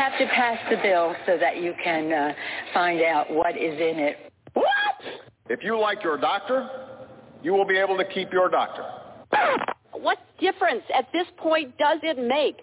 have to pass the bill so that you can uh, find out what is in it. What? If you like your doctor, you will be able to keep your doctor. What difference at this point does it make?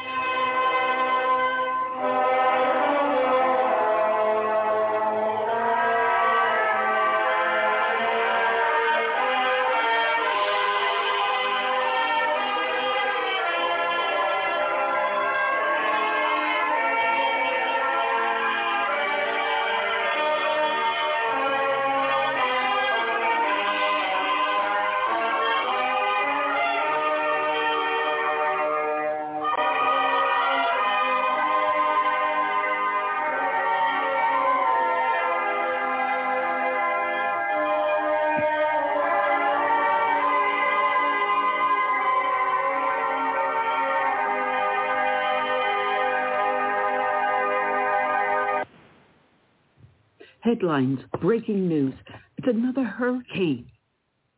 Headlines, breaking news. It's another hurricane.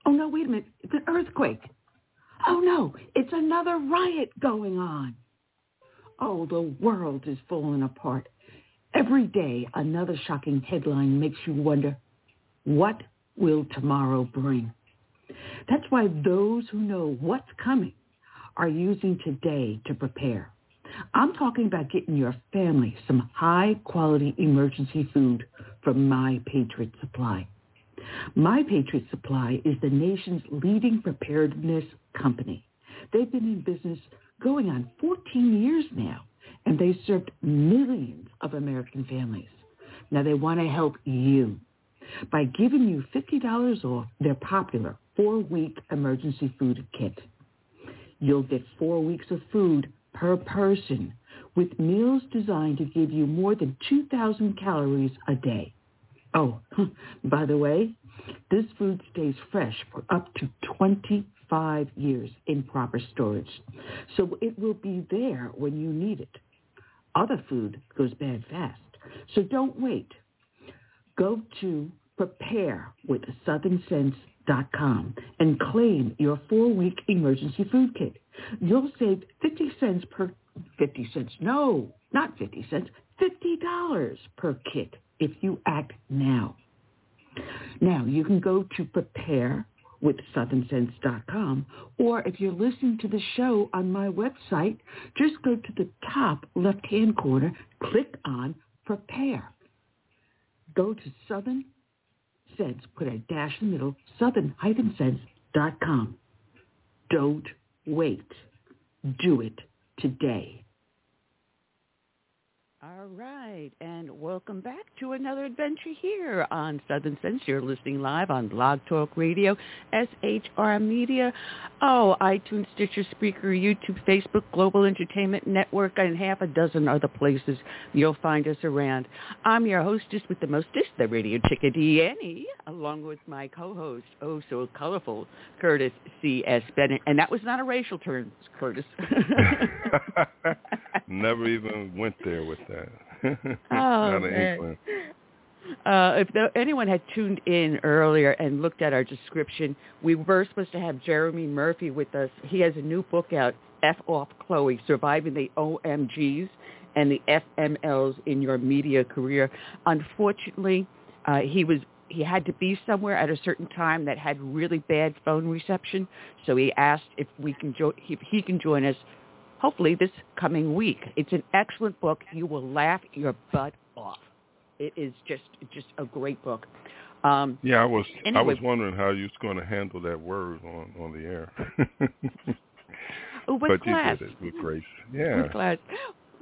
Oh no, wait a minute. It's an earthquake. Oh no, it's another riot going on. Oh, the world is falling apart. Every day, another shocking headline makes you wonder, what will tomorrow bring? That's why those who know what's coming are using today to prepare. I'm talking about getting your family some high quality emergency food from My Patriot Supply. My Patriot Supply is the nation's leading preparedness company. They've been in business going on 14 years now, and they served millions of American families. Now they want to help you by giving you $50 off their popular four-week emergency food kit. You'll get four weeks of food per person with meals designed to give you more than 2,000 calories a day. Oh, by the way, this food stays fresh for up to 25 years in proper storage. So it will be there when you need it. Other food goes bad fast. So don't wait. Go to preparewithsouthernsense.com and claim your four-week emergency food kit. You'll save 50 cents per 50 cents. No, not 50 cents. $50 per kit if you act now. Now, you can go to prepare with southernsense.com or if you're listening to the show on my website, just go to the top left-hand corner, click on prepare. Go to Southern Sense, put a dash in the middle, southern-sense.com. Don't wait. Do it today. All right, and welcome back to another adventure here on Southern Sense. You're listening live on Blog Talk Radio, SHR Media, oh, iTunes, Stitcher, Spreaker, YouTube, Facebook, Global Entertainment Network, and half a dozen other places you'll find us around. I'm your hostess with the mostest, the radio chickadee Annie, along with my co-host, oh so colorful, Curtis C.S. Bennett. And that was not a racial term, Curtis. Never even went there with that oh, man. Uh, if the, anyone had tuned in earlier and looked at our description, we were supposed to have Jeremy Murphy with us. He has a new book out, F Off Chloe, Surviving the OMGs and the FMLs in Your Media Career. Unfortunately, uh, he was he had to be somewhere at a certain time that had really bad phone reception, so he asked if we can jo- if he can join us hopefully this coming week. It's an excellent book. You will laugh your butt off. It is just just a great book. Um, yeah, I was anyway. I was wondering how you was going to handle that word on on the air. with but class. you did it with grace. Yeah. With class.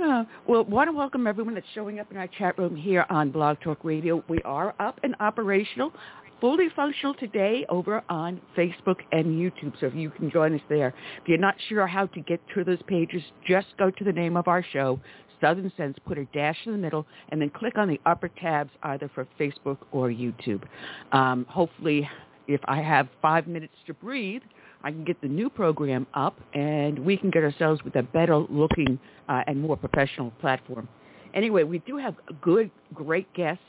Uh, well, want to welcome everyone that's showing up in our chat room here on Blog Talk Radio. We are up and operational, fully functional today over on Facebook and YouTube, so if you can join us there. If you're not sure how to get to those pages, just go to the name of our show, Southern Sense, put a dash in the middle, and then click on the upper tabs either for Facebook or YouTube. Um, hopefully, if I have five minutes to breathe, I can get the new program up and we can get ourselves with a better looking uh, and more professional platform. Anyway, we do have good, great guests.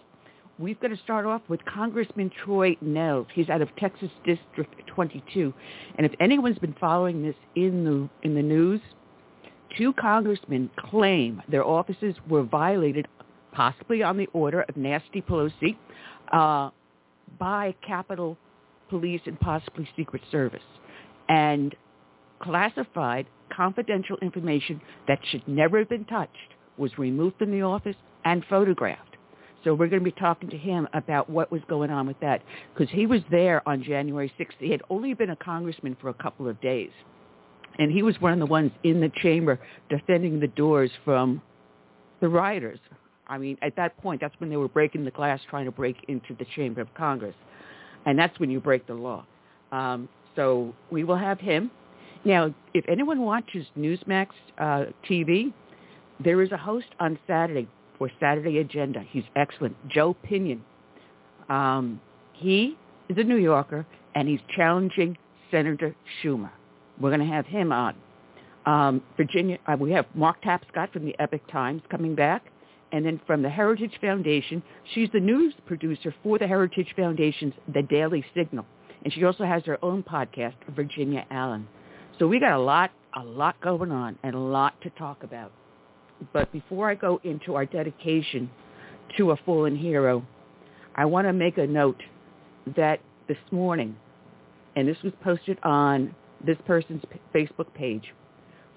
We've got to start off with Congressman Troy Nehls. He's out of Texas District 22. And if anyone's been following this in the, in the news, two congressmen claim their offices were violated, possibly on the order of Nasty Pelosi, uh, by Capitol Police and possibly Secret Service and classified confidential information that should never have been touched was removed from the office and photographed. So we're going to be talking to him about what was going on with that because he was there on January 6th. He had only been a congressman for a couple of days. And he was one of the ones in the chamber defending the doors from the rioters. I mean, at that point, that's when they were breaking the glass trying to break into the chamber of Congress. And that's when you break the law. Um, so we will have him. Now, if anyone watches Newsmax uh, TV, there is a host on Saturday for Saturday Agenda. He's excellent. Joe Pinion. Um, he is a New Yorker, and he's challenging Senator Schumer. We're going to have him on. Um, Virginia, uh, we have Mark Tapscott from the Epoch Times coming back. And then from the Heritage Foundation, she's the news producer for the Heritage Foundation's The Daily Signal. And she also has her own podcast, Virginia Allen. So we got a lot, a lot going on and a lot to talk about. But before I go into our dedication to a fallen hero, I want to make a note that this morning, and this was posted on this person's Facebook page,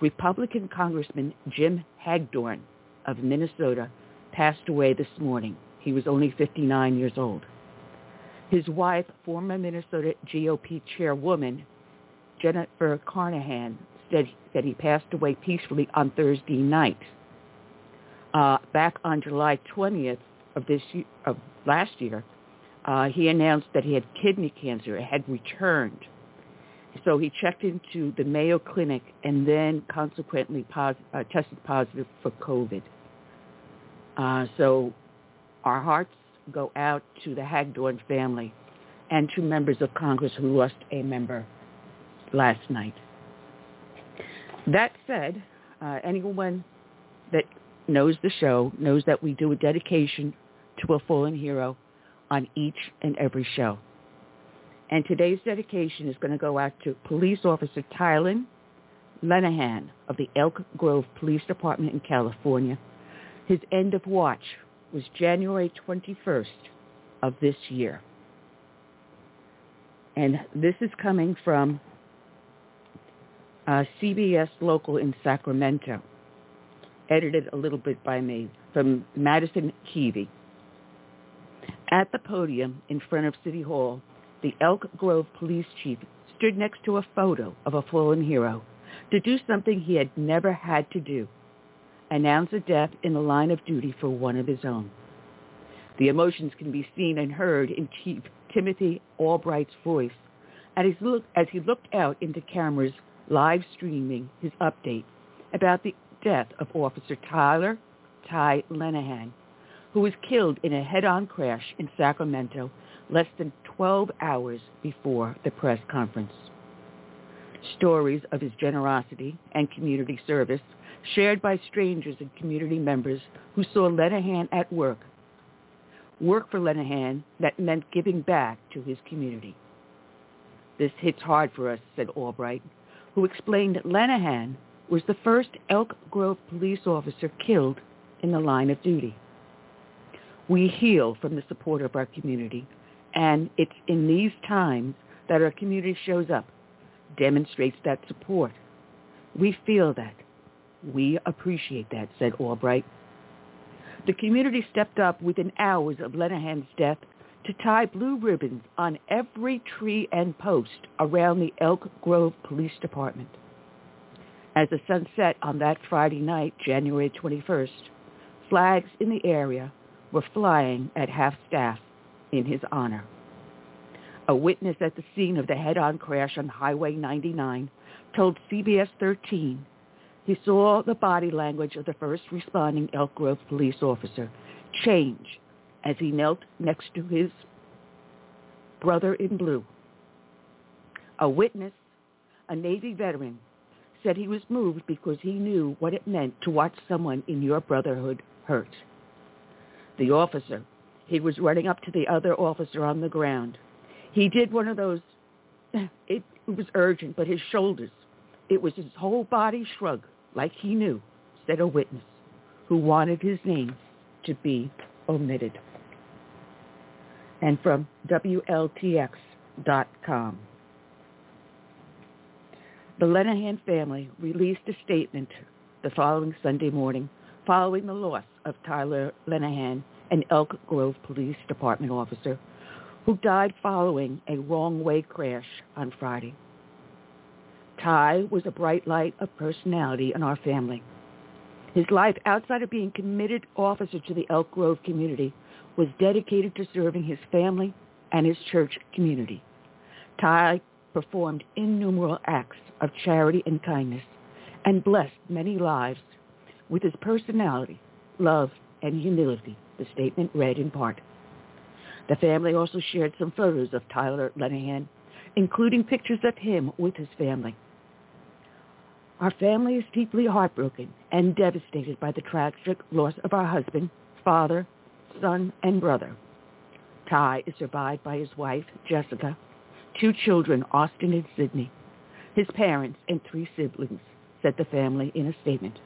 Republican Congressman Jim Hagedorn of Minnesota passed away this morning. He was only 59 years old. His wife, former Minnesota GOP chairwoman Jennifer Carnahan, said that he passed away peacefully on Thursday night. Uh, back on July 20th of this year, of last year, uh, he announced that he had kidney cancer. It had returned. So he checked into the Mayo Clinic and then consequently pos- uh, tested positive for COVID. Uh, so our hearts go out to the Hagedorn family and to members of Congress who lost a member last night. That said, uh, anyone that knows the show knows that we do a dedication to a fallen hero on each and every show. And today's dedication is going to go out to Police Officer Tyler Lenehan of the Elk Grove Police Department in California. His end of watch was January 21st of this year. And this is coming from uh, CBS Local in Sacramento, edited a little bit by me, from Madison Keevy. At the podium in front of City Hall, the Elk Grove police chief stood next to a photo of a fallen hero to do something he had never had to do, announce a death in the line of duty for one of his own. The emotions can be seen and heard in Chief Timothy Albright's voice as he, looked, as he looked out into cameras live streaming his update about the death of Officer Tyler Ty Lenehan, who was killed in a head-on crash in Sacramento less than 12 hours before the press conference. Stories of his generosity and community service shared by strangers and community members who saw Lenehan at work. Work for Lenehan that meant giving back to his community. This hits hard for us, said Albright, who explained Lenehan was the first Elk Grove police officer killed in the line of duty. We heal from the support of our community, and it's in these times that our community shows up, demonstrates that support. We feel that. We appreciate that, said Albright. The community stepped up within hours of Lenehan's death to tie blue ribbons on every tree and post around the Elk Grove Police Department. As the sun set on that Friday night, January 21st, flags in the area were flying at half-staff in his honor. A witness at the scene of the head-on crash on Highway 99 told CBS 13 he saw the body language of the first responding Elk Grove police officer change as he knelt next to his brother in blue. A witness, a Navy veteran, said he was moved because he knew what it meant to watch someone in your brotherhood hurt. The officer, he was running up to the other officer on the ground. He did one of those, it was urgent, but his shoulders, it was his whole body shrug, like he knew, said a witness, who wanted his name to be omitted and from WLTX.com. The Lenehan family released a statement the following Sunday morning following the loss of Tyler Lenehan, an Elk Grove Police Department officer who died following a wrong-way crash on Friday. Ty was a bright light of personality in our family. His life outside of being committed officer to the Elk Grove community was dedicated to serving his family and his church community. Ty performed innumerable acts of charity and kindness and blessed many lives with his personality, love, and humility, the statement read in part. The family also shared some photos of Tyler Lenehan, including pictures of him with his family. Our family is deeply heartbroken and devastated by the tragic loss of our husband, father, son, and brother. Ty is survived by his wife, Jessica, two children, Austin and Sydney, his parents, and three siblings, said the family in a statement.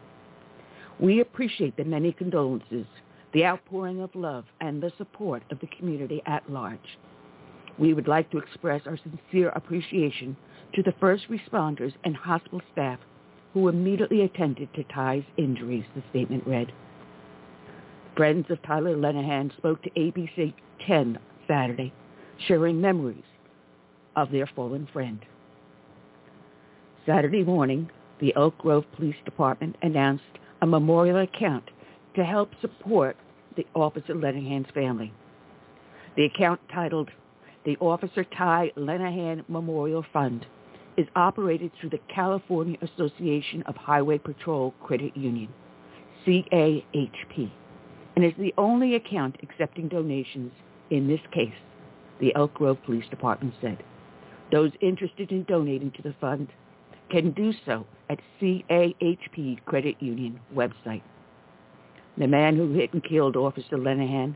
We appreciate the many condolences, the outpouring of love, and the support of the community at large. We would like to express our sincere appreciation to the first responders and hospital staff who immediately attended to Ty's injuries, the statement read. Friends of Tyler Lenehan spoke to ABC 10 Saturday, sharing memories of their fallen friend. Saturday morning, the Oak Grove Police Department announced a memorial account to help support the Officer Lenehan's family. The account titled the Officer Ty Lenehan Memorial Fund is operated through the California Association of Highway Patrol Credit Union, CAHP and is the only account accepting donations in this case, the Elk Grove Police Department said. Those interested in donating to the fund can do so at CAHP Credit Union website. The man who hit and killed Officer Lenehan,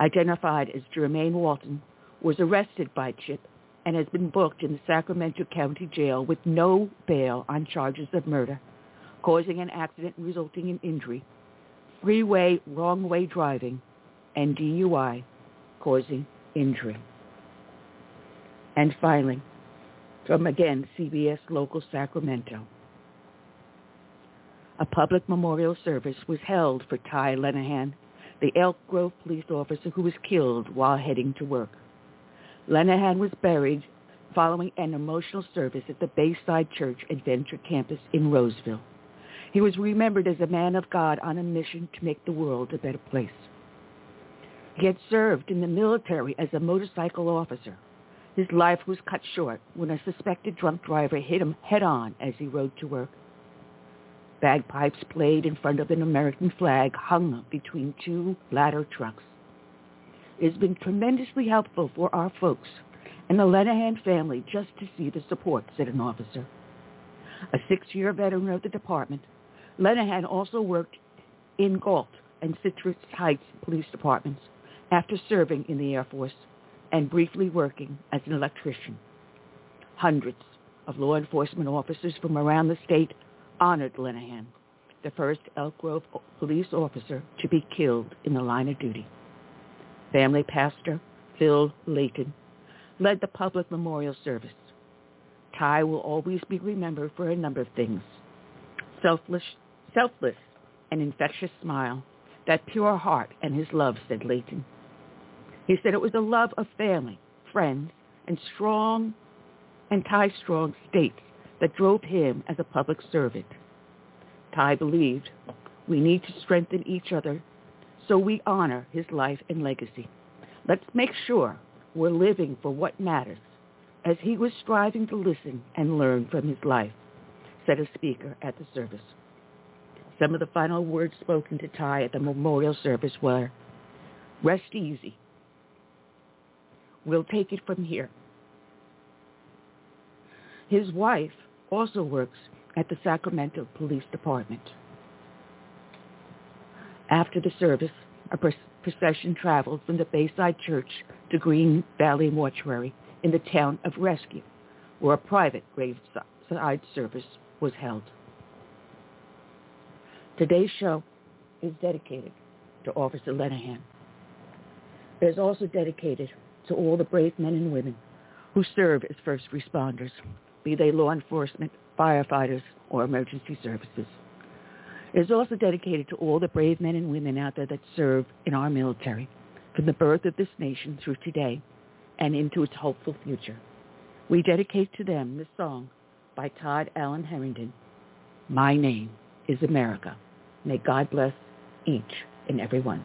identified as Jermaine Walton, was arrested by CHIP and has been booked in the Sacramento County Jail with no bail on charges of murder, causing an accident resulting in injury, freeway wrong-way driving, and DUI causing injury. And finally, from again CBS Local Sacramento, a public memorial service was held for Ty Lenehan, the Elk Grove police officer who was killed while heading to work. Lenehan was buried following an emotional service at the Bayside Church Adventure Campus in Roseville. He was remembered as a man of God on a mission to make the world a better place. He had served in the military as a motorcycle officer. His life was cut short when a suspected drunk driver hit him head-on as he rode to work. Bagpipes played in front of an American flag hung between two ladder trucks. It has been tremendously helpful for our folks and the Lenehan family just to see the support, said an officer. A six-year veteran of the department, Lenehan also worked in Galt and Citrus Heights police departments after serving in the Air Force and briefly working as an electrician. Hundreds of law enforcement officers from around the state honored Lenehan, the first Elk Grove police officer to be killed in the line of duty. Family pastor Phil Layton led the public memorial service. Ty will always be remembered for a number of things. Selfless selfless and infectious smile, that pure heart and his love, said Leighton. He said it was a love of family, friends, and strong and tie-strong states that drove him as a public servant. Ty believed we need to strengthen each other so we honor his life and legacy. Let's make sure we're living for what matters as he was striving to listen and learn from his life, said a speaker at the service. Some of the final words spoken to Ty at the memorial service were, rest easy. We'll take it from here. His wife also works at the Sacramento Police Department. After the service, a procession traveled from the Bayside Church to Green Valley Mortuary in the town of Rescue, where a private graveside service was held. Today's show is dedicated to Officer Lenehan. It is also dedicated to all the brave men and women who serve as first responders, be they law enforcement, firefighters, or emergency services. It is also dedicated to all the brave men and women out there that serve in our military, from the birth of this nation through today and into its hopeful future. We dedicate to them this song by Todd Allen Harrington, My Name is America. May God bless each and every one.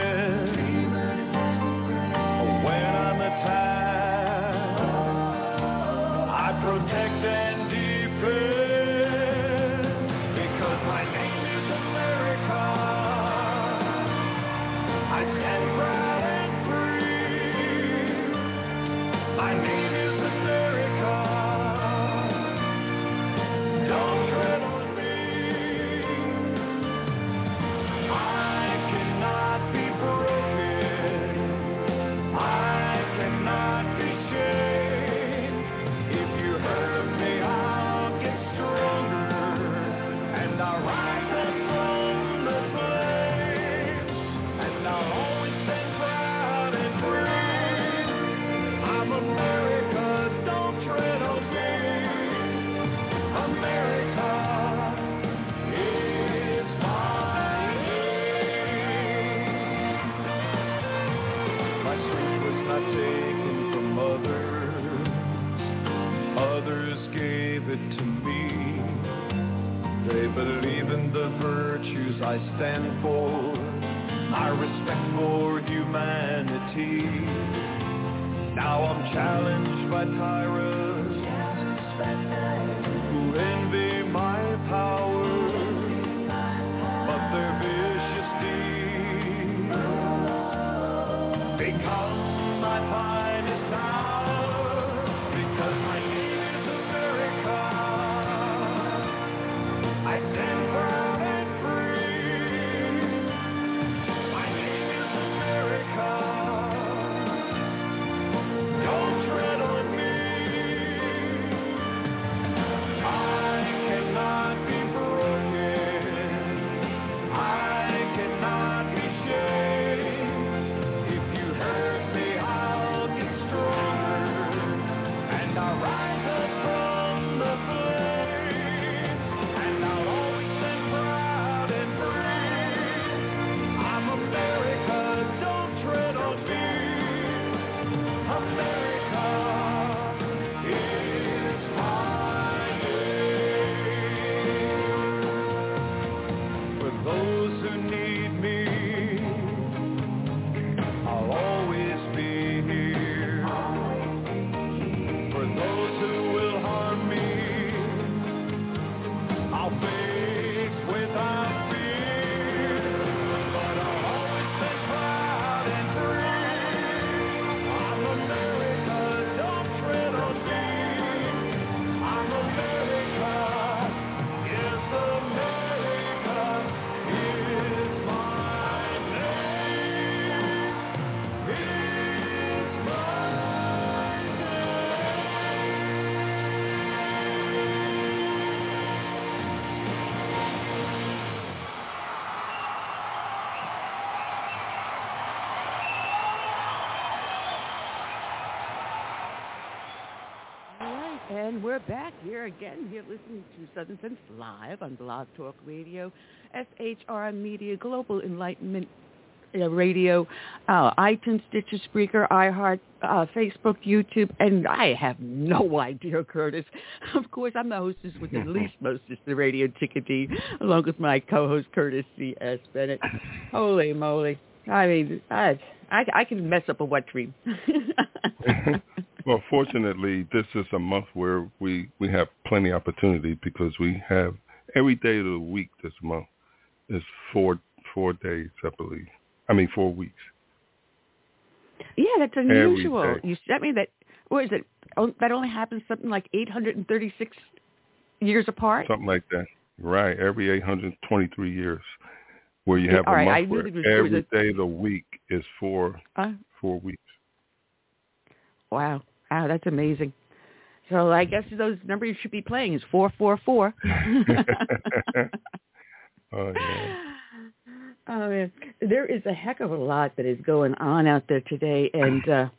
I stand for. My respect for humanity. Now I'm challenged by tyrants And we're back here again. You're listening to Southern Sense live on Blog Talk Radio, SHR Media, Global Enlightenment uh, Radio, uh, iTunes, Stitcher, Spreaker, iHeart, uh, Facebook, YouTube, and I have no idea, Curtis. Of course, I'm the hostess with the least mostest, the radio chickadee, along with my co-host Curtis C. S. Bennett. Holy moly! I mean, I I, I can mess up a wet dream. well, fortunately, this is a month where we we have plenty of opportunity because we have every day of the week this month is four four days, I believe. I mean, four weeks. Yeah, that's unusual. You sent me that. What is it? Oh, that only happens something like 836 years apart. Something like that. Right, every 823 years, where you have All a right, month where there was- there was a- day of the week is four Uh, four weeks. wow, wow, that's amazing. So I guess those numbers you should be playing is four four four. Oh yeah. Oh man, there is a heck of a lot that is going on out there today, and uh,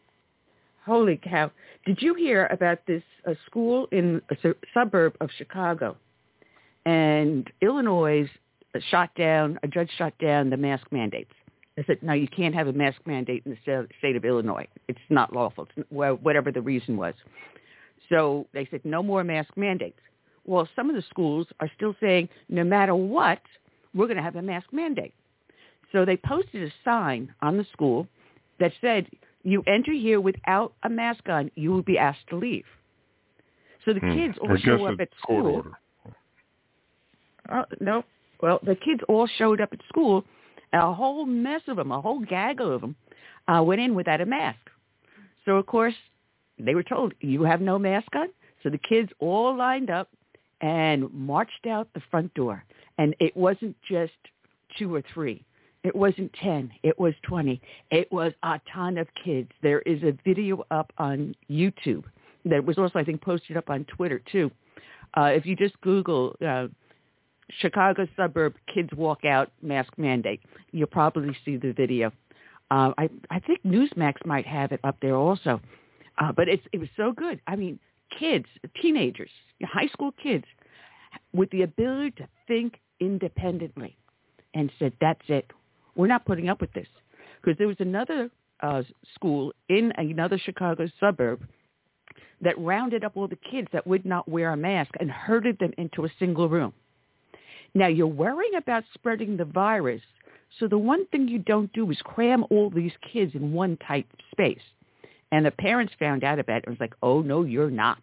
holy cow! Did you hear about this uh, school in a su- suburb of Chicago, and Illinois shot down a judge shot down the mask mandates. They said, no, you can't have a mask mandate in the state of Illinois. It's not lawful, it's, whatever the reason was. So they said, no more mask mandates. Well, some of the schools are still saying, no matter what, we're going to have a mask mandate. So they posted a sign on the school that said, you enter here without a mask on, you will be asked to leave. So the Hmm. kids all show up at school. order. Oh, no. Well, the kids all showed up at school. A whole mess of them, a whole gaggle of them, uh, went in without a mask. So, of course, they were told, you have no mask on. So the kids all lined up and marched out the front door. And it wasn't just two or three. It wasn't 10. It was 20. It was a ton of kids. There is a video up on YouTube that was also, I think, posted up on Twitter, too. Uh, if you just Google uh, Chicago suburb kids walk out mask mandate. You'll probably see the video. Uh, I I think Newsmax might have it up there also, uh, but it's it was so good. I mean, kids, teenagers, high school kids, with the ability to think independently, and said, "That's it. We're not putting up with this." Because there was another uh, school in another Chicago suburb that rounded up all the kids that would not wear a mask and herded them into a single room. Now you're worrying about spreading the virus, so the one thing you don't do is cram all these kids in one tight space. And the parents found out about it and was like, oh no, you're not.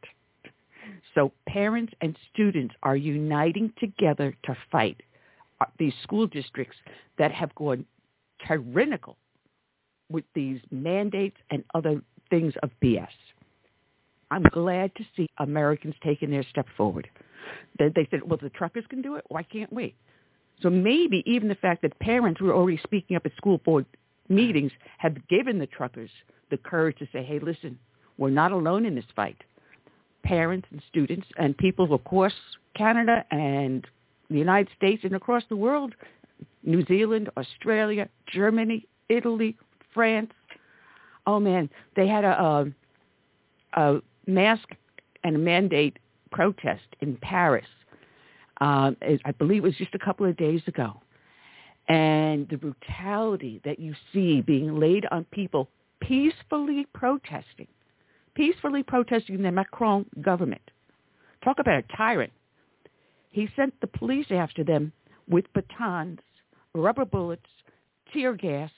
So parents and students are uniting together to fight uh, these school districts that have gone tyrannical with these mandates and other things of BS. I'm glad to see Americans taking their step forward. They, they said, well, the truckers can do it. Why can't we? So maybe even the fact that parents who are already speaking up at school board meetings have given the truckers the courage to say, hey, listen, we're not alone in this fight. Parents and students and people across Canada and the United States and across the world, New Zealand, Australia, Germany, Italy, France. Oh, man, they had a, um, a, a mask and mandate protest in Paris. Um, it- I believe it was just a couple of days ago. And the brutality that you see being laid on people peacefully protesting, peacefully protesting the Macron government. Talk about a tyrant. He sent the police after them with batons, rubber bullets, tear gas.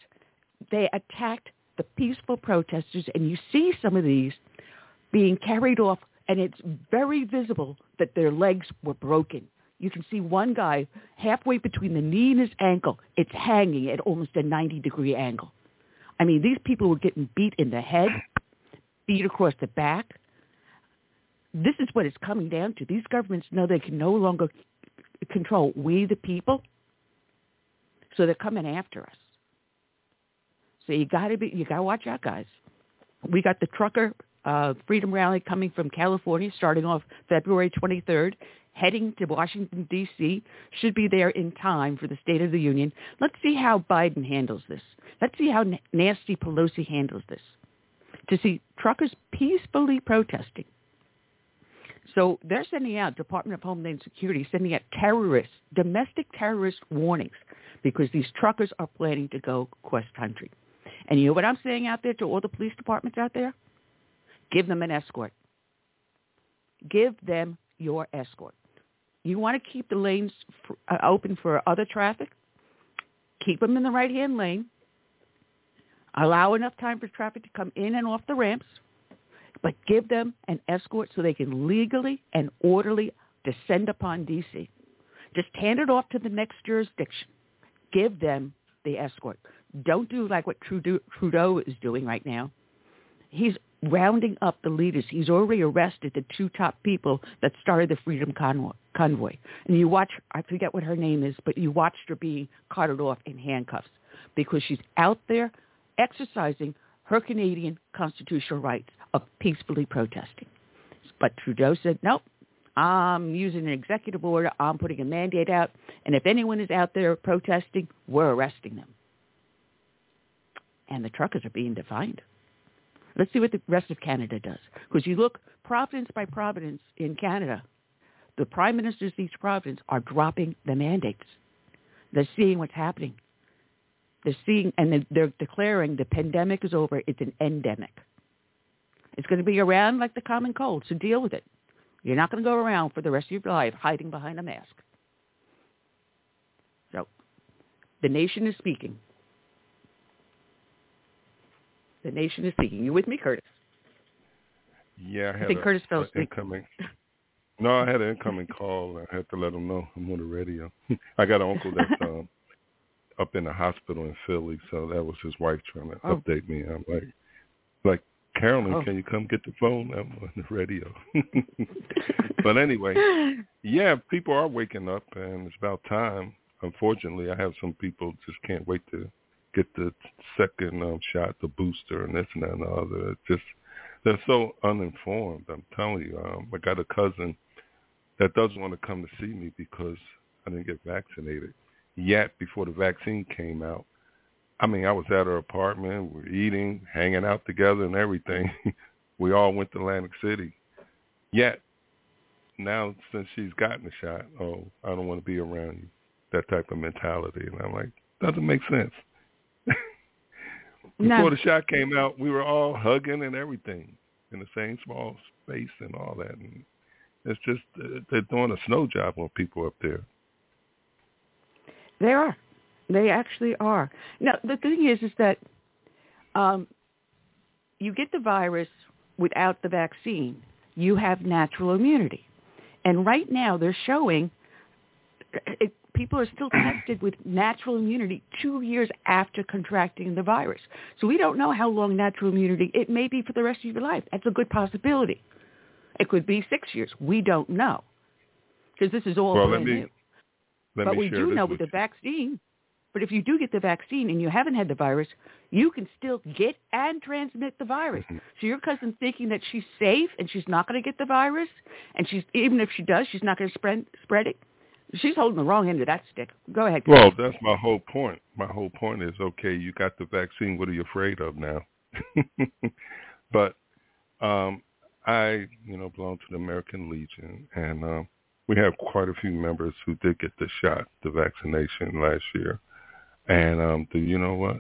They attacked the peaceful protesters, and you see some of these being carried off, and it's very visible that their legs were broken. You can see one guy halfway between the knee and his ankle. It's hanging at almost a 90-degree angle. I mean, these people were getting beat in the head, beat across the back. This is what it's coming down to. These governments know they can no longer control we the people, so they're coming after us. So you got to be, you got to watch out, guys. We got the trucker uh, freedom rally coming from California, starting off February 23rd, heading to Washington D.C. Should be there in time for the State of the Union. Let's see how Biden handles this. Let's see how nasty Pelosi handles this. To see truckers peacefully protesting. So they're sending out, Department of Homeland Security, sending out terrorist, domestic terrorist warnings because these truckers are planning to go cross country. And you know what I'm saying out there to all the police departments out there? Give them an escort. Give them your escort. You want to keep the lanes uh, open for other traffic? Keep them in the right-hand lane. Allow enough time for traffic to come in and off the ramps, but give them an escort so they can legally and orderly descend upon D.C. Just hand it off to the next jurisdiction. Give them the escort. Don't do like what Trudeau is doing right now. He's rounding up the leaders. He's already arrested the two top people that started the Freedom Convoy. And you watch, I forget what her name is, but you watched her being carted off in handcuffs because she's out there exercising her Canadian constitutional rights of peacefully protesting. But Trudeau said, nope, I'm using an executive order. I'm putting a mandate out. And if anyone is out there protesting, we're arresting them. And the truckers are being defined. Let's see what the rest of Canada does. Because you look province by province in Canada, the prime ministers of each province are dropping the mandates. They're seeing what's happening. They're seeing, and they're declaring the pandemic is over. It's an endemic. It's going to be around like the common cold, so deal with it. You're not going to go around for the rest of your life hiding behind a mask. So, the nation is speaking. The nation is speaking. You with me, Curtis? Yeah, I had I think a, Curtis fell asleep. incoming. No, I had an incoming call. I had to let him know I'm on the radio. I got an uncle that's um, up in the hospital in Philly, so that was his wife trying to Oh. update me. I'm like, like Carolyn, Oh. can you come get the phone? I'm on the radio. but anyway, yeah, people are waking up, and it's about time. Unfortunately, I have some people just can't wait to get the second um, shot, the booster, and this and that and the other. It's just they're so uninformed. I'm telling you. Um, I got a cousin that doesn't want to come to see me because I didn't get vaccinated yet. Before the vaccine came out, I mean, I was at her apartment. We're eating, hanging out together, and everything. we all went to Atlantic City. Yet now, since she's gotten the shot, oh, I don't want to be around you. That type of mentality, and I'm like, doesn't make sense. Before No. the shot came out, we were all hugging and everything in the same small space and all that. And it's just uh, they're doing a snow job on people up there. They are. They actually are. Now, the thing is, is that um, you get the virus without the vaccine. You have natural immunity. And right now they're showing it, people are still tested with natural immunity two years after contracting the virus. So we don't know how long natural immunity, it may be for the rest of your life. That's a good possibility. It could be six years. We don't know. Because this is all well, brand me new. but we do know with the vaccine, but if you do get the vaccine and you haven't had the virus, you can still get and transmit the virus. Mhm. So your cousin thinking that she's safe and she's not going to get the virus, and she's even if she does, she's not going to spread spread it. She's holding the wrong end of that stick. Go ahead. Well, that's my whole point. My whole point is okay. You got the vaccine. What are you afraid of now? but um, I, you know, belong to the American Legion, and um, we have quite a few members who did get the shot, the vaccination last year. And um, do you know what?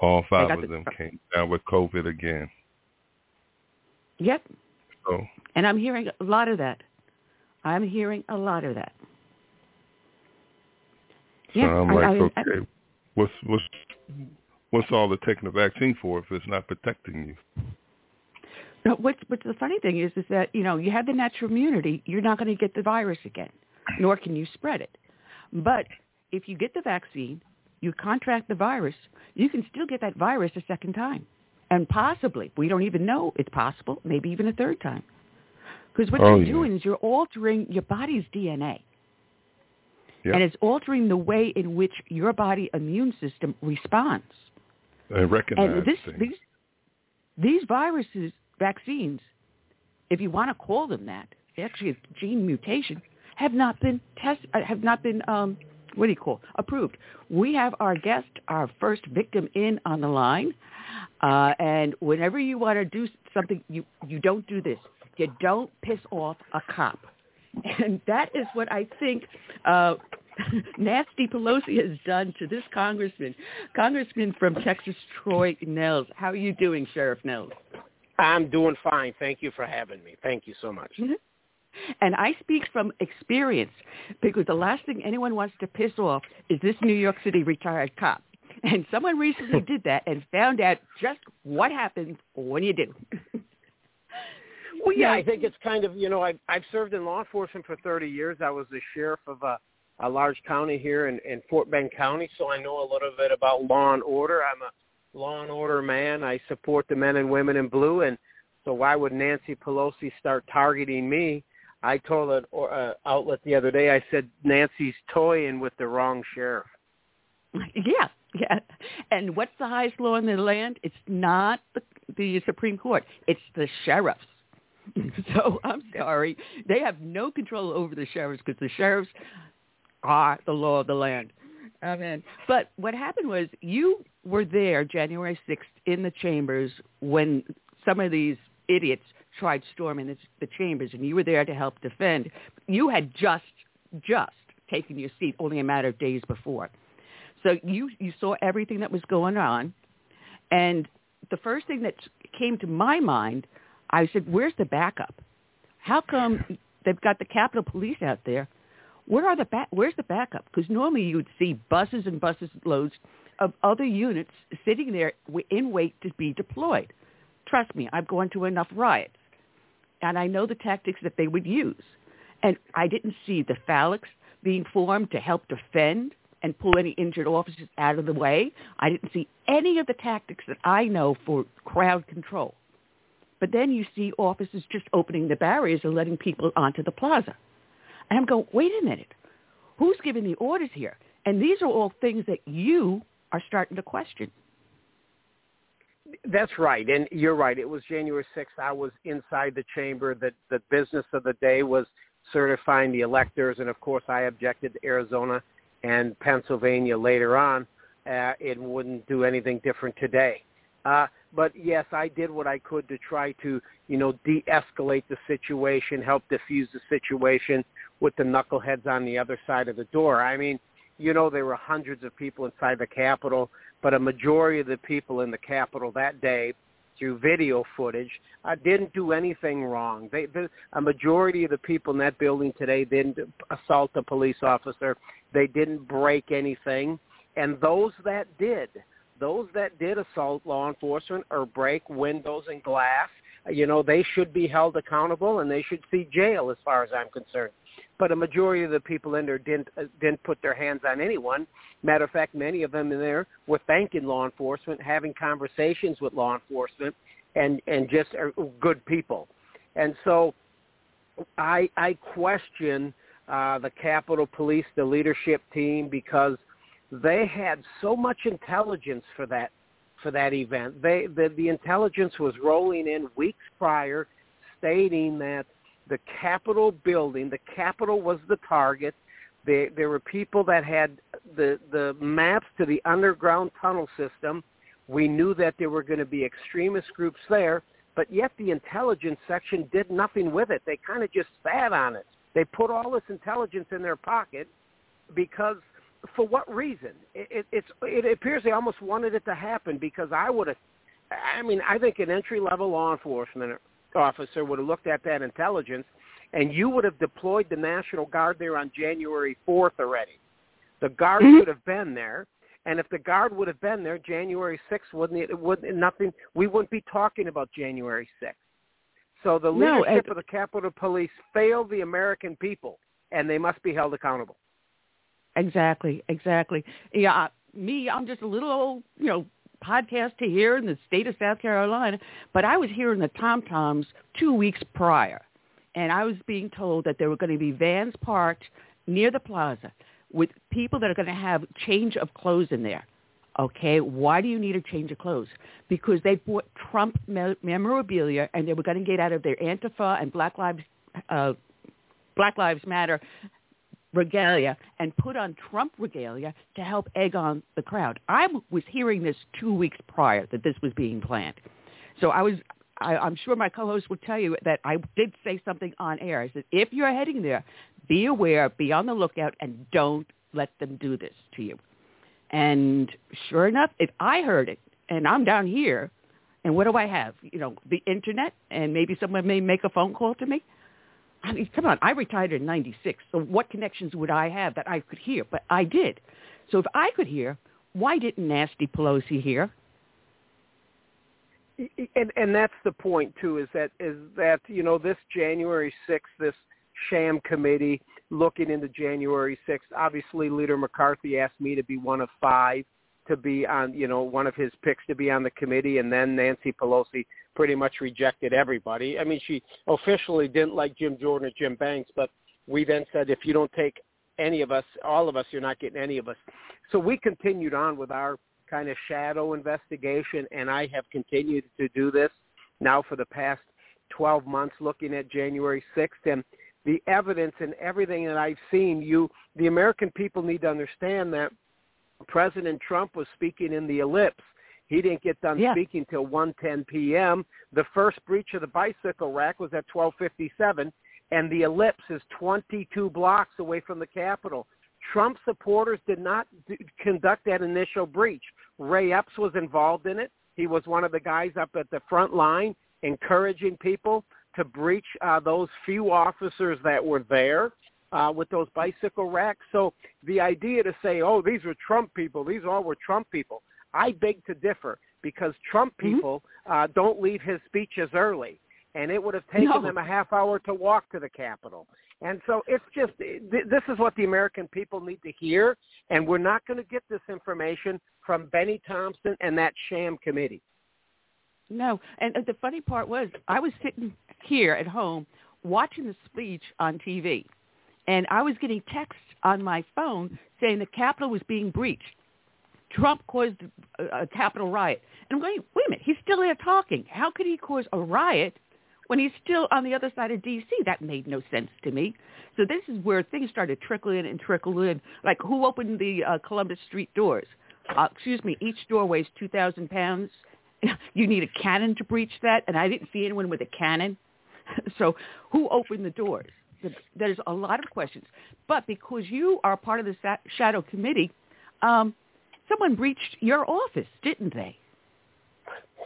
All five of the- them came down with COVID again. Yep. So And I'm hearing a lot of that. I'm hearing a lot of that. So Yeah, I'm I- like, I- I- okay, what's what's what's all the taking the vaccine for if it's not protecting you? No, what's, what's the funny thing is, is that you know you have the natural immunity, you're not going to get the virus again, nor can you spread it. But if you get the vaccine, you contract the virus, you can still get that virus a second time, and possibly we don't even know it's possible, maybe even a third time. Because what Oh, you're yeah. doing is you're altering your body's DNA. Yep. And it's altering the way in which your body immune system responds. And recognize And this, these these viruses, vaccines, if you want to call them that, actually it's gene mutation, have not been test, uh, have not been um, what do you call approved. We have our guest, our first victim, in on the line, uh, and whenever you want to do something, you you don't do this. You don't piss off a cop. And that is what I think uh, Nasty Pelosi has done to this congressman. Congressman from Texas, Troy Nehls. How are you doing, Sheriff Nehls? I'm doing fine. Thank you for having me. Thank you so much. Mm-hmm. And I speak from experience because the last thing anyone wants to piss off is this New York City retired cop. And someone recently did that and found out just what happens when you do. well, yeah, I think it's kind of, you know, I've, I've served in law enforcement for 30 years. I was the sheriff of a, a large county here in, in Fort Bend County, so I know a little bit about law and order. I'm a law and order man. I support the men and women in blue, and so why would Nancy Pelosi start targeting me? I told an uh, outlet the other day, I said Nancy's toying with the wrong sheriff. Yeah, yeah. And what's the highest law in the land? It's not the, the Supreme Court. It's the sheriffs. so I'm sorry. They have no control over the sheriffs because the sheriffs are the law of the land. Amen. But what happened was you were there January 6th in the chambers when some of these idiots tried storming the, the chambers, and you were there to help defend. You had just, just taken your seat only a matter of days before. So you, you saw everything that was going on. And the first thing that came to my mind, I said, where's the backup? How come they've got the Capitol Police out there? Where are the back? Where's the backup? Because normally you would see buses and buses loads of other units sitting there in wait to be deployed. Trust me, I've gone to enough riots, and I know the tactics that they would use. And I didn't see the phalanx being formed to help defend and pull any injured officers out of the way. I didn't see any of the tactics that I know for crowd control. But then you see officers just opening the barriers and letting people onto the plaza. And I'm going, wait a minute. Who's giving the orders here? And these are all things that you are starting to question. That's right, and you're right. It was January 6th. I was inside the chamber. That the business of the day was certifying the electors, and of course, I objected to Arizona and Pennsylvania later on. Uh, it wouldn't do anything different today. Uh, but yes, I did what I could to try to, you know, de-escalate the situation, help diffuse the situation with the knuckleheads on the other side of the door. I mean, you know, there were hundreds of people inside the Capitol, but a majority of the people in the Capitol that day, through video footage, uh, didn't do anything wrong. They, the, a majority of the people in that building today didn't assault a police officer. They didn't break anything. And those that did, those that did assault law enforcement or break windows and glass, you know, they should be held accountable and they should see jail as far as I'm concerned. But a majority of the people in there didn't uh, didn't put their hands on anyone. Matter of fact, many of them in there were thanking law enforcement, having conversations with law enforcement, and and just are good people. And so, I I question uh, the Capitol Police, the leadership team, because they had so much intelligence for that for that event. They the, the intelligence was rolling in weeks prior, stating that the Capitol building, the Capitol was the target. There, there were people that had the the maps to the underground tunnel system. We knew that there were going to be extremist groups there, but yet the intelligence section did nothing with it. They kind of just sat on it. They put all this intelligence in their pocket because for what reason? It, it, it's, it appears they almost wanted it to happen because I would have, I mean, I think an entry-level law enforcement officer would have looked at that intelligence and you would have deployed the National Guard there on January 4th already. The Guard mm-hmm. should have been there. And if the Guard would have been there January 6th, wouldn't it, Wouldn't nothing, we wouldn't be talking about January 6th. So the leadership no, of the Capitol Police failed the American people, and they must be held accountable. Exactly, exactly. Yeah, me, I'm just a little old, you know, podcast to here in the state of South Carolina, but I was hearing the tom toms two weeks prior, and I was being told that there were going to be vans parked near the plaza with people that are going to have change of clothes in there. Okay, why do you need a change of clothes? Because they bought Trump memorabilia and they were going to get out of their Antifa and Black Lives uh, Black Lives Matter regalia and put on Trump regalia to help egg on the crowd. I was hearing this two weeks prior that this was being planned. So I was I, I'm sure my co-host will tell you that I did say something on air. I said, if you're heading there, be aware, be on the lookout, and don't let them do this to you. And sure enough, if I heard it, and I'm down here, and what do I have? You know, the internet, and maybe someone may make a phone call to me. I mean, come on, I retired in 96, so what connections would I have that I could hear? But I did. So if I could hear, why didn't Nasty Pelosi hear? And, and that's the point too, is that is that you know this January sixth, this sham committee looking into January sixth. Obviously, Leader McCarthy asked me to be one of five to be on, you know, one of his picks to be on the committee, and then Nancy Pelosi pretty much rejected everybody. I mean, she officially didn't like Jim Jordan or Jim Banks, but we then said if you don't take any of us, all of us, you're not getting any of us. So we continued on with our kind of shadow investigation, and I have continued to do this now for the past 12 months, looking at January 6th, and the evidence and everything that I've seen. You, the American people, need to understand that President Trump was speaking in the ellipse. He didn't get done yeah. speaking till 1:10 p.m. The first breach of the bicycle rack was at 12:57, and the ellipse is 22 blocks away from the Capitol. Trump supporters did not do, conduct that initial breach. Ray Epps was involved in it. He was one of the guys up at the front line encouraging people to breach uh, those few officers that were there uh, with those bicycle racks. So the idea to say, oh, these were Trump people, these all were Trump people, I beg to differ because Trump mm-hmm. people mm-hmm. uh, don't leave his speeches early. And it would have taken no. them a half hour to walk to the Capitol. And so it's just, this is what the American people need to hear. And we're not going to get this information from Benny Thompson and that sham committee. No, and the funny part was I was sitting here at home watching the speech on TV, and I was getting texts on my phone saying the Capitol was being breached. Trump caused a, Capitol riot. And I'm going, wait a minute, he's still there talking. How could he cause a riot when he's still on the other side of D.C.? That made no sense to me. So this is where things started trickling in and trickle in. Like who opened the uh, Columbus Street doors? Uh, excuse me, each door weighs 2,000 pounds. You need a cannon to breach that, and I didn't see anyone with a cannon. so who opened the doors? There's a lot of questions. But because you are part of the shadow committee, um, someone breached your office, didn't they?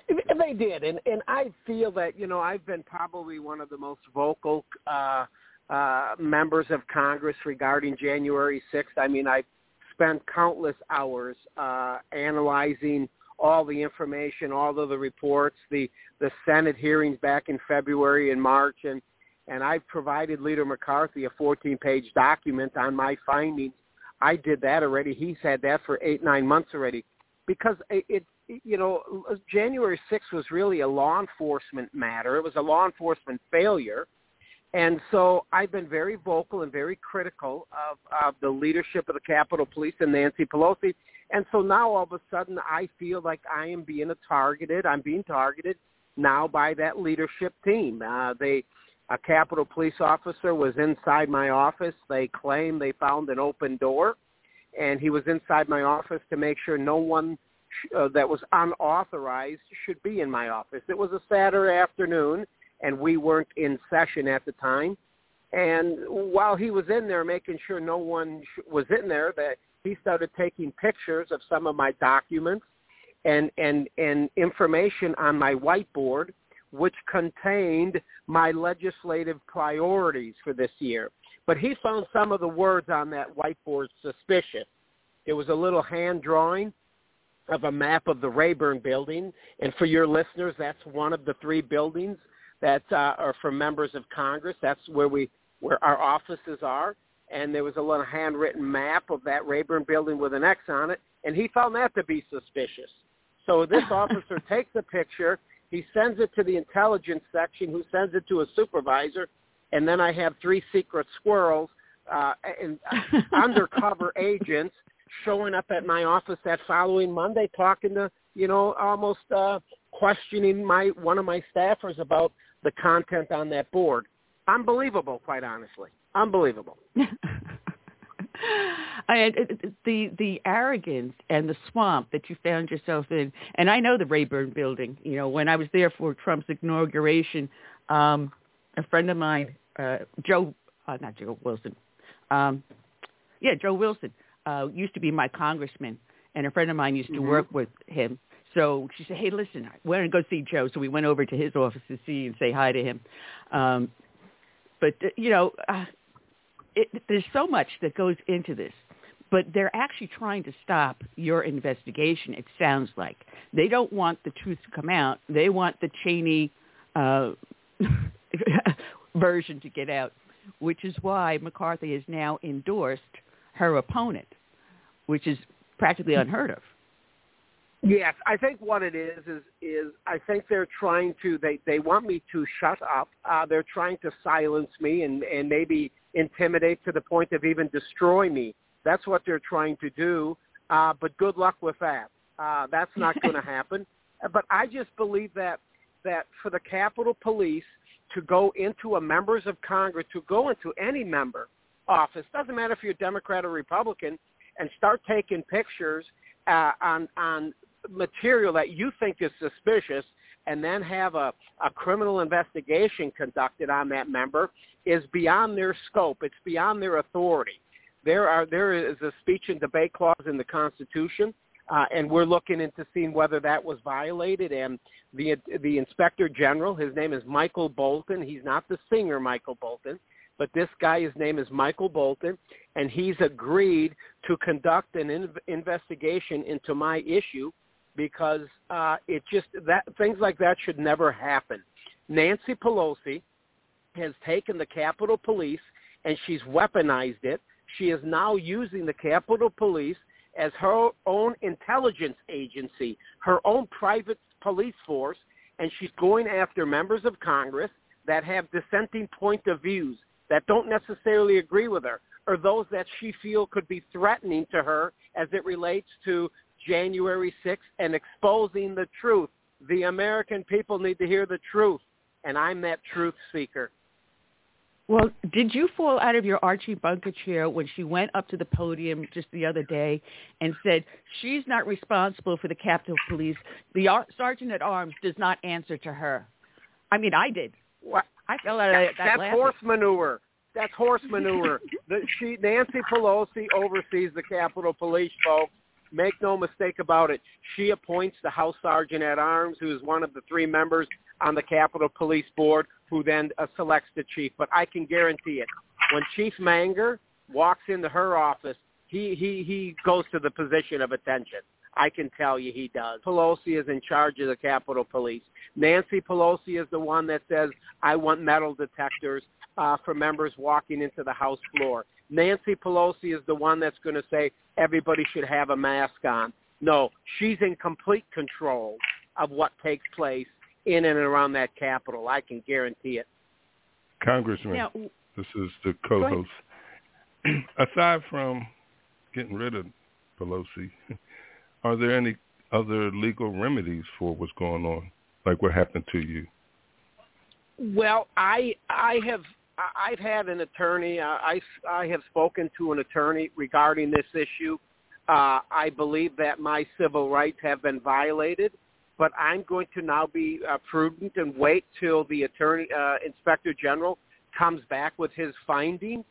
They did, and and I feel that you know I've been probably one of the most vocal uh, uh, members of Congress regarding January 6th. I mean, I spent countless hours uh, analyzing all the information, all of the reports, the the Senate hearings back in February and March, and and I've provided Leader McCarthy a 14-page document on my findings. I did that already. He's had that for eight, nine months already, because it, it you know, January 6th was really a law enforcement matter. It was a law enforcement failure. And so I've been very vocal and very critical of, of the leadership of the Capitol Police and Nancy Pelosi. And so now all of a sudden I feel like I am being targeted. I'm being targeted now by that leadership team. Uh, they a Capitol police officer was inside my office. They claim they found an open door, and he was inside my office to make sure no one uh, that was unauthorized should be in my office. It was a Saturday afternoon, and we weren't in session at the time. And while he was in there making sure no one sh- was in there, that he started taking pictures of some of my documents and and and information on my whiteboard which contained my legislative priorities for this year. But he found some of the words on that whiteboard suspicious. It was a little hand drawing of a map of the Rayburn building. And for your listeners, that's one of the three buildings that uh, are for members of Congress. That's where we where our offices are. And there was a little handwritten map of that Rayburn building with an X on it. And he found that to be suspicious. So this officer takes a picture he sends it to the intelligence section, who sends it to a supervisor, and then I have three secret squirrels uh, and uh, undercover agents showing up at my office that following Monday, talking to you know almost uh, questioning my one of my staffers about the content on that board. Unbelievable, quite honestly. Unbelievable. I, the the arrogance and the swamp that you found yourself in, and I know the Rayburn Building. You know, when I was there for Trump's inauguration, um, a friend of mine, uh, Joe, uh, not Joe Wilson, um, yeah, Joe Wilson, uh, used to be my congressman, and a friend of mine used to mm-hmm. work with him. So she said, "Hey, listen, we're going to go see Joe." So we went over to his office to see and say hi to him. Um, but uh, you know, uh, it, there's so much that goes into this. But they're actually trying to stop your investigation. It sounds like they don't want the truth to come out. They want the Cheney uh, version to get out, which is why McCarthy has now endorsed her opponent, which is practically unheard of. Yes, I think what it is is is I think they're trying to they they want me to shut up. Uh, they're trying to silence me and and maybe intimidate to the point of even destroy me. That's what they're trying to do. Uh, but good luck with that. Uh, that's not going to happen. But I just believe that that for the Capitol Police to go into a members of Congress to go into any member office doesn't matter if you're Democrat or Republican and start taking pictures uh, on on material that you think is suspicious and then have a, a criminal investigation conducted on that member is beyond their scope. It's beyond their authority. There are there is a speech and debate clause in the Constitution, uh, and we're looking into seeing whether that was violated. And the the Inspector General, his name is Michael Bolton. He's not the singer Michael Bolton but this guy, his name is Michael Bolton, and he's agreed to conduct an in- investigation into my issue because uh, it just that things like that should never happen. Nancy Pelosi has taken the Capitol Police and she's weaponized it. She is now using the Capitol Police as her own intelligence agency, her own private police force, and she's going after members of Congress that have dissenting point of views that don't necessarily agree with her or those that she feel could be threatening to her as it relates to January 6th and exposing the truth. The American people need to hear the truth, and I'm that truth seeker. Well, did you fall out of your Archie Bunker chair when she went up to the podium just the other day and said she's not responsible for the Capitol Police? The sergeant at arms does not answer to her. I mean, I did. What? I fell out of that. That's laughing. horse manure. That's horse manure. the, she Nancy Pelosi oversees the Capitol Police, folks. Make no mistake about it. She appoints the House Sergeant at Arms, who is one of the three members on the Capitol Police Board, who then uh, selects the chief. But I can guarantee it. When Chief Manger walks into her office, he he he goes to the position of attention. I can tell you he does. Pelosi is in charge of the Capitol Police. Nancy Pelosi is the one that says, I want metal detectors uh, for members walking into the House floor. Nancy Pelosi is the one that's going to say everybody should have a mask on. No, she's in complete control of what takes place in and around that Capitol. I can guarantee it. Congressman, now, this is the co-host. Aside from getting rid of Pelosi, are there any other legal remedies for what's going on, like what happened to you? Well, I I have I've had an attorney. I I have spoken to an attorney regarding this issue. Uh, I believe that my civil rights have been violated, but I'm going to now be uh, prudent and wait till the attorney uh, inspector general comes back with his findings,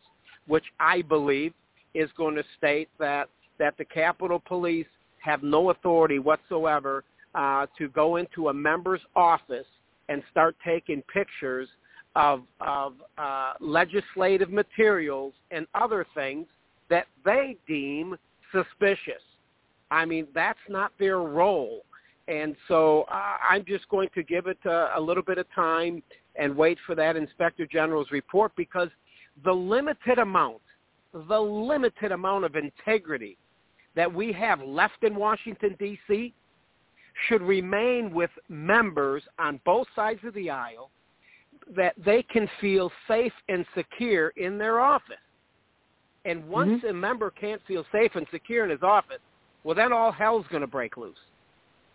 which I believe is going to state that that the Capitol Police have no authority whatsoever uh, to go into a member's office and start taking pictures of, of uh, legislative materials and other things that they deem suspicious. I mean, that's not their role. And so uh, I'm just going to give it a, a little bit of time and wait for that Inspector General's report because the limited amount, the limited amount of integrity that we have left in Washington, D.C. should remain with members on both sides of the aisle that they can feel safe and secure in their office. And once mm-hmm. a member can't feel safe and secure in his office, well, then all hell's going to break loose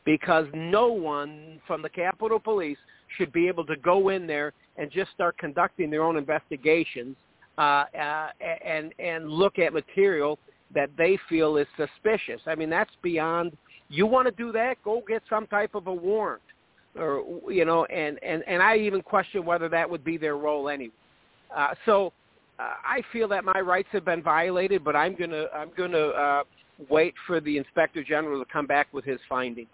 because no one from the Capitol Police should be able to go in there and just start conducting their own investigations uh, uh, and and look at material that they feel is suspicious. I mean, that's beyond. You want to do that? Go get some type of a warrant, or you know, and and and I even question whether that would be their role anyway. Uh, so uh, I feel that my rights have been violated, but I'm gonna I'm gonna uh, wait for the inspector general to come back with his findings.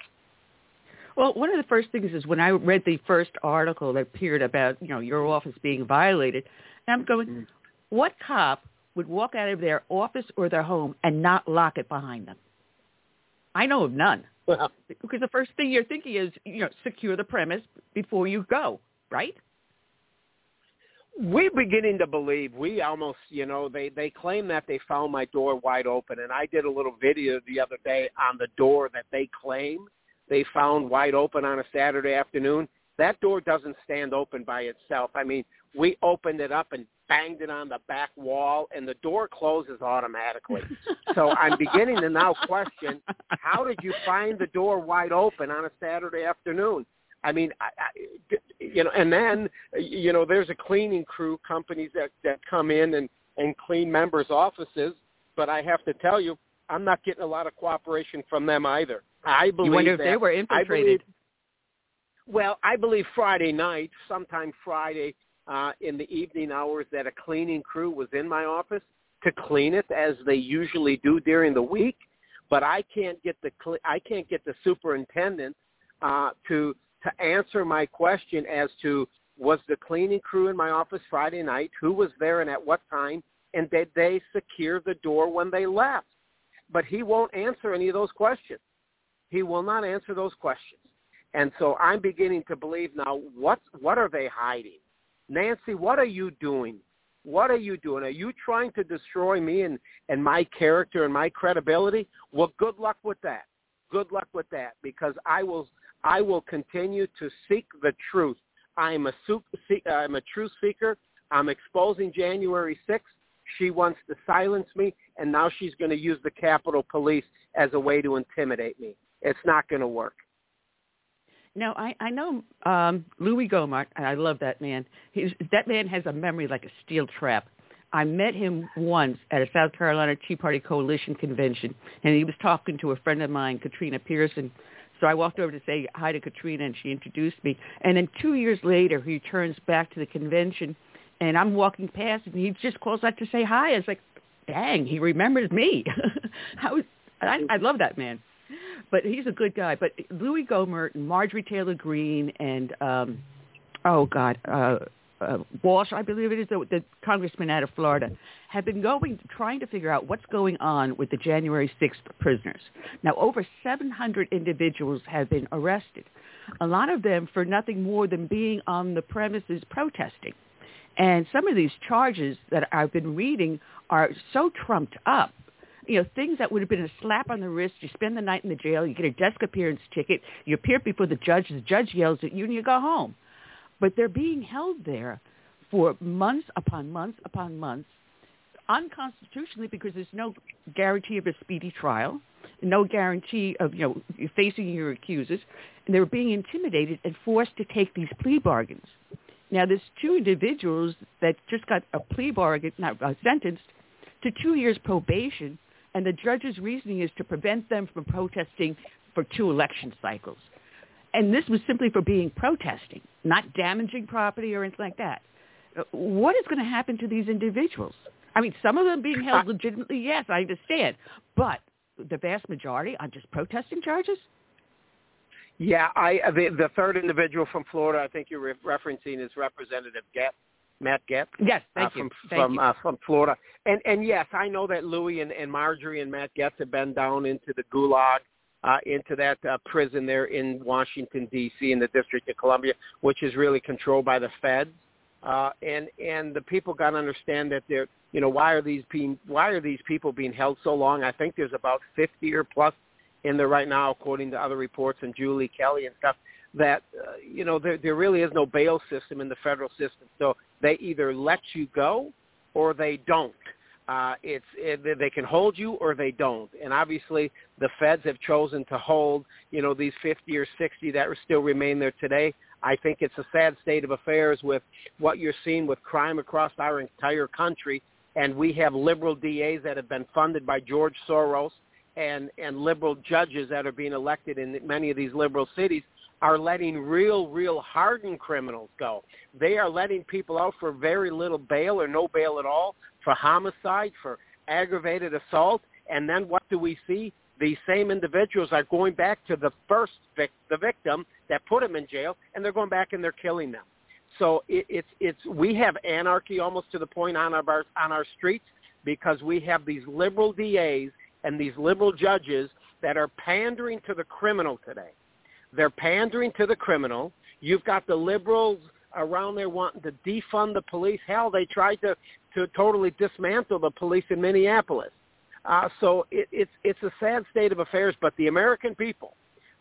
Well, one of the first things is when I read the first article that appeared about you know your office being violated, and I'm going, mm-hmm. what cop would walk out of their office or their home and not lock it behind them? I know of none. Well, because the first thing you're thinking is you know secure the premise before you go, right? we're beginning to believe we almost you know they they claim that they found my door wide open and i did a little video the other day on the door that they claim they found wide open on a saturday afternoon that door doesn't stand open by itself. I mean we opened it up and banged it on the back wall and the door closes automatically. So i'm beginning to now question how did you find the door wide open on a saturday afternoon? I mean, I, I, you know, and then you know, there's a cleaning crew companies that that come in and and clean members' offices, but I have to tell you, I'm not getting a lot of cooperation from them either. I believe you wonder if that, they were infiltrated. I believe, well, I believe Friday night, sometime Friday uh, in the evening hours, that a cleaning crew was in my office to clean it as they usually do during the week. But I can't get the I can't get the superintendent uh, to to answer my question as to was the cleaning crew in my office Friday night, who was there and at what time, and did they secure the door when they left? But he won't answer any of those questions. He will not answer those questions. And so I'm beginning to believe now, what, what are they hiding? Nancy, what are you doing? What are you doing? Are you trying to destroy me and, and my character and my credibility? Well, good luck with that. Good luck with that because I will I will continue to seek the truth. I'm a, I'm a truth seeker. I'm exposing January 6th. She wants to silence me, and now she's going to use the Capitol Police as a way to intimidate me. It's not going to work. Now I I know um Louis Gohmert. I love that man. He's that man has a memory like a steel trap. I met him once at a South Carolina Tea Party Coalition convention, and he was talking to a friend of mine, Katrina Pearson, so I walked over to say hi to Katrina, and she introduced me. And then two years later, he turns back to the convention, and I'm walking past, and he just calls out to say hi. It's like, dang, he remembers me. How I, I love that man. But he's a good guy. But Louis Gohmert and Marjorie Taylor Greene and um oh God, uh uh, Walsh, I believe it is, the, the congressman out of Florida, have been going, trying to figure out what's going on with the January 6th prisoners. Now, over 700 individuals have been arrested, a lot of them for nothing more than being on the premises protesting. And some of these charges that I've been reading are so trumped up you know, things that would have been a slap on the wrist. You spend the night in the jail, you get a desk appearance ticket, you appear before the judge, the judge yells at you, and you go home. But they're being held there for months upon months upon months unconstitutionally because there's no guarantee of a speedy trial, no guarantee of you know facing your accusers, and they were being intimidated and forced to take these plea bargains. Now, there's two individuals that just got a plea bargain, not uh, sentenced to two years probation, and the judge's reasoning is to prevent them from protesting for two election cycles. And this was simply for being protesting, not damaging property or anything like that. Uh, what is going to happen to these individuals? I mean, some of them being held legitimately, yes, I understand. But the vast majority on just protesting charges? Yeah, I the, the third individual from Florida, I think you're re- referencing is Representative Gaetz, Matt Gaetz. Yes, thank uh, you. From, thank from you. Uh, from Florida, and and yes, I know that Louis and, and Marjorie and Matt Gaetz have been down into the Gulag uh, into that uh, prison there in Washington D.C. in the District of Columbia, which is really controlled by the feds. Uh, and and the people got to understand that they're you know why are these being why are these people being held so long? I think there's about 50 or plus in there right now, according to other reports and Julie Kelly and stuff. That uh, you know there there really is no bail system in the federal system, so they either let you go or they don't. Uh, it's it, they can hold you or they don't, and obviously the feds have chosen to hold you know these 50 or 60 that still remain there today. I think it's a sad state of affairs with what you're seeing with crime across our entire country. And we have liberal DAs that have been funded by George Soros and, and liberal judges that are being elected in many of these liberal cities are letting real, real hardened criminals go. They are letting people out for very little bail or no bail at all, for homicide, for aggravated assault. And then what do we see? These same individuals are going back to the first vic- the victim that put them in jail, and they're going back and they're killing them. So it, it's it's we have anarchy almost to the point on our on our streets because we have these liberal DAs and these liberal judges that are pandering to the criminal today. They're pandering to the criminal. You've got the liberals around there wanting to defund the police. Hell, they tried to to totally dismantle the police in Minneapolis. Uh, so it, it's it's a sad state of affairs. But the American people,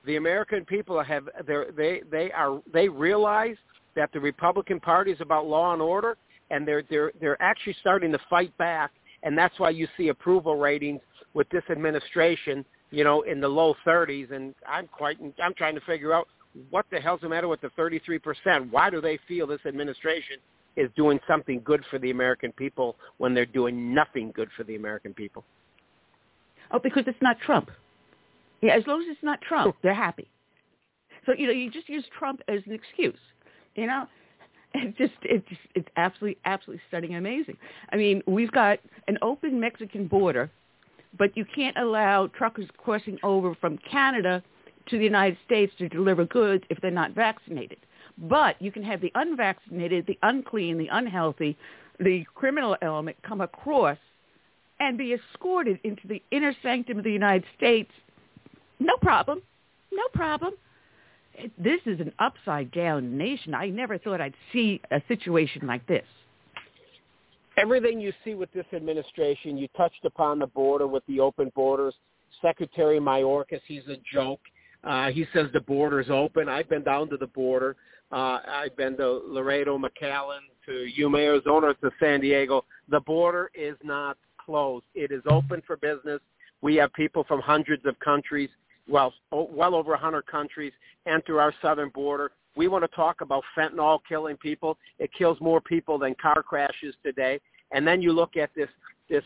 the American people have they they are they realize that the Republican Party is about law and order, and they're they're they're actually starting to fight back, and that's why you see approval ratings with this administration, you know, in the low 30s. And I'm quite I'm trying to figure out what the hell's the matter with the 33 percent. Why do they feel this administration is doing something good for the American people when they're doing nothing good for the American people? Oh, because it's not Trump. Yeah, as long as it's not Trump, they're happy. So you know, you just use Trump as an excuse. You know, it's just it's it's absolutely absolutely stunning and amazing. I mean, we've got an open Mexican border, but you can't allow truckers crossing over from Canada to the United States to deliver goods if they're not vaccinated. But you can have the unvaccinated, the unclean, the unhealthy, the criminal element come across and be escorted into the inner sanctum of the United States, no problem. No problem. This is an upside down nation. I never thought I'd see a situation like this. Everything you see with this administration, you touched upon the border with the open borders. Secretary Mayorkas, he's a joke. Uh, he says the border's open. I've been down to the border. Uh, I've been to Laredo, McAllen, to Yuma, Arizona, to San Diego. The border is not closed. It is open for business. We have people from hundreds of countries, well, well over 100 countries, enter our southern border. We want to talk about fentanyl killing people. It kills more people than car crashes today. And then you look at this, this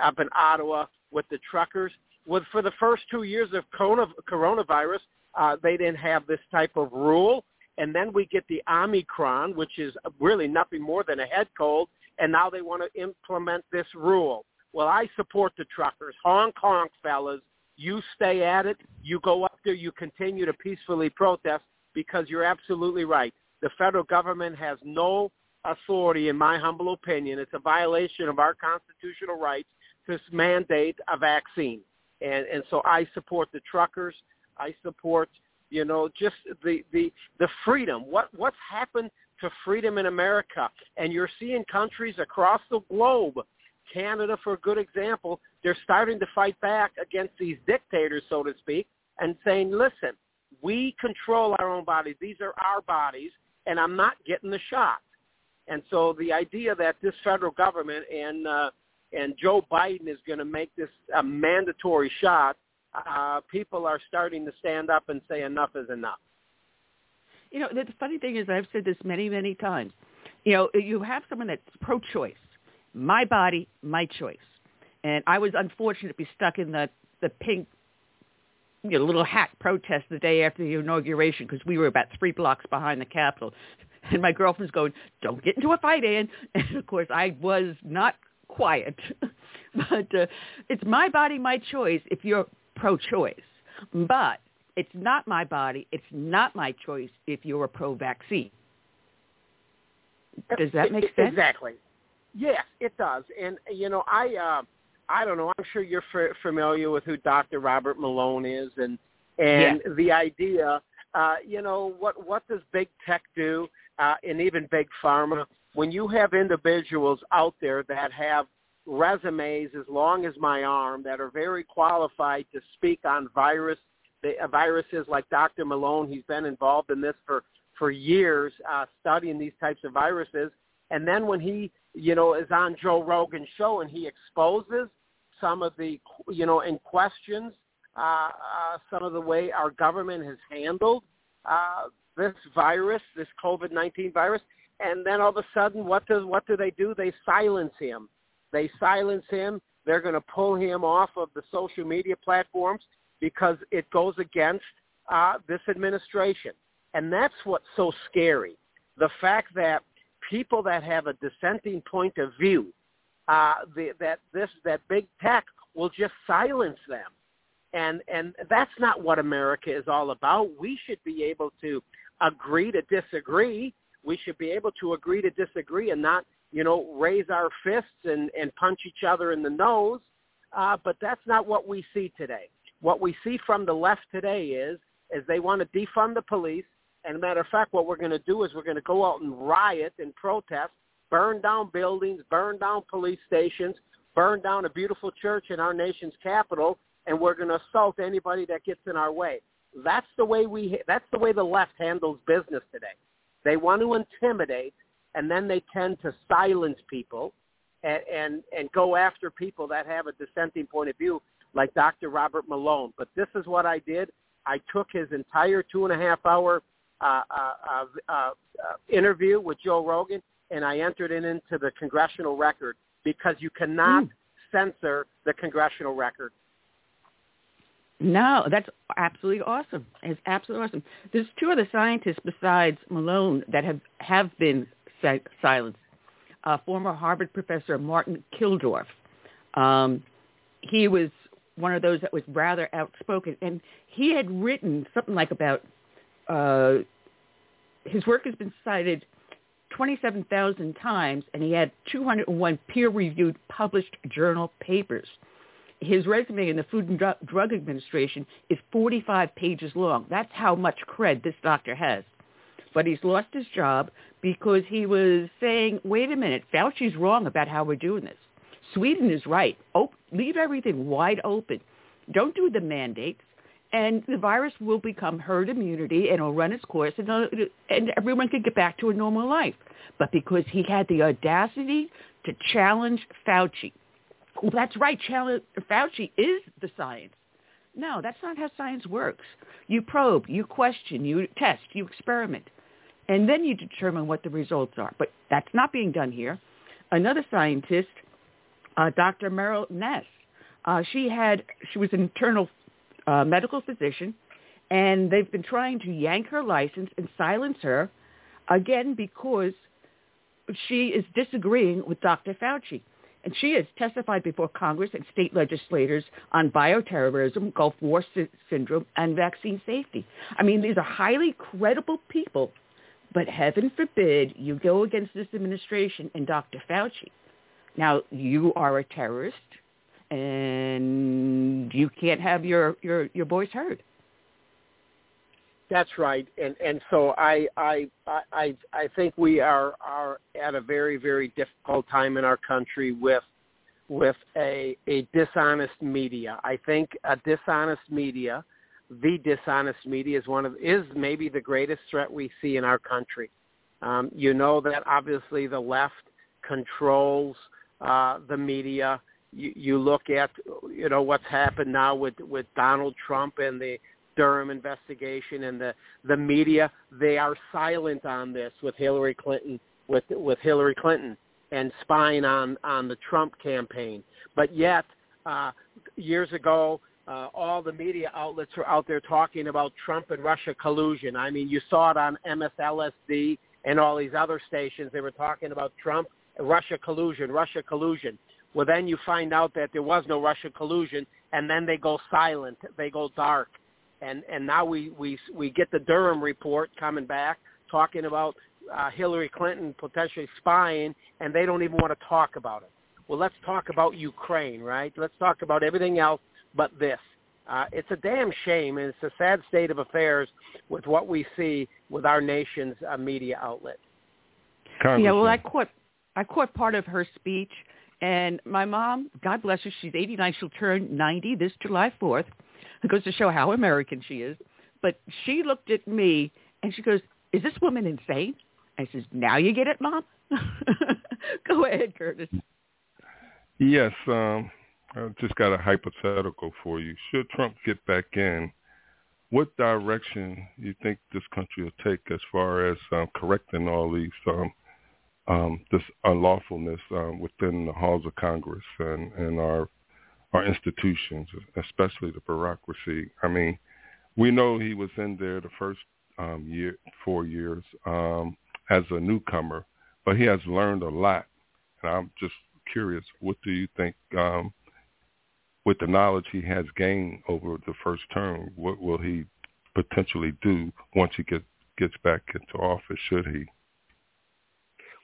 up in Ottawa with the truckers. With for the first two years of coronavirus, uh, they didn't have this type of rule. And then we get the Omicron, which is really nothing more than a head cold. And now they want to implement this rule. Well, I support the truckers. Honk, honk, fellas. You stay at it. You go up there. You continue to peacefully protest because you're absolutely right. The federal government has no authority, in my humble opinion. It's a violation of our constitutional rights to mandate a vaccine. And, and so I support the truckers. I support, you know, just the, the, the freedom. What, what's happened to freedom in America? And you're seeing countries across the globe Canada, for a good example, they're starting to fight back against these dictators, so to speak, and saying, listen, we control our own bodies. These are our bodies, and I'm not getting the shot. And so the idea that this federal government and uh, and Joe Biden is going to make this a mandatory shot, uh, people are starting to stand up and say enough is enough. You know, the funny thing is, I've said this many, many times. You know, you have someone that's pro-choice, my body, my choice. And I was unfortunate to be stuck in the the pink you know, little hat protest the day after the inauguration because we were about three blocks behind the Capitol. And my girlfriend's going, don't get into a fight, Ann. And of course, I was not quiet. but uh, it's my body, my choice if you're pro-choice. But it's not my body, it's not my choice if you're a pro-vaccine. Does that make sense? Exactly. Yes, it does. And you know, I uh, I don't know. I'm sure you're f- familiar with who Dr. Robert Malone is, and and yeah. the idea. Uh, you know what? What does big tech do, uh, and even big pharma? When you have individuals out there that have resumes as long as my arm that are very qualified to speak on virus the, uh, viruses like Dr. Malone, he's been involved in this for for years, uh, studying these types of viruses. And then when he you know, is on Joe Rogan's show and he exposes some of the, you know, in questions uh, uh, some of the way our government has handled uh, this virus, this COVID-19 virus, and then all of a sudden, what does what do they do? They silence him. They silence him. They're going to pull him off of the social media platforms because it goes against uh, this administration, and that's what's so scary. The fact that people that have a dissenting point of view, uh, the, that this that big tech will just silence them and and that's not what America is all about. We should be able to agree to disagree. We should be able to agree to disagree and not, you know, raise our fists and and punch each other in the nose. Uh, but that's not what we see today. What we see from the left today is is they want to defund the police. And a matter of fact, what we're going to do is we're going to go out and riot and protest, burn down buildings, burn down police stations, burn down a beautiful church in our nation's capital, and we're going to assault anybody that gets in our way. That's the way we. That's the way the left handles business today. They want to intimidate, and then they tend to silence people, and and, and go after people that have a dissenting point of view, like Dr. Robert Malone. But this is what I did. I took his entire two and a half hour uh, uh, uh, uh, interview with Joe Rogan, and I entered it into the congressional record because you cannot mm. censor the congressional record. No, that's absolutely awesome. It's absolutely awesome. There's two other scientists besides Malone that have have been si- silenced. Uh, former Harvard professor Martin Kulldorff. Um, he was one of those that was rather outspoken, and he had written something like about uh, his work has been cited 27,000 times, and he had 201 peer-reviewed published journal papers his resume in the Food and Drug Administration is 45 pages long. That's how much cred this doctor has. But he's lost his job because he was saying, wait a minute, Fauci's wrong about how we're doing this. Sweden is right. Oh, leave everything wide open. Don't do the mandates. And the virus will become herd immunity and it'll run its course and, and everyone can get back to a normal life. But because he had the audacity to challenge Fauci, well, that's right. challenge, Fauci is the science. No, that's not how science works. You probe, you question, you test, you experiment, and then you determine what the results are. But that's not being done here. Another scientist, uh, Dr. Meryl Nass, uh, she had she was an internal medical physician, and they've been trying to yank her license and silence her again because she is disagreeing with Dr. Fauci and she has testified before Congress and state legislators on bioterrorism, Gulf War sy- syndrome, and vaccine safety. I mean, these are highly credible people, but heaven forbid you go against this administration and Dr. Fauci. Now, you are a terrorist, and you can't have your, your, your voice heard. That's right, and and so I I I I think we are are at a very very difficult time in our country with with a a dishonest media. I think a dishonest media, the dishonest media is one of is maybe the greatest threat we see in our country. Um, you know that obviously the left controls uh, the media. You, look at you know what's happened now with with Donald Trump and the Durham investigation and the the media they are silent on this with Hillary Clinton with with Hillary Clinton and spying on on the Trump campaign. But yet uh, years ago uh, all the media outlets were out there talking about Trump and Russia collusion. I mean, you saw it on MSLSD and all these other stations. They were talking about Trump, Russia collusion, Russia collusion. Well, then you find out that there was no Russia collusion, and then they go silent. They go dark and and now we we we get the Durham report coming back talking about uh, Hillary Clinton potentially spying, and they don't even want to talk about it. Well, let's talk about Ukraine, right? Let's talk about everything else but this. Uh, it's a damn shame, and it's a sad state of affairs with what we see with our nation's uh, media outlet. Yeah, well, I caught I caught part of her speech, and my mom, God bless her, she's 89. She'll turn 90 this July 4th. It goes to show how American she is. But she looked at me and she goes, is this woman insane? I says, now you get it, Mom? Go ahead, Curtis. Yes, um, I just got a hypothetical for you. Should Trump get back in, what direction you think this country will take as far as um, correcting all these um, um, this unlawfulness um, within the halls of Congress and, and our our institutions, especially the bureaucracy. I mean, we know he was in there the first um, year, four years um, as a newcomer, but he has learned a lot. And I'm just curious, what do you think, um, with the knowledge he has gained over the first term, what will he potentially do once he gets gets back into office? Should he?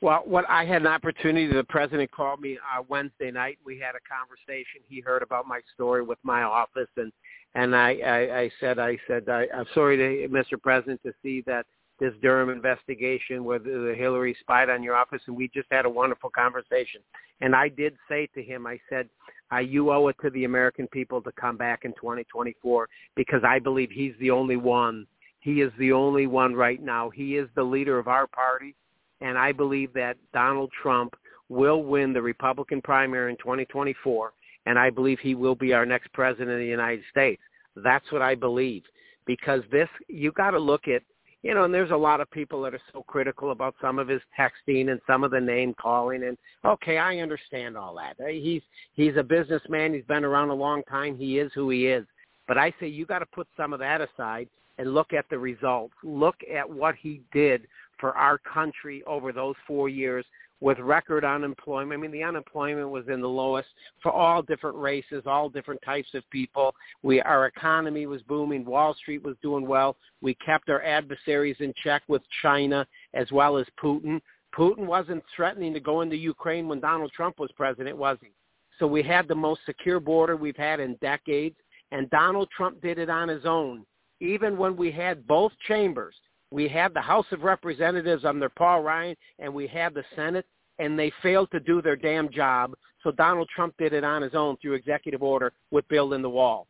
Well, what I had an opportunity. The president called me uh, Wednesday night. We had a conversation. He heard about my story with my office, and and I I, I said I said I, I'm sorry to Mr. President to see that this Durham investigation where the Hillary spied on your office, and we just had a wonderful conversation. And I did say to him, I said, uh, you owe it to the American people to come back in 2024 because I believe he's the only one. He is the only one right now. He is the leader of our party and I believe that Donald Trump will win the Republican primary in 2024, and I believe he will be our next president of the United States. That's what I believe. Because this, you got to look at, you know, and there's a lot of people that are so critical about some of his texting and some of the name calling. And okay, I understand all that. Uh, he's he's a businessman. He's been around a long time. He is who he is. But I say you got to put some of that aside and look at the results. Look at what he did for our country over those four years with record unemployment. I mean, the unemployment was in the lowest for all different races, all different types of people. We, our economy was booming. Wall Street was doing well. We kept our adversaries in check with China as well as Putin. Putin wasn't threatening to go into Ukraine when Donald Trump was president, was he? So we had the most secure border we've had in decades, and Donald Trump did it on his own. Even when we had both chambers, we had the House of Representatives under Paul Ryan, and we had the Senate, and they failed to do their damn job. So Donald Trump did it on his own through executive order with building the wall.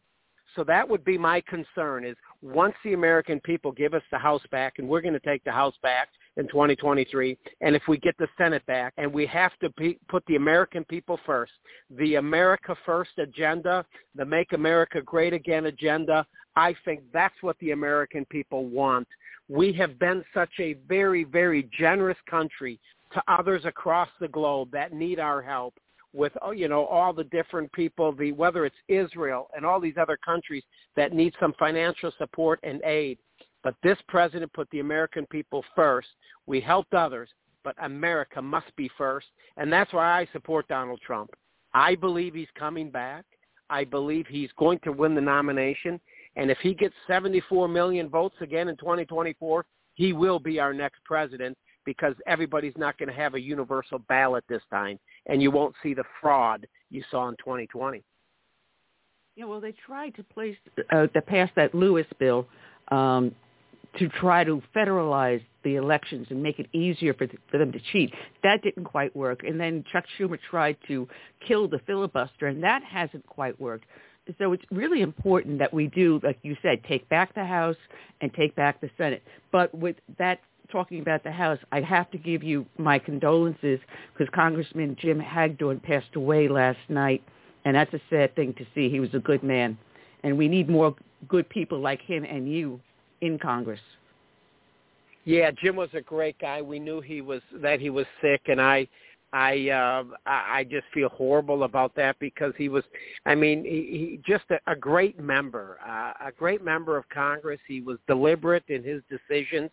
So that would be my concern is once the American people give us the House back, and we're going to take the House back in 2023, and if we get the Senate back, and we have to be, put the American people first, the America First agenda, the Make America Great Again agenda, I think that's what the American people want we have been such a very, very generous country to others across the globe that need our help with oh, you know all the different people the whether it's Israel and all these other countries that need some financial support and aid. But this president put the American people first. We helped others but America must be first. And that's why I support Donald Trump. I believe he's coming back. I believe he's going to win the nomination and if he gets 74 million votes again in 2024, he will be our next president because everybody's not going to have a universal ballot this time, and you won't see the fraud you saw in 2020. Yeah, well, they tried to place uh, to pass that Lewis bill um, to try to federalize the elections and make it easier for, for them to cheat. That didn't quite work. And then Chuck Schumer tried to kill the filibuster, and that hasn't quite worked so it's really important that we do, like you said, take back the House and take back the Senate. But with that talking about the House, I have to give you my condolences because Congressman Jim Hagedorn passed away last night, and that's a sad thing to see. He was a good man, and we need more good people like him and you in Congress. Yeah, Jim was a great guy. We knew he was that he was sick, and I I uh, I just feel horrible about that because he was, I mean, he, he just a, a great member, uh, a great member of Congress. He was deliberate in his decisions,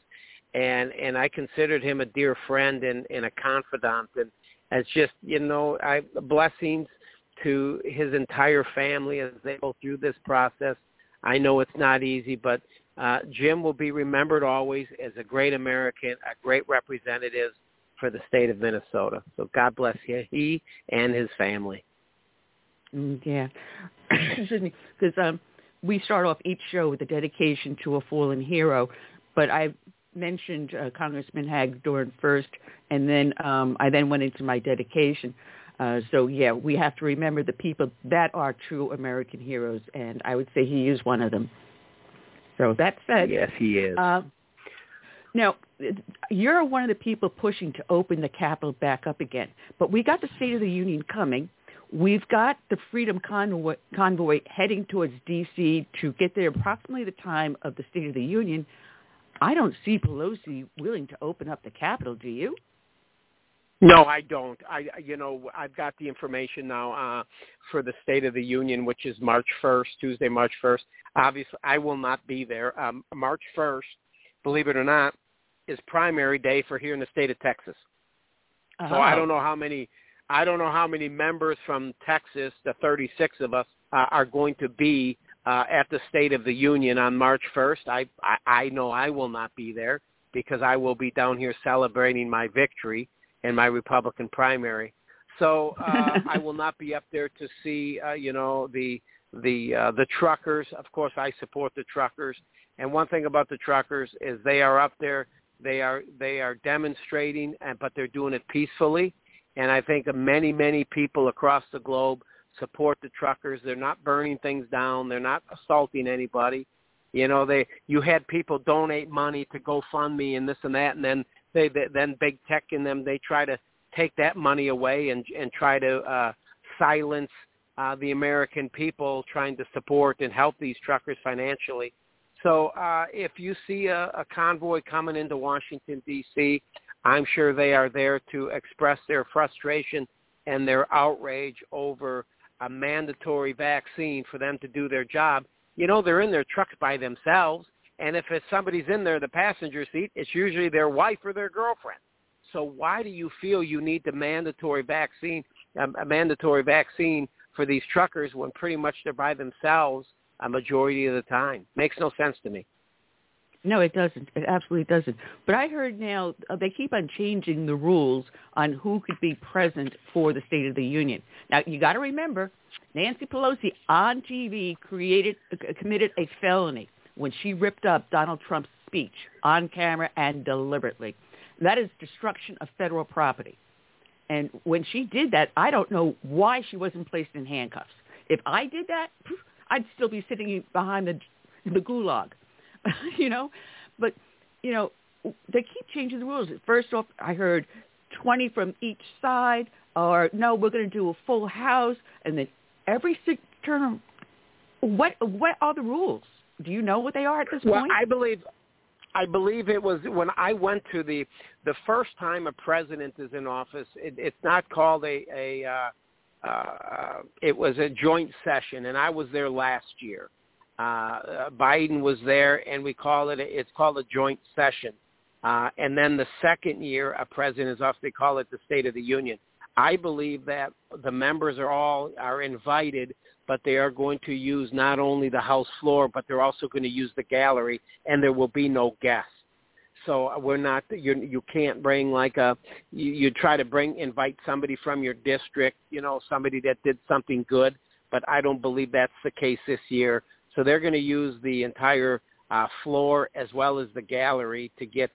and and I considered him a dear friend and, and a confidant. And as just you know, I blessings to his entire family as they go through this process. I know it's not easy, but uh, Jim will be remembered always as a great American, a great representative for the state of Minnesota. So God bless you, he and his family. Mm, yeah, excuse me, because um, we start off each show with a dedication to a fallen hero, but I mentioned uh, Congressman Hagedorn first, and then um, I then went into my dedication. Uh, so yeah, we have to remember the people that are true American heroes, and I would say he is one of them. So that said, yes, he is. Uh, now, you're one of the people pushing to open the Capitol back up again. But we got the State of the Union coming. We've got the Freedom Convoy, convoy heading towards D.C. to get there approximately the time of the State of the Union. I don't see Pelosi willing to open up the Capitol. Do you? No, I don't. I, you know, I've got the information now uh, for the State of the Union, which is March 1st, Tuesday, March 1st. Obviously, I will not be there. Um, March 1st, believe it or not, is primary day for here in the state of Texas. Uh-huh. So I don't know how many. I don't know how many members from Texas, the 36 of us, uh, are going to be uh, at the State of the Union on March 1st. I, I I know I will not be there because I will be down here celebrating my victory in my Republican primary. So uh, I will not be up there to see, uh, you know, the the uh, the truckers. Of course, I support the truckers. And one thing about the truckers is they are up there. They are they are demonstrating, and but they're doing it peacefully. And I think many many people across the globe support the truckers. They're not burning things down. They're not assaulting anybody. You know, they you had people donate money to GoFundMe and this and that, and then they, they then big tech in them they try to take that money away and and try to uh, silence uh, the American people trying to support and help these truckers financially. So uh, if you see a, a convoy coming into Washington D.C., I'm sure they are there to express their frustration and their outrage over a mandatory vaccine for them to do their job. You know, they're in their trucks by themselves and if it's somebody's in there, the passenger seat, it's usually their wife or their girlfriend. So why do you feel you need the mandatory vaccine, um, a mandatory vaccine for these truckers when pretty much they're by themselves a majority of the time? Makes no sense to me. No, it doesn't. It absolutely doesn't. But I heard now uh, they keep on changing the rules on who could be present for the State of the Union. Now you got to remember, Nancy Pelosi on TV created uh, committed a felony when she ripped up Donald Trump's speech on camera and deliberately. That is destruction of federal property. And when she did that, I don't know why she wasn't placed in handcuffs. If I did that, I'd still be sitting behind the the gulag, you know. But you know, they keep changing the rules. First off, I heard 20 from each side, or no, we're going to do a full house, and then every turn. What what are the rules? Do you know what they are at this well, point? Well, I believe I believe it was when I went to the the first time a president is in office. It, it's not called a a uh, uh, it was a joint session, and I was there last year. Uh, Biden was there, and we call it it's called a joint session. Uh, and then the second year a president is off, they call it the State of the Union. I believe that the members are all are invited but they are going to use not only the House floor, but they're also going to use the gallery, and there will be no guests. So uh, we're not you you can't bring like a you, you try to bring invite somebody from your district, you know, somebody that did something good, but I don't believe that's the case this year. So they're going to use the entire uh, floor as well as the gallery to get,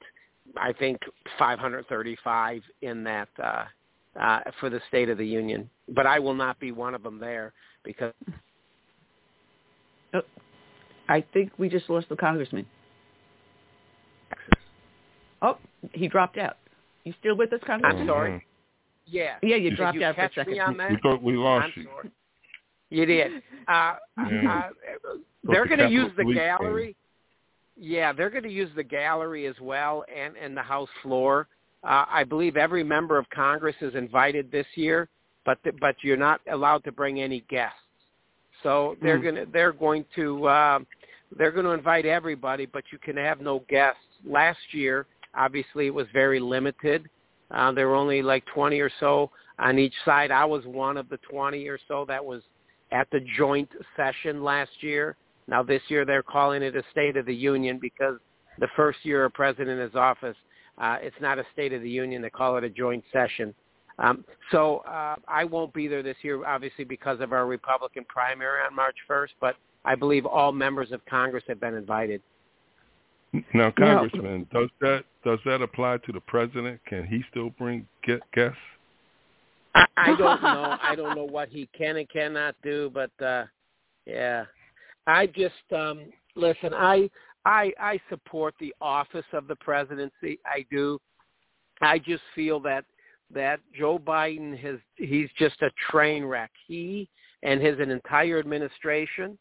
I think, 535 in that uh, uh, for the State of the Union. But I will not be one of them there because oh, I think we just lost the congressman. Oh, he dropped out. You still with us, Congressman? I'm sorry. Mm-hmm. Yeah. Yeah, you did dropped you out for a second. Me on that? We thought we lost I'm you. Sorry. You did. Uh, yeah. uh, they're going to use the Police gallery. Yeah, they're going to use the gallery as well and and the House floor. Uh, I believe every member of Congress is invited this year but the, but you're not allowed to bring any guests. So they're mm. gonna they're going to uh, they're going to invite everybody, but you can have no guests. Last year, obviously, it was very limited. Uh, there were only like 20 or so on each side. I was one of the 20 or so that was at the joint session last year. Now this year they're calling it a State of the Union because the first year a president his office, uh, it's not a State of the Union. They call it a joint session. Um, so uh, I won't be there this year, obviously, because of our Republican primary on March 1st, but I believe all members of Congress have been invited. Now, Congressman, does that does that apply to the president? Can he still bring get guests? I, I don't know. I don't know what he can and cannot do, but uh yeah, I just um listen. I I I support the office of the presidency. I do. I just feel that that Joe Biden has he's just a train wreck. He and his an entire administration,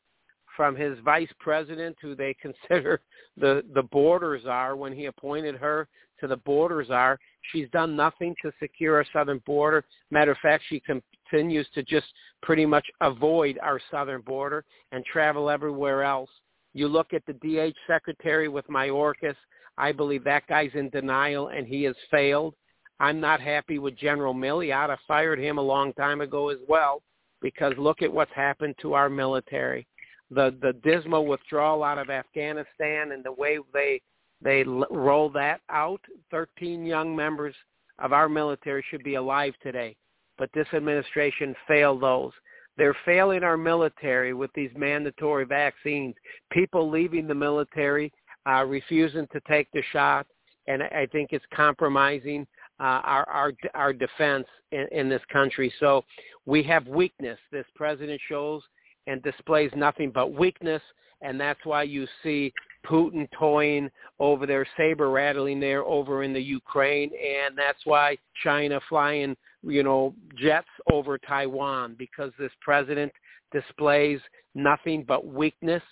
from his vice president, who they consider the the border czar when he appointed her to the border czar, she's done nothing to secure our southern border. Matter of fact, she continues to just pretty much avoid our southern border and travel everywhere else. You look at the DH secretary with Mayorkas. I believe that guy's in denial and he has failed. I'm not happy with General Milley. Have fired him a long time ago as well because look at what's happened to our military. The the dismal withdrawal out of Afghanistan and the way they they roll that out. 13 young members of our military should be alive today, but this administration failed those. They're failing our military with these mandatory vaccines. People leaving the military, uh, refusing to take the shot, and I think it's compromising uh, our our our defense in, in this country. So we have weakness. This president shows and displays nothing but weakness, and that's why you see Putin toying over there, saber rattling there over in the Ukraine, and that's why China flying, you know, jets over Taiwan because this president displays nothing but weakness,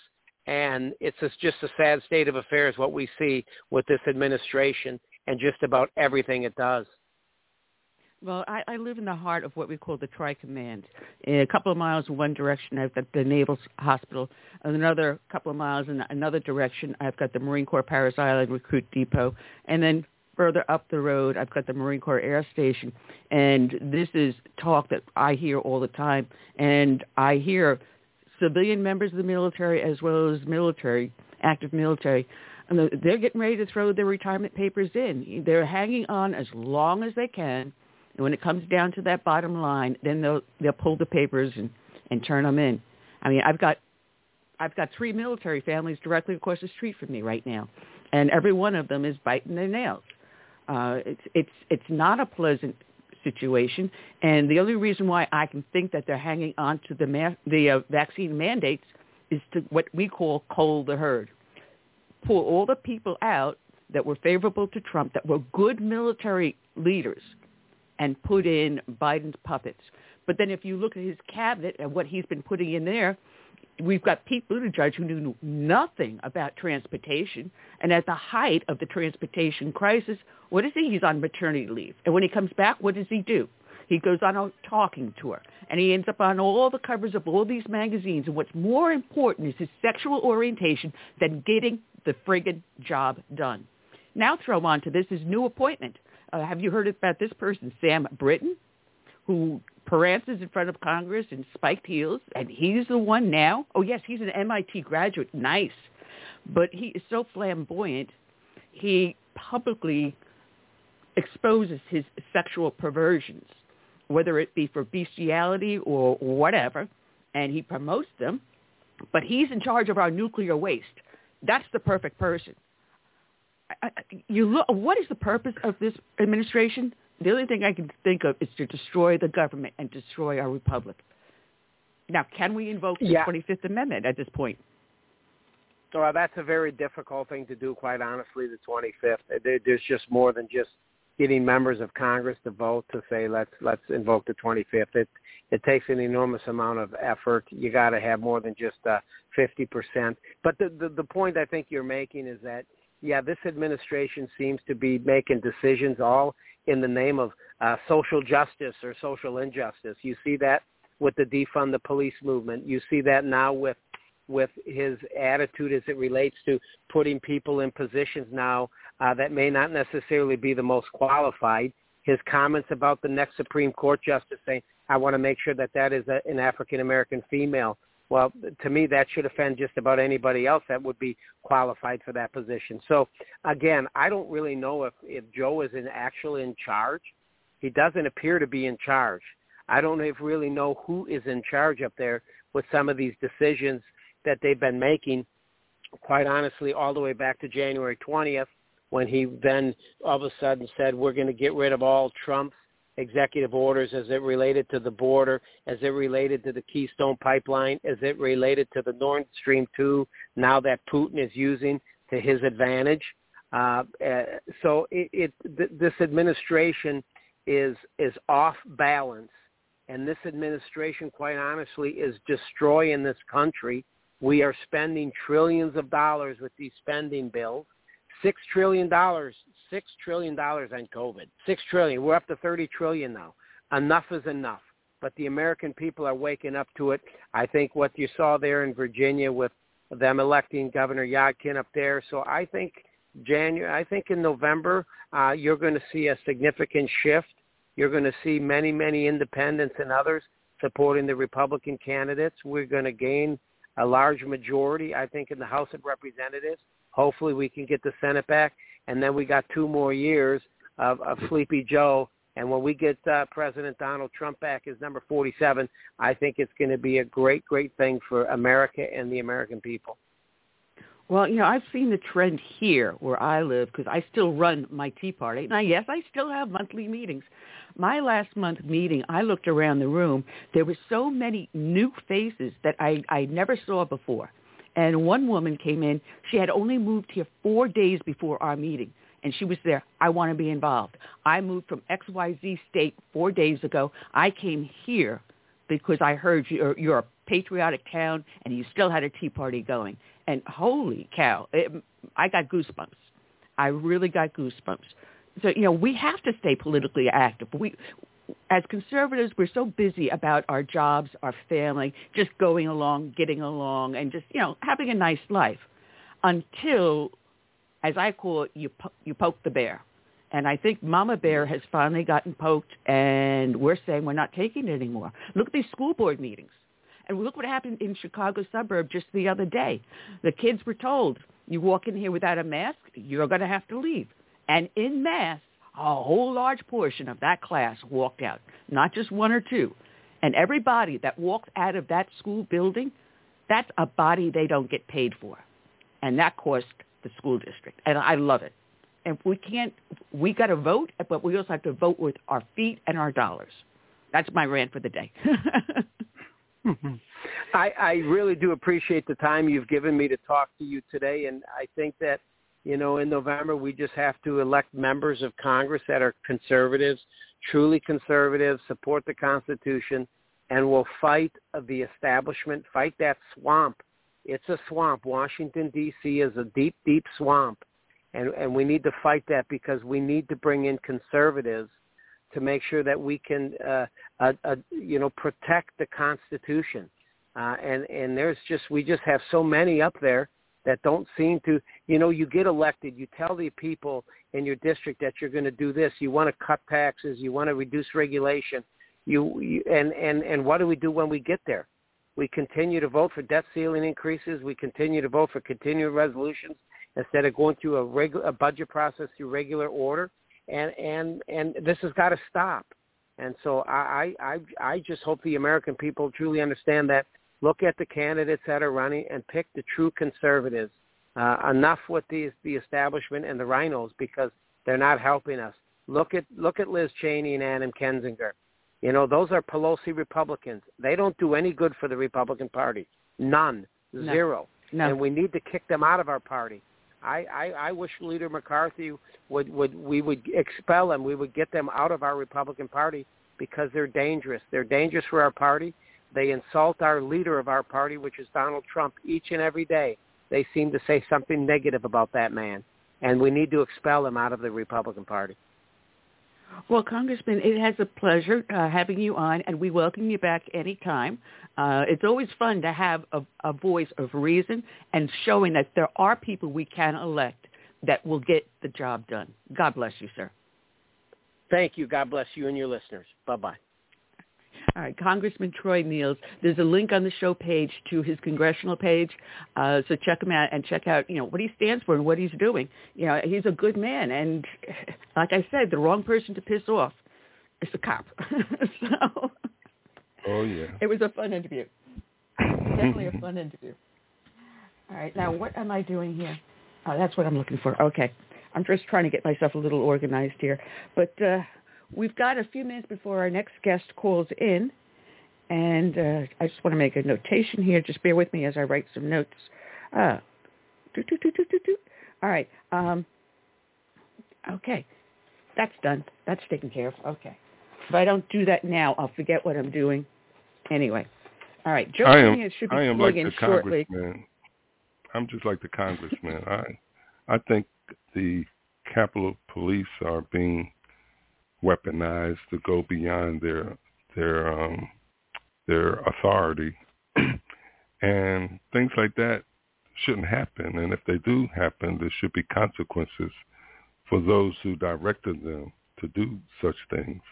and it's just a sad state of affairs what we see with this administration and just about everything it does. Well, I, I live in the heart of what we call the Tri-Command. Eh, a couple of miles in one direction, I've got the Naval Hospital. Another couple of miles in another direction, I've got the Marine Corps Parris Island Recruit Depot. And then further up the road, I've got the Marine Corps Air Station. And this is talk that I hear all the time. And I hear civilian members of the military as well as military, active military, and they're getting ready to throw their retirement papers in. They're hanging on as long as they can and when it comes down to that bottom line, then they'll they'll pull the papers and and turn them in. I mean, I've got I've got three military families directly across the street from me right now, and every one of them is biting their nails. Uh, it's it's it's not a pleasant situation, and the only reason why I can think that they're hanging on to the ma- the uh, vaccine mandates is to what we call cull the herd, pull all the people out that were favorable to Trump, that were good military leaders, and put in Biden's puppets. But then if you look at his cabinet and what he's been putting in there, we've got Pete Buttigieg who knew nothing about transportation. And at the height of the transportation crisis, what is he? He's on maternity leave. And when he comes back, what does he do? He goes on a talking tour, and he ends up on all the covers of all these magazines. And what's more important is his sexual orientation than getting the friggin' job done. Now throw on to this his new appointment uh, have you heard about this person, Sam Brinton, who prances in front of Congress in spiked heels, and he's the one now. Oh yes, he's an MIT graduate. Nice, but he is so flamboyant. He publicly exposes his sexual perversions, whether it be for bestiality or whatever, and he promotes them. But he's in charge of our nuclear waste. That's the perfect person you look. What is the purpose of this administration? The only thing I can think of is to destroy the government and destroy our republic. Now, can we invoke the yeah. 25th Amendment at this point? Well, that's a very difficult thing to do, quite honestly, the 25th. There's just more than just getting members of Congress to vote to say let's let's invoke the 25th. It it takes an enormous amount of effort. You got to have more than just uh, 50%. But the, the the point I think you're making is that yeah, this administration seems to be making decisions all in the name of uh, social justice or social injustice. You see that with the defund the police movement. You see that now with with his attitude as it relates to putting people in positions now uh, that may not necessarily be the most qualified. His comments about the next Supreme Court justice saying, "I want to make sure that that is a, an African American female." Well, to me, that should offend just about anybody else that would be qualified for that position. So, again, I don't really know if, if Joe is in, actually in charge. He doesn't appear to be in charge. I don't really know who is in charge up there with some of these decisions that they've been making, quite honestly, all the way back to January 20th when he then all of a sudden said, we're going to get rid of all Trump's executive orders as it related to the border, as it related to the Keystone Pipeline, as it related to the Nord Stream 2, now that Putin is using to his advantage. Uh, uh, so it, it th- this administration is is off balance, and this administration, quite honestly, is destroying this country. We are spending trillions of dollars with these spending bills. Six trillion dollars, six trillion dollars on COVID. Six trillion. We're up to thirty trillion now. Enough is enough. But the American people are waking up to it. I think what you saw there in Virginia with them electing Governor Youngkin up there. So I think January, I think in November, uh, you're going to see a significant shift. You're going to see many, many independents and others supporting the Republican candidates. We're going to gain a large majority, I think, in the House of Representatives. Hopefully, we can get the Senate back, and then we got two more years of, of Sleepy Joe. And when we get uh, President Donald Trump back as number 47, I think it's going to be a great, great thing for America and the American people. Well, you know, I've seen the trend here where I live because I still run my Tea Party. Now, yes, I still have monthly meetings. My last month meeting, I looked around the room. There were so many new faces that I, I never saw before. And one woman came in. She had only moved here four days before our meeting. And she was there. I want to be involved. I moved from XYZ state four days ago. I came here because I heard you're, you're a patriotic town and you still had a Tea Party going and holy cow, it, I got goosebumps. I really got goosebumps. So you know, we have to stay politically active. We, as conservatives, we're so busy about our jobs, our family, just going along, getting along, and just you know having a nice life, until, as I call it, you po- you poke the bear. And I think Mama Bear mm-hmm. has finally gotten poked, and we're saying we're not taking it anymore. Look at these school board meetings. And look what happened in Chicago suburb just the other day. The kids were told, you walk in here without a mask, you're going to have to leave. And in mass, a whole large portion of that class walked out, not just one or two. And everybody that walked out of that school building, that's a body they don't get paid for. And that cost the school district. And I love it. And we can't, we got to vote, but we also have to vote with our feet and our dollars. That's my rant for the day. Mm-hmm. I, I really do appreciate the time you've given me to talk to you today, and I think that you know in November we just have to elect members of Congress that are conservatives, truly conservatives, support the Constitution, and will fight the establishment, fight that swamp. It's a swamp. Washington D.C. is a deep, deep swamp, and and we need to fight that because we need to bring in conservatives to make sure that we can, uh, uh, uh, you know, protect the Constitution. Uh, and and there's just we just have so many up there that don't seem to, you know, you get elected, you tell the people in your district that you're going to do this, you want to cut taxes, you want to reduce regulation, you, you and and and what do we do when we get there? We continue to vote for debt ceiling increases. We continue to vote for continuing resolutions instead of going through a, regular a budget process through regular order and and and this has got to stop. And so I I I just hope the American people truly understand that. Look at the candidates that are running and pick the true conservatives. Uh, enough with the the establishment and the rhinos because they're not helping us. Look at look at Liz Cheney and Adam Kinzinger. You know those are Pelosi Republicans. They don't do any good for the Republican Party. None, no. zero. No. And we need to kick them out of our party. I, I, I wish Leader McCarthy would, would we would expel them. We would get them out of our Republican Party because they're dangerous. They're dangerous for our party. They insult our leader of our party, which is Donald Trump, each and every day. They seem to say something negative about that man, and we need to expel him out of the Republican Party. Well, Congressman, it has a pleasure uh, having you on, and we welcome you back anytime. Uh, it's always fun to have a, a voice of reason and showing that there are people we can elect that will get the job done. God bless you, sir. Thank you. God bless you and your listeners. Bye-bye. All right, Congressman Troy Nehls. There's a link on the show page to his congressional page, uh, so check him out and check out, you know, what he stands for and what he's doing. You know, he's a good man, and like I said, the wrong person to piss off is a cop. so, oh yeah, it was a fun interview. Definitely a fun interview. All right, now what am I doing here? Oh, that's what I'm looking for. Okay, I'm just trying to get myself a little organized here, but. uh We've got a few minutes before our next guest calls in, and uh, I just want to make a notation here. Just bear with me as I write some notes. Uh, doo, doo, doo, All right. Um, okay. That's done. That's taken care of. Okay. If I don't do that now, I'll forget what I'm doing. Anyway. All right. Joe I am, should be I am like the shortly. congressman. I'm just like the congressman. I I think the Capitol Police are being weaponized to go beyond their their um their authority. And things like that shouldn't happen. And if they do happen there should be consequences for those who directed them to do such things.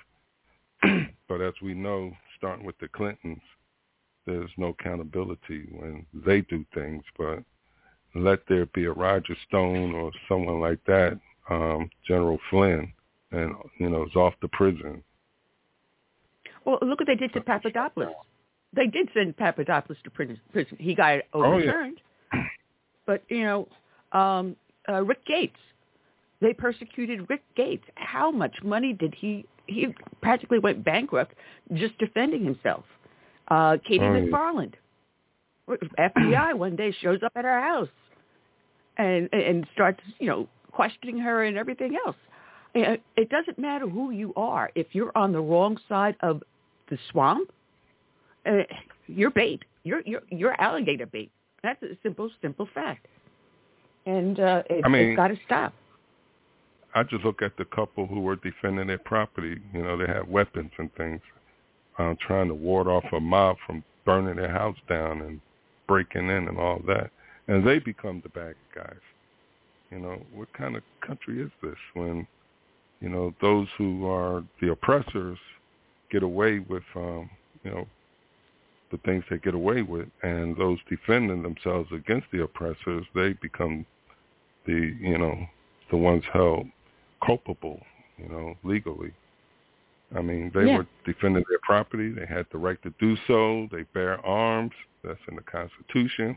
But as we know starting with the clintons there's no accountability when they do things. But let there be a roger stone or someone like that um general flynn and you know is off to prison Well, look what they did to Papadopoulos. They did send Papadopoulos to prison. prison. He got Oh, yeah. overturned. But, you know, um, uh, Rick Gates, they persecuted Rick Gates. How much money did he, he practically went bankrupt just defending himself. Uh, Katie Oh, yeah. McFarland, FBI one day shows up at her house and, and starts, you know, questioning her and everything else. It doesn't matter who you are. If you're on the wrong side of the swamp, uh, you're bait. You're you're you're alligator bait. That's a simple simple fact. And uh, it, I mean- it's got to stop. I just look at the couple who were defending their property. You know, they had weapons and things, uh, trying to ward off a mob from burning their house down and breaking in and all that. And they become the bad guys. You know, what kind of country is this when, you know, those who are the oppressors get away with, um, you know, the things they get away with, and those defending themselves against the oppressors, they become the, you know, the ones held culpable, you know, legally. I mean, they Yeah. were defending their property. They had the right to do so. They bear arms. That's in the Constitution.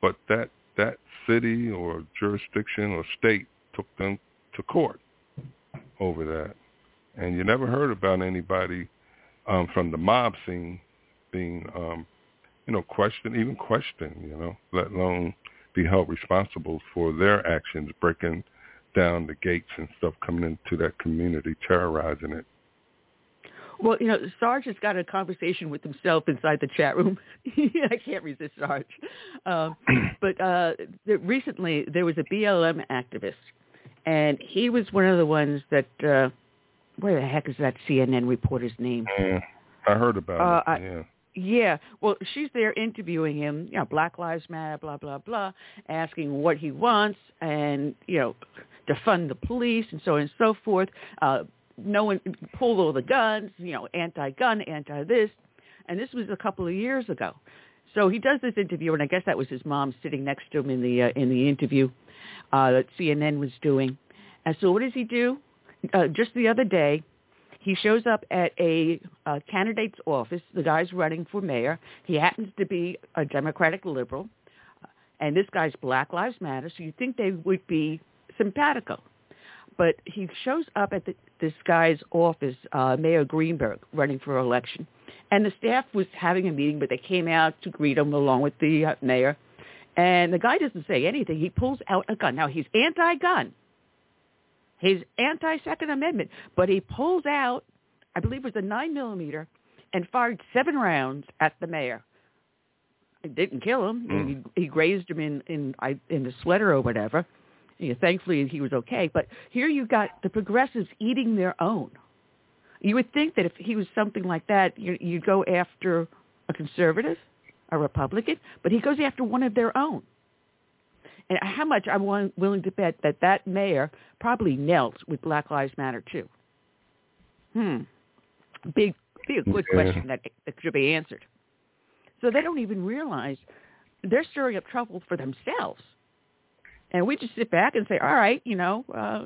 But that that city or jurisdiction or state took them to court over that. And you never heard about anybody um, from the mob scene being, um, you know, questioned, even questioned, you know, let alone be held responsible for their actions, breaking down the gates and stuff coming into that community, terrorizing it. Well, you know, Sarge has got a conversation with himself inside the chat room. I can't resist Sarge. Um, but uh, th- recently there was a BLM activist, and he was one of the ones that, uh, where the heck is that CNN reporter's name? Yeah, I heard about Uh, it. I- yeah. Yeah, well, she's there interviewing him, you know, Black Lives Matter, blah, blah, blah, asking what he wants and, you know, defund the police and so on and so forth. Uh, no one pulled all the guns, you know, anti-gun, anti-this. And this was a couple of years ago. So he does this interview, and I guess that was his mom sitting next to him in the uh, in the interview uh, that CNN was doing. And so what does he do? Uh, just the other day, he shows up at a uh, candidate's office. The guy's running for mayor. He happens to be a Democratic liberal, and this guy's Black Lives Matter. So you think they would be simpatico, but he shows up at the, this guy's office, uh, Mayor Greenberg, running for election, and the staff was having a meeting, but they came out to greet him along with the uh, mayor. And the guy doesn't say anything. He pulls out a gun. Now he's anti-gun. He's anti-Second Amendment, but he pulls out, I believe it was a nine millimeter, and fired seven rounds at the mayor. It didn't kill him. Mm. He, he grazed him in in I- in the sweater or whatever. You know, thankfully, he was okay. But here you got the progressives eating their own. You would think that if he was something like that, you, you'd go after a conservative, a Republican, but he goes after one of their own. And how much I'm willing- willing to bet that that mayor probably knelt with Black Lives Matter too. Hmm. Big, big, good Yeah. question that, that should be answered. So they don't even realize they're stirring up trouble for themselves. And we just sit back and say, all right, you know, uh,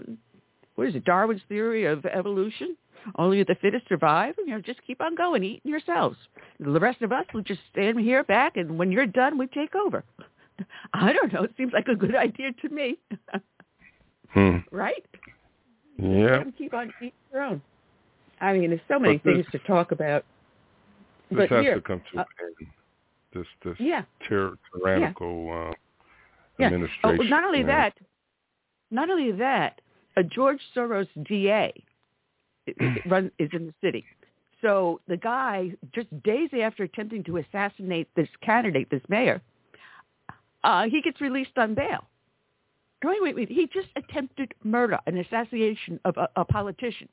what is it, Darwin's theory of evolution? Only the fittest survive. You know, just keep on going, eating yourselves. The rest of us will just stand here back, and when you're done, we take over. I don't know. It seems like a good idea to me, Hmm. right? Yeah. Keep on eating their own. I mean, there's so many this- things to talk about. This But has here, to come to uh, an end. This this Yeah. tyr- tyrannical uh, Yeah. administration. Oh, not only that, not only that, a George Soros DA run, is in the city. So the guy, just days after attempting to assassinate this candidate, this mayor, uh, he gets released on bail. Wait, wait, wait. He just attempted murder, an assassination of a, a politician.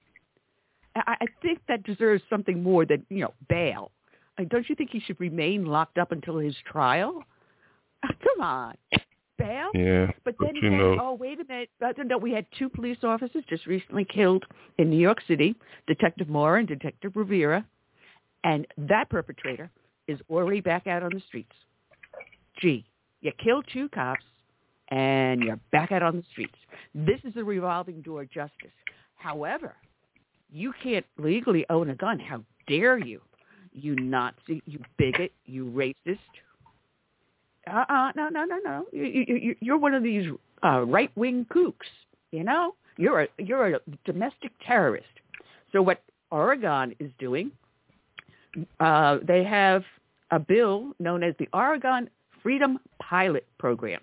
I, I think that deserves something more than, you know, bail. I don't you think he should remain locked up until his trial? Come on. Bail? Yeah. But then but you said, know, oh, wait a minute. No, we had two police officers just recently killed in New York City, Detective Moore and Detective Rivera. And that perpetrator is already back out on the streets. Gee, you killed two cops and you're back out on the streets. This is a revolving door justice. However, you can't legally own a gun. How dare you? You Nazi, you bigot, you racist. Uh-uh, no, no, no, no. You, you, you're one of these uh, right-wing kooks, you know? You're a, you're a domestic terrorist. So what Oregon is doing, uh, they have a bill known as the Oregon Freedom Pilot Program.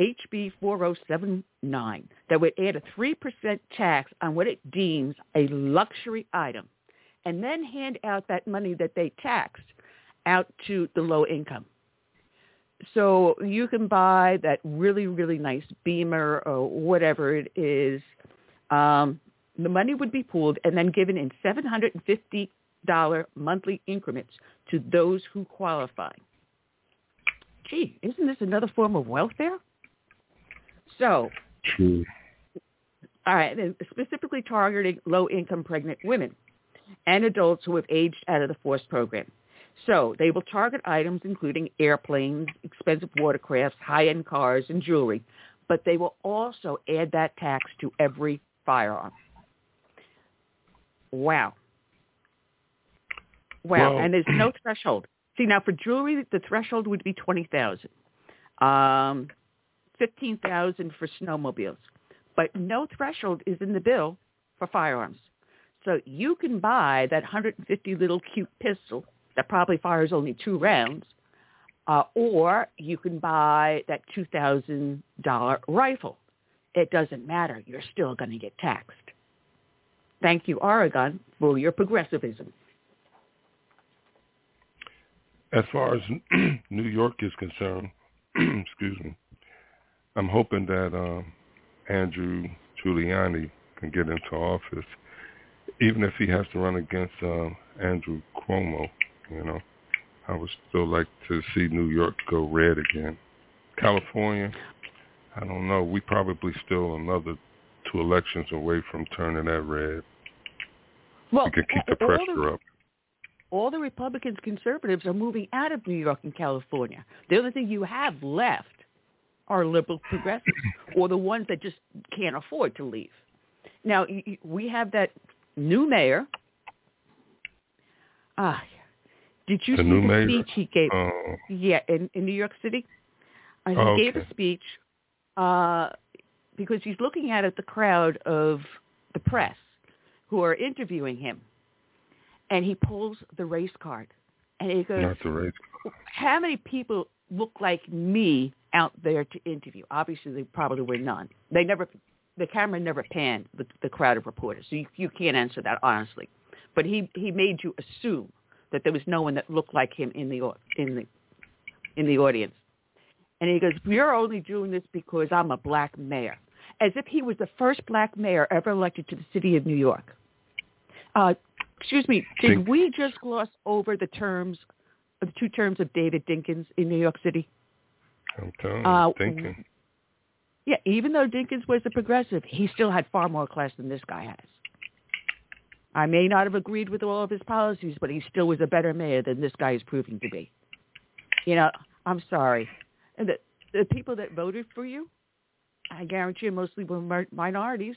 HB 4079 that would add a 3% tax on what it deems a luxury item and then hand out that money that they taxed out to the low income. So you can buy that really, really nice Beamer or whatever it is. Um, the money would be pooled and then given in $750 monthly increments to those who qualify. Gee, isn't this another form of welfare? So, True. all right, specifically targeting low-income pregnant women and adults who have aged out of the forced program. So they will target items including airplanes, expensive watercrafts, high-end cars, and jewelry, but they will also add that tax to every firearm. Wow. Wow, Well- and there's no threshold. See, now for jewelry, the threshold would be 20000 um, 15000 for snowmobiles. But no threshold is in the bill for firearms. So you can buy that 150 little cute pistol that probably fires only two rounds, uh, or you can buy that $2,000 rifle. It doesn't matter. You're still going to get taxed. Thank you, Oregon, for your progressivism. As far as New York is concerned, excuse me, I'm hoping that um, Andrew Giuliani can get into office, even if he has to run against um, Andrew Cuomo. You know, I would still like to see New York go red again. California, I don't know. We probably still another two elections away from turning that red. Well, we can keep the all pressure up. all the Republicans, conservatives are moving out of New York and California. The only thing you have left are liberal progressives or the ones that just can't afford to leave. Now, we have that new mayor. Ah, did you The see the mayor? speech he gave? Oh. Yeah, in, in New York City. Uh, he Oh, gave a speech uh, because he's looking out at the crowd of the press who are interviewing him. And he pulls the race card. And he goes, Not the race. how many people look like me out there to interview? Obviously, there probably were none. They never, the camera never panned the, the crowd of reporters, so you, you can't answer that honestly. But he he made you assume that there was no one that looked like him in the in the in the audience. And he goes, "You're only doing this because I'm a black mayor," as if he was the first black mayor ever elected to the city of New York. Uh, excuse me, did Think- we just gloss over the terms, the two terms of David Dinkins in New York City? I'm Uh, thinking. Yeah, even though Dinkins was a progressive, he still had far more class than this guy has. I may not have agreed with all of his policies, but he still was a better mayor than this guy is proving to be. You know, I'm sorry. And the, the people that voted for you, I guarantee you mostly were mi- minorities.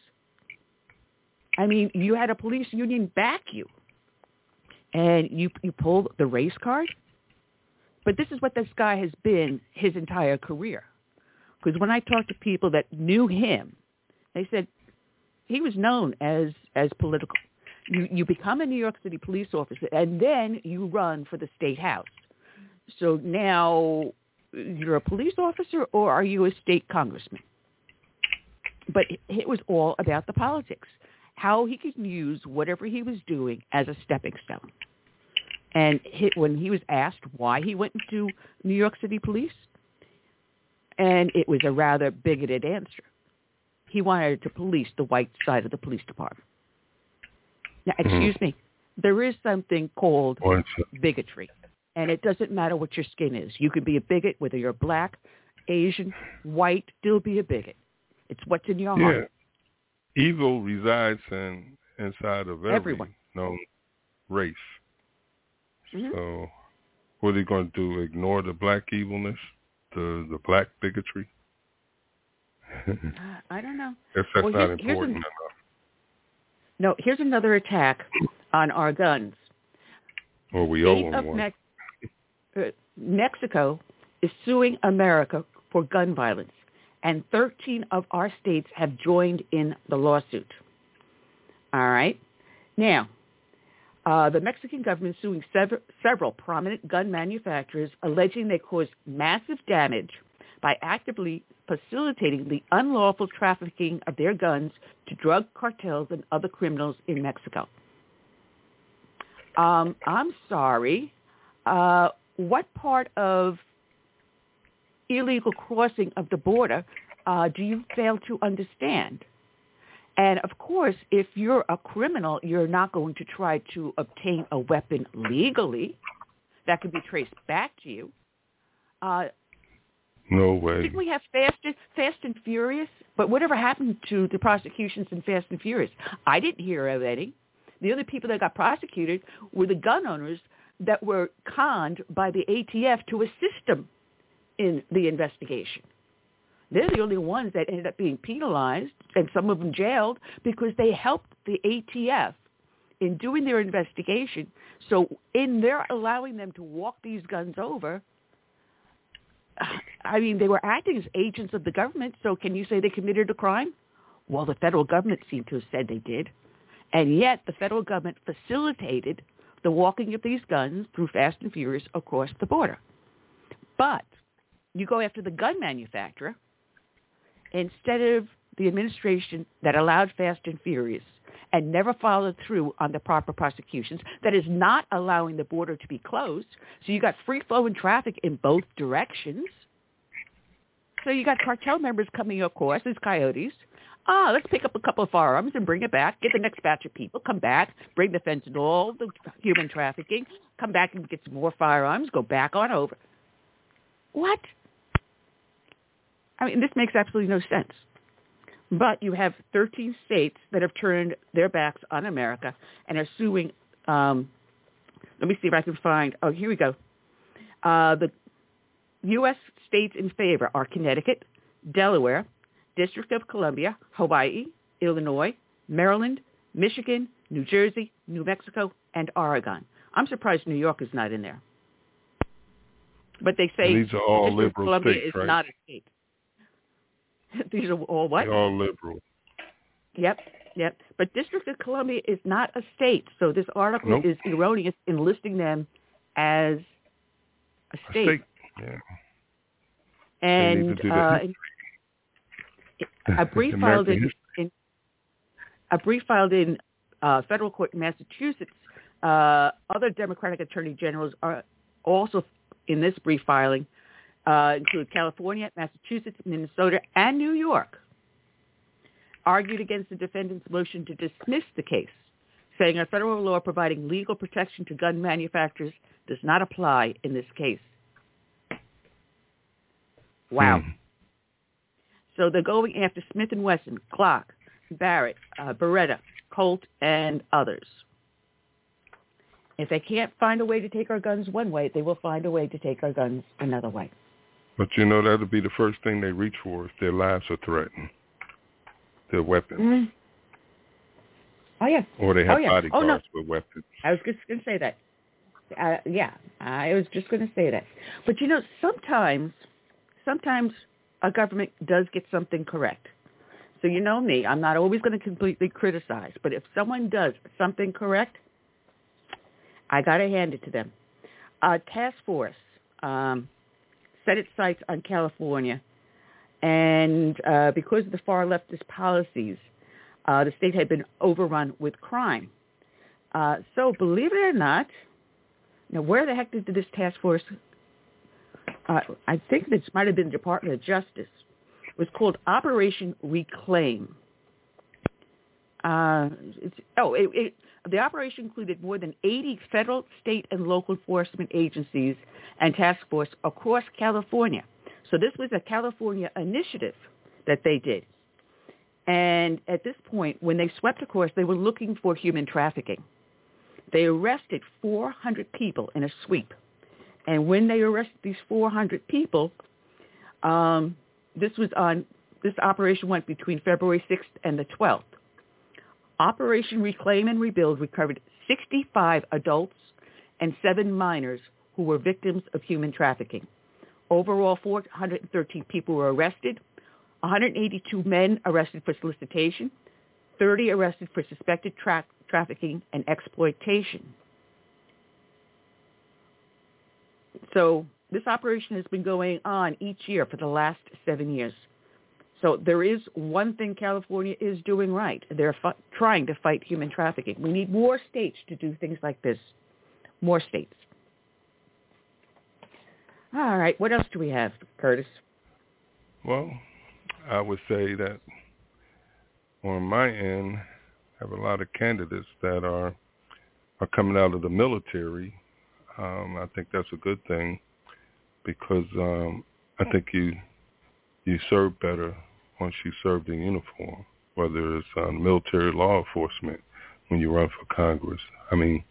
I mean, you had a police union back you, and you you pulled the race card. But this is what this guy has been his entire career. Because when I talked to people that knew him, they said he was known as as political. You you become a New York City police officer, and then you run for the state house. So now you're a police officer, or are you a state congressman? but it was all about the politics, how he could use whatever he was doing as a stepping stone. And he, when he was asked why he went into New York City Police, and it was a rather bigoted answer. He wanted to police the white side of the police department. Now, Mm-hmm. excuse me, there is something called bigotry, and it doesn't matter what your skin is. You can be a bigot whether you're black, Asian, white, still be a bigot. It's what's in your Yeah. heart. Evil resides in inside of every Everyone. No race. Mhm. So what are they going to do? Ignore the black evilness, the the black bigotry? I don't know. If that's Well, not important an- enough. No, here's another attack on our guns. Or we owe them one. Mex- uh, Mexico is suing America for gun violence, and 13 of our states have joined in the lawsuit. All right. Now, uh, the Mexican government is suing sever- several prominent gun manufacturers, alleging they caused massive damage by actively facilitating the unlawful trafficking of their guns to drug cartels and other criminals in Mexico. Um, I'm sorry. Uh, what part of illegal crossing of the border uh, do you fail to understand? And of course, if you're a criminal, you're not going to try to obtain a weapon legally that can be traced back to you. Uh, No way. didn't we have Fast and, Fast and Furious? But whatever happened to the prosecutions in Fast and Furious? I didn't hear of any. The only people that got prosecuted were the gun owners that were conned by the ATF to assist them in the investigation. They're the only ones that ended up being penalized and some of them jailed because they helped the ATF in doing their investigation. So in their allowing them to walk these guns over, I mean, they were acting as agents of the government, so can you say they committed a crime? Well, the federal government seemed to have said they did. And yet the federal government facilitated the walking of these guns through Fast and Furious across the border. But you go after the gun manufacturer instead of the administration that allowed Fast and Furious and never followed through on the proper prosecutions, that is not allowing the border to be closed. So you got free flowing traffic in both directions. So you got cartel members coming across as coyotes. Ah, let's pick up a couple of firearms and bring it back. Get the next batch of people. Come back. Bring the fentanyl, All the human trafficking. Come back and get some more firearms. Go back on over. What? I mean, this makes absolutely no sense. But you have 13 states that have turned their backs on America and are suing. Um, let me see if I can find. Oh, here we go. Uh, the U.S. states in favor are Connecticut, Delaware, District of Columbia, Hawaii, Illinois, Maryland, Michigan, New Jersey, New Mexico, and Oregon. I'm surprised New York is not in there. But they say And these are all District liberal Columbia states, is right? not a state. these are all what? They're all liberal. Yep, yep. But District of Columbia is not a state, so this article Nope. is erroneous in listing them as a A state. state. Yeah. And uh, a brief filed in, in a brief filed in uh, federal court in Massachusetts. Uh, other Democratic attorney generals are also in this brief filing, uh, include California, Massachusetts, Minnesota, and New York. Argued against the defendant's motion to dismiss the case, saying a federal law providing legal protection to gun manufacturers does not apply in this case. Wow. Hmm. So they're going after Smith and Wesson, Glock, Barrett, uh, Beretta, Colt, and others. If they can't find a way to take our guns one way, they will find a way to take our guns another way. But you know that'll be the first thing they reach for if their lives are threatened. Their weapons. Oh yeah, Or they have Oh, yeah. bodyguards Oh, no. with weapons. I was just going to say that. Uh, yeah, I was just going to say that. But you know, sometimes, sometimes a government does get something correct. So you know me, I'm not always going to completely criticize. But if someone does something correct, I got to hand it to them. A task force um, set its sights on California And uh, because of the far leftist policies, uh, the state had been overrun with crime. Uh, so believe it or not, now where the heck did this task force, uh, I think this might have been the Department of Justice, it was called Operation Reclaim. Uh, oh, it, it, the operation included more than 80 federal, state, and local enforcement agencies and task force across California. So this was a California initiative that they did. And at this point, when they swept across, they were looking for human trafficking. They arrested 400 people in a sweep. And when they arrested these 400 people, um, this was on, this operation went between February 6th and the 12th. Operation Reclaim and Rebuild recovered 65 adults and seven minors who were victims of human trafficking. Overall, 413 people were arrested, 182 men arrested for solicitation, 30 arrested for suspected tra- trafficking and exploitation. So this operation has been going on each year for the last seven years. So there is one thing California is doing right. They're trying to fight human trafficking. We need more states to do things like this. More states. All right. What else do we have, Curtis? Well, I would say that on my end, I have a lot of candidates that are are coming out of the military. Um, I think that's a good thing because um, I think you you serve better once you serve in uniform, whether it's um, military law enforcement when you run for Congress. I mean,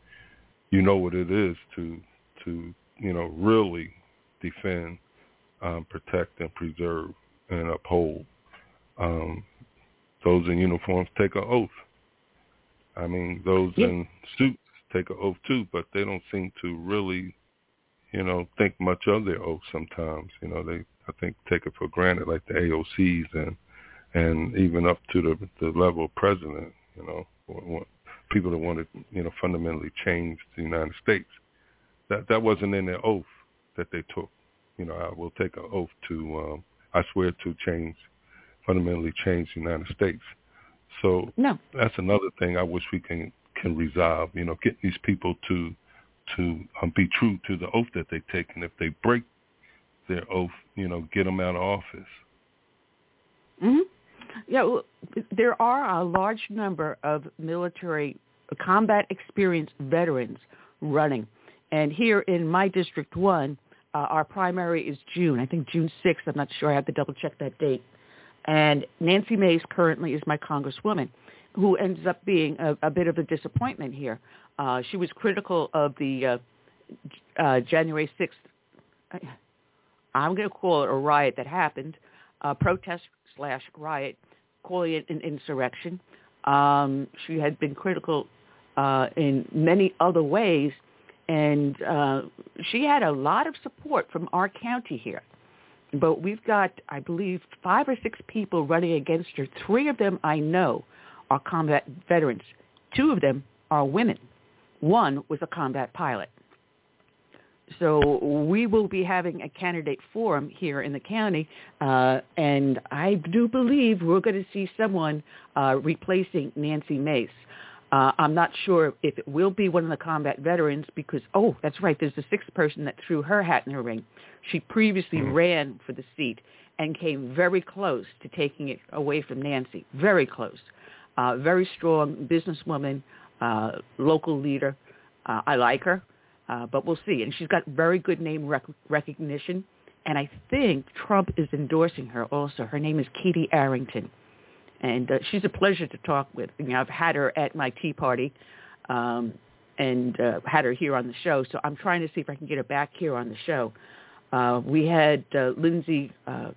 you know what it is to to you know really defend, um, protect, and preserve and uphold. Um, those in uniforms take an oath. I mean, those yeah. in suits take an oath too, but they don't seem to really, you know, think much of their oath sometimes. You know, they I think take it for granted, like the AOCs and and even up to the the level of president. You know, or, or people that want to you know fundamentally change the United States. That that wasn't in their oath that they took. You know, I will take an oath to um, I swear to change fundamentally change the United States. So no. that's another thing I wish we can can resolve. You know, get these people to to um, be true to the oath that they take, and if they break their oath, you know, get them out of office. Mm-hmm. Yeah, well, there are a large number of military combat experience veterans running, and here in my district one, uh, our primary is June. I think June sixth. I'm not sure. I have to double check that date. And Nancy Mace currently is my congresswoman, who ends up being a, a bit of a disappointment here. Uh, she was critical of the uh, uh, January 6th, I'm going to call it a riot that happened, uh, protest slash riot, calling it an insurrection. Um, she had been critical uh, in many other ways, and uh, she had a lot of support from our county here. But we've got, I believe, five or six people running against her. Three of them I know are combat veterans. Two of them are women. One was a combat pilot. So we will be having a candidate forum here in the county, uh, and I do believe we're going to see someone uh, replacing Nancy Mace. Uh, I'm not sure if it will be one of the combat veterans because, oh, that's right, there's a sixth person that threw her hat in the ring. She previously mm-hmm. ran for the seat and came very close to taking it away from Nancy, very close. Uh, very strong businesswoman, uh, local leader. Uh, I like her. Uh, but we'll see. And she's got very good name rec- recognition. And I think Trump is endorsing her also. Her name is Katie Arrington. And uh, she's a pleasure to talk with. You know, I've had her at my tea party um, and uh, had her here on the show. So I'm trying to see if I can get her back here on the show. Uh, we had uh, Lindsay uh,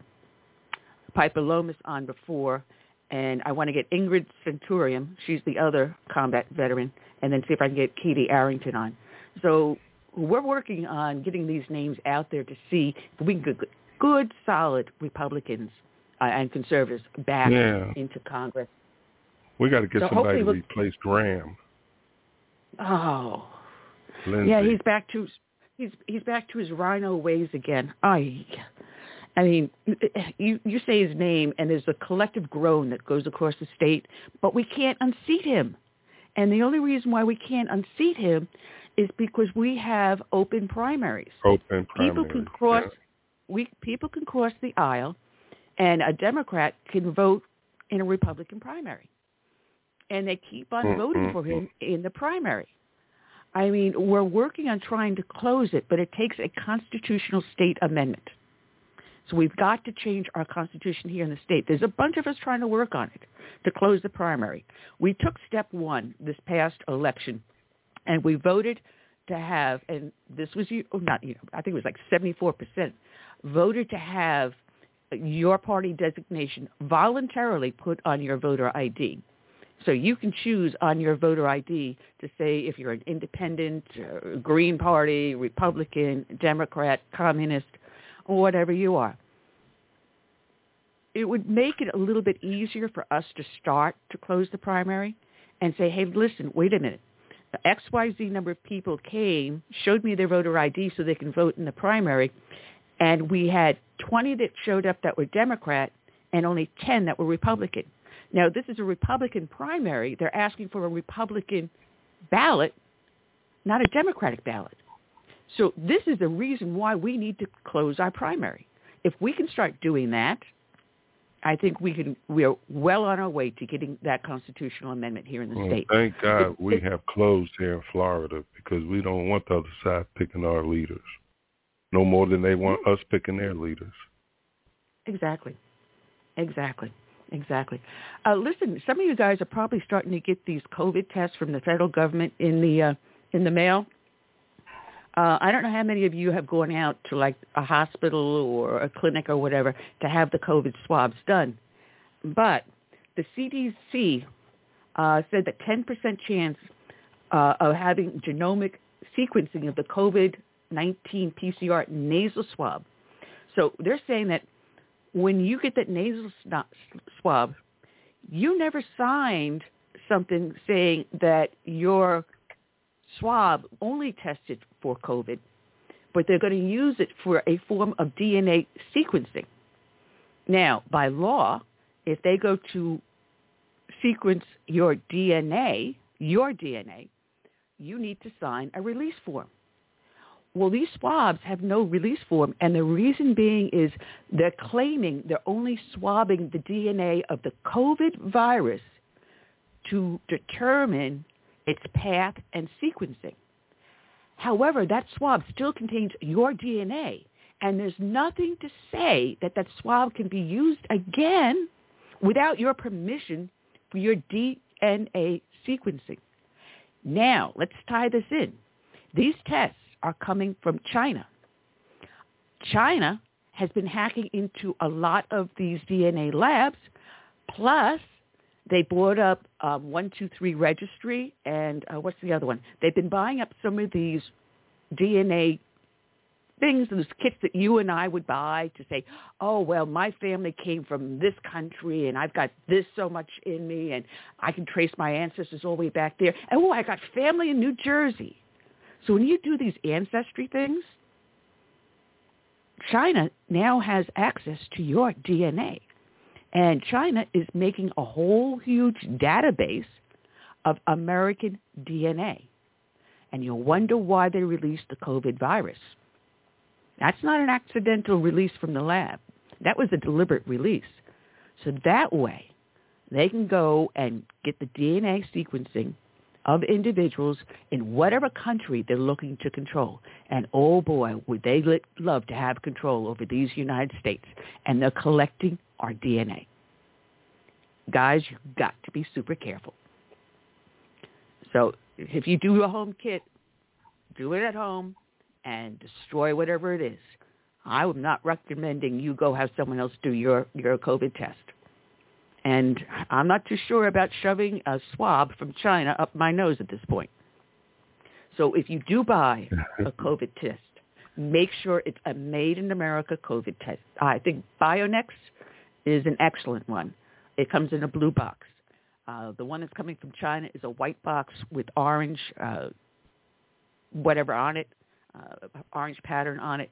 Piper Loomis on before, and I want to get Ingrid Centurion. She's the other combat veteran, and then see if I can get Katie Arrington on. So we're working on getting these names out there to see if we can get good, solid Republicans uh, and conservatives back yeah. into Congress. We got to get so somebody to replace Graham. Oh, Lindsay. yeah, he's back to he's he's back to his rhino ways again. I I mean, you you say his name, and there's a collective groan that goes across the state, but we can't unseat him. And the only reason why we can't unseat him is because we have open primaries. Open primaries. People can cross. Yeah. We people can cross the aisle, and a Democrat can vote in a Republican primary, and they keep on Mm, voting for him in the primary. I mean, we're working on trying to close it, but it takes a constitutional state amendment. So we've got to change our constitution here in the state. There's a bunch of us trying to work on it to close the primary. We took step one this past election, and we voted to have, and this was you, oh, not you, I think it was like 74% voted to have your party designation voluntarily put on your voter ID. So you can choose on your voter ID to say if you're an independent, uh, Green Party, Republican, Democrat, Communist, or whatever you are. It would make it a little bit easier for us to start to close the primary and say, hey, listen, wait a minute. XYZ number of people came, showed me their voter ID so they can vote in the primary, and we had 20 that showed up that were Democrat and only 10 that were Republican. Now, this is a Republican primary. They're asking for a Republican ballot, not a Democratic ballot. So this is the reason why we need to close our primary. If we can start doing that, I think we can. We are well on our way to getting that constitutional amendment here in the Well, state. thank God we have closed here in Florida because we don't want the other side picking our leaders. No more than they want us picking their leaders. Exactly. Exactly. Exactly. Uh, listen, some of you guys are probably starting to get these COVID tests from the federal government in the uh, in the mail. Uh, I don't know how many of you have gone out to like a hospital or a clinic or whatever to have the COVID swabs done, but the CDC uh, said that 10% chance uh, of having genomic sequencing of the COVID-19 PCR nasal swab. So they're saying that when you get that nasal swab, you never signed something saying that your swab only tested for COVID, but they're going to use it for a form of DNA sequencing. Now, by law, if they go to sequence your DNA, your DNA, you need to sign a release form. Well, these swabs have no release form, and the reason being is they're claiming they're only swabbing the DNA of the COVID virus to determine its path and sequencing. However, that swab still contains your DNA, and there's nothing to say that that swab can be used again without your permission for your DNA sequencing. Now, let's tie this in. These tests are coming from China. China has been hacking into a lot of these DNA labs, plus they bought up um, 123 Registry and uh, what's the other one? They've been buying up some of these DNA things, those kits that you and I would buy to say, oh, well, my family came from this country and I've got this so much in me and I can trace my ancestors all the way back there. And, oh, I got family in New Jersey. So when you do these ancestry things, China now has access to your DNA. And China is making a whole huge database of American DNA. And you'll wonder why they released the COVID virus. That's not an accidental release from the lab. That was a deliberate release. So that way, they can go and get the DNA sequencing of individuals in whatever country they're looking to control. And oh boy, would they love to have control over these United States. And they're collecting our DNA. Guys, you've got to be super careful. So if you do a home kit, do it at home and destroy whatever it is. I am not recommending you go have someone else do your, your COVID test. And I'm not too sure about shoving a swab from China up my nose at this point. So if you do buy a COVID test, make sure it's a made in America COVID test. I think Binax is an excellent one. It comes in a blue box. Uh, the one that's coming from China is a white box with orange, uh, whatever on it, uh, orange pattern on it.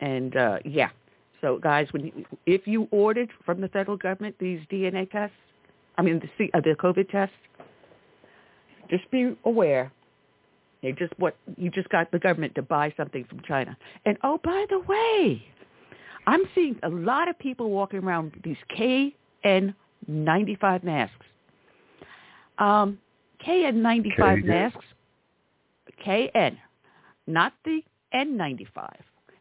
And uh, yeah, So, guys, when you, if you ordered from the federal government these DNA tests, I mean the uh, the COVID tests, just be aware. They just what you just got the government to buy something from China. And oh, by the way, I'm seeing a lot of people walking around with these KN95 masks. Um, KN95 KN. masks, KN, not the N95.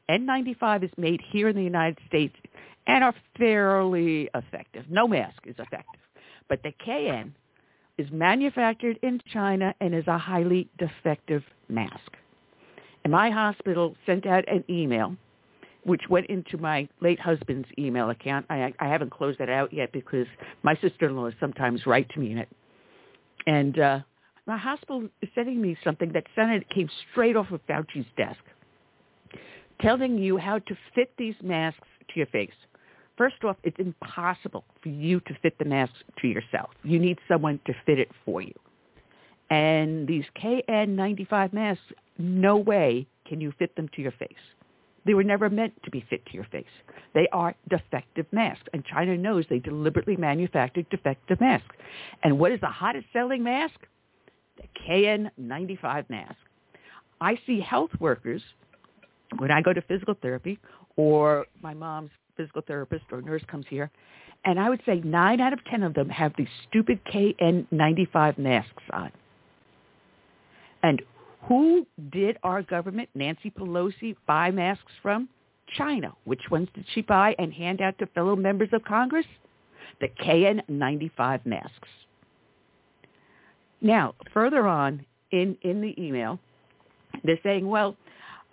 N95 is made here in the United States and are fairly effective. No mask is effective. But the KN is manufactured in China and is a highly defective mask. And my hospital sent out an email which went into my late husband's email account. I, I haven't closed that out yet because my sister-in-law sometimes write to me in it. And uh, my hospital is sending me something that sounded came straight off of Fauci's desk, telling you how to fit these masks to your face. First off, it's impossible for you to fit the mask to yourself. You need someone to fit it for you. And these KN95 masks, no way can you fit them to your face. They were never meant to be fit to your face. They are defective masks, and China knows they deliberately manufactured defective masks. And what is the hottest selling mask? The KN95 mask. I see health workers when I go to physical therapy or my mom's physical therapist or nurse comes here, and I would say nine out of ten of them have these stupid KN95 masks on. And who did our government, Nancy Pelosi, buy masks from? China. Which ones did she buy and hand out to fellow members of Congress? The KN95 masks. Now, further on in, in the email, they're saying, well,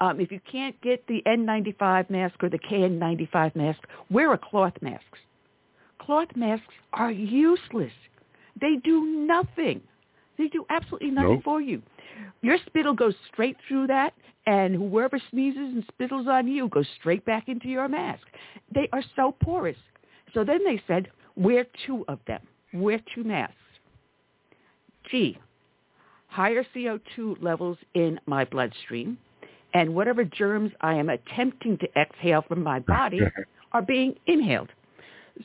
um, if you can't get the N95 mask or the KN95 mask, wear a cloth mask. Cloth masks are useless. They do nothing. They do absolutely nothing Nope. for you. Your spittle goes straight through that, and whoever sneezes and spittles on you goes straight back into your mask. They are so porous. So then they said, wear two of them. Wear two masks. Gee, higher CO2 levels in my bloodstream, and whatever germs I am attempting to exhale from my body are being inhaled.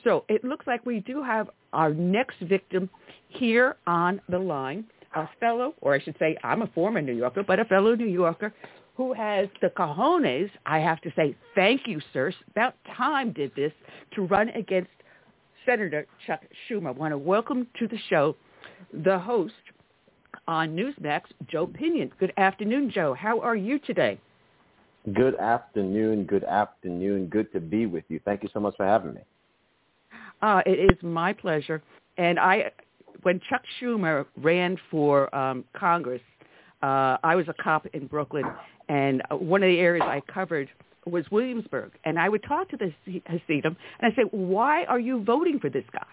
So it looks like we do have our next victim here on the line, a fellow, or I should say I'm a former New Yorker, but a fellow New Yorker who has the cojones, I have to say, thank you, sir. About time did this to run against Senator Chuck Schumer. I want to welcome to the show the host on Newsmax, Joe Pinion. Good afternoon, Joe. How are you today? Good afternoon. Good afternoon. Good to be with you. Thank you so much for having me. Uh, it is my pleasure. And I, when Chuck Schumer ran for um, Congress, uh, I was a cop in Brooklyn, and uh, one of the areas I covered was Williamsburg. And I would talk to the Hasidim, and I say, why are you voting for this guy?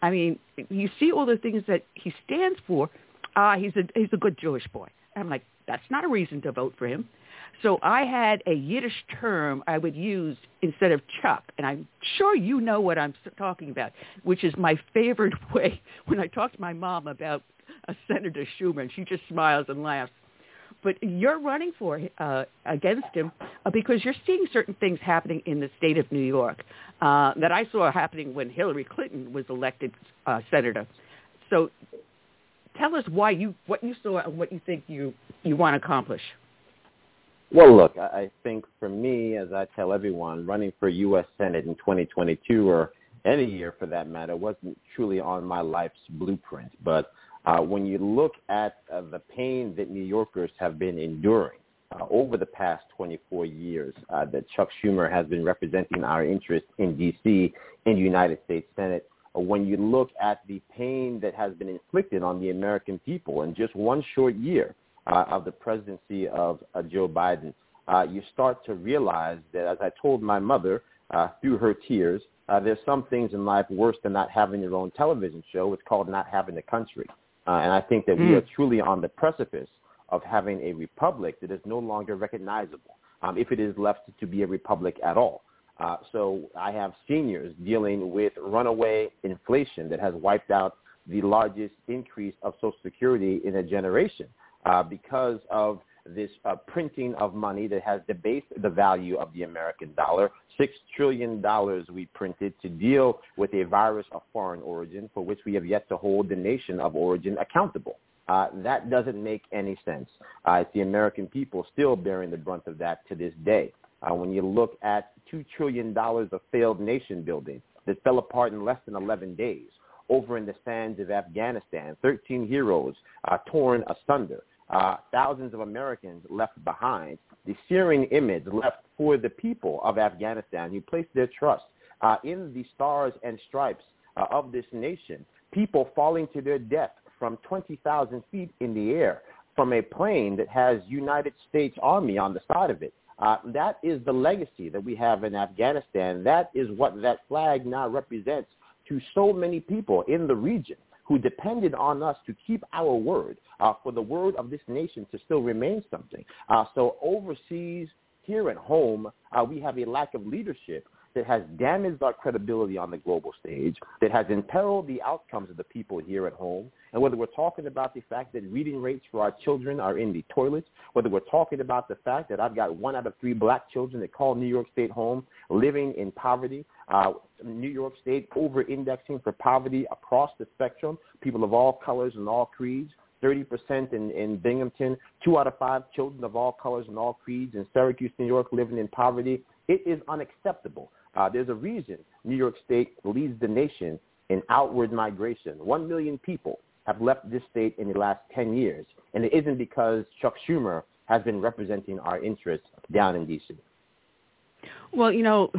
I mean, you see all the things that he stands for. Ah, he's a he's a good Jewish boy. I'm like, that's not a reason to vote for him. So I had a Yiddish term I would use instead of Chuck, and I'm sure you know what I'm talking about, which is my favorite way when I talk to my mom about a Senator Schumer, and she just smiles and laughs. But you're running for uh, against him uh, because you're seeing certain things happening in the state of New York uh, that I saw happening when Hillary Clinton was elected uh, senator. So tell us why you what you saw and what you think you you want to accomplish. Well, look, I think for me, as I tell everyone, running for U.S. Senate in 2022 or any year for that matter wasn't truly on my life's blueprint. But uh, when you look at uh, the pain that New Yorkers have been enduring uh, over the past 24 years uh, that Chuck Schumer has been representing our interests in D.C. in the United States Senate, when you look at the pain that has been inflicted on the American people in just one short year uh, of the presidency of uh, Joe Biden, uh, you start to realize that, as I told my mother uh, through her tears, uh, there's some things in life worse than not having your own television show. It's called not having a country. Uh, and I think that we Mm. are truly on the precipice of having a republic that is no longer recognizable, um, if it is left to be a republic at all. Uh, so I have seniors dealing with runaway inflation that has wiped out the largest increase of Social Security in a generation uh, because of this uh, printing of money that has debased the value of the American dollar. Six trillion dollars we printed to deal with a virus of foreign origin for which we have yet to hold the nation of origin accountable. Uh, that doesn't make any sense. Uh, it's the American people still bearing the brunt of that to this day. Uh, when you look at $2 trillion of failed nation building that fell apart in less than 11 days over in the sands of Afghanistan, 13 heroes uh, torn asunder, uh, thousands of Americans left behind, the searing image left for the people of Afghanistan who placed their trust uh, in the stars and stripes uh, of this nation, people falling to their death from 20,000 feet in the air from a plane that has United States Army on the side of it. Uh, that is the legacy that we have in Afghanistan. That is what that flag now represents to so many people in the region who depended on us to keep our word, uh, for the word of this nation to still remain something. Uh, so overseas, here at home, uh, we have a lack of leadership that has damaged our credibility on the global stage, that has imperiled the outcomes of the people here at home. And whether we're talking about the fact that reading rates for our children are in the toilets, whether we're talking about the fact that I've got one out of three black children that call New York State home living in poverty, uh, New York State over-indexing for poverty across the spectrum, people of all colors and all creeds, 30% in, in Binghamton, two out of five children of all colors and all creeds in Syracuse, New York living in poverty. It is unacceptable. Uh, there's a reason New York State leads the nation in outward migration. One million people have left this state in the last 10 years, and it isn't because Chuck Schumer has been representing our interests down in D.C. Well, you know,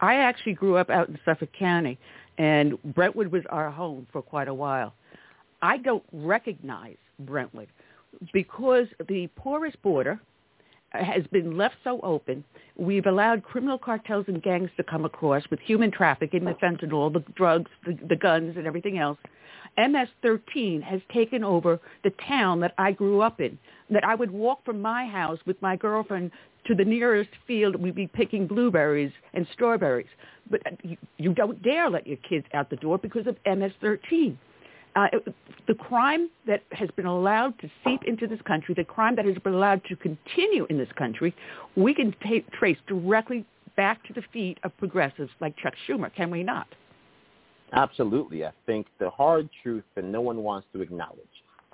I actually grew up out in Suffolk County, and Brentwood was our home for quite a while. I don't recognize Brentwood because the porous border has been left so open. We've allowed criminal cartels and gangs to come across with human trafficking, the fentanyl, the drugs, the, the guns, and everything else. MS-13 has taken over the town that I grew up in. That I would walk from my house with my girlfriend to the nearest field. We'd be picking blueberries and strawberries. But you, you don't dare let your kids out the door because of MS-13 uh, the crime that has been allowed to seep into this country, the crime that has been allowed to continue in this country, we can t- trace directly back to the feet of progressives like Chuck Schumer, can we not? Absolutely. I think the hard truth that no one wants to acknowledge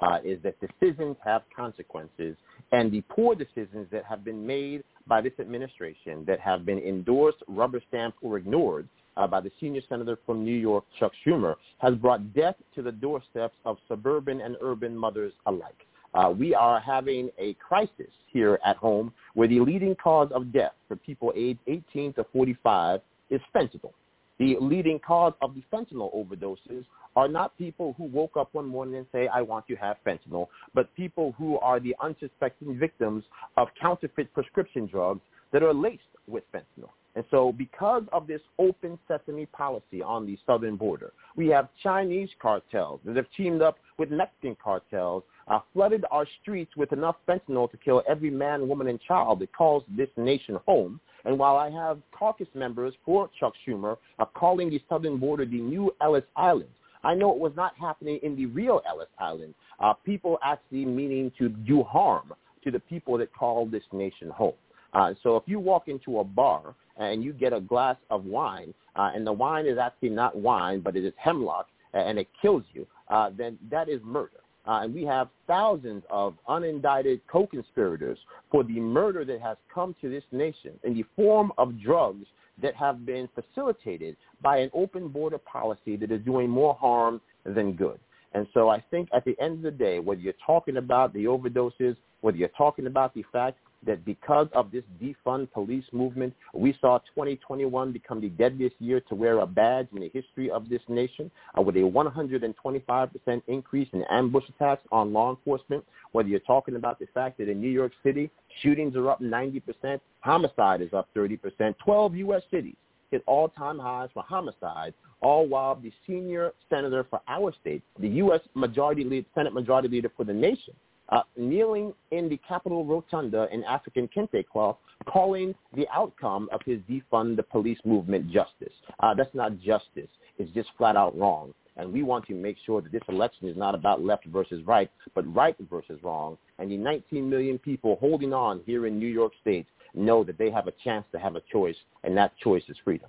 uh, is that decisions have consequences, and the poor decisions that have been made by this administration that have been endorsed, rubber stamped, or ignored uh, by the senior senator from New York, Chuck Schumer, has brought death to the doorsteps of suburban and urban mothers alike. Uh, we are having a crisis here at home where the leading cause of death for people aged 18 to 45 is fentanyl. The leading cause of the fentanyl overdoses are not people who woke up one morning and say, I want to have fentanyl, but people who are the unsuspecting victims of counterfeit prescription drugs that are laced with fentanyl. And so because of this open sesame policy on the southern border, we have Chinese cartels that have teamed up with Mexican cartels, uh, flooded our streets with enough fentanyl to kill every man, woman, and child that calls this nation home. And while I have caucus members for Chuck Schumer uh, calling the southern border the new Ellis Island, I know it was not happening in the real Ellis Island. Uh, people actually meaning to do harm to the people that call this nation home. Uh, so if you walk into a bar and you get a glass of wine, uh, and the wine is actually not wine, but it is hemlock, and it kills you, uh, then that is murder. Uh, and we have thousands of unindicted co-conspirators for the murder that has come to this nation in the form of drugs that have been facilitated by an open border policy that is doing more harm than good. And so I think at the end of the day, whether you're talking about the overdoses, whether you're talking about the fact that because of this defund police movement, we saw 2021 become the deadliest year to wear a badge in the history of this nation, uh, with a 125% increase in ambush attacks on law enforcement. Whether you're talking about the fact that in New York City, shootings are up 90%, homicide is up 30%, 12 U.S. cities hit all-time highs for homicide, all while the senior senator for our state, the U.S. majority lead, Senate majority leader for the nation, uh, kneeling in the Capitol Rotunda in African kente cloth, calling the outcome of his defund the police movement justice. Uh, that's not justice. It's just flat out wrong. And we want to make sure that this election is not about left versus right, but right versus wrong. And the 19 million people holding on here in New York State know that they have a chance to have a choice, and that choice is freedom.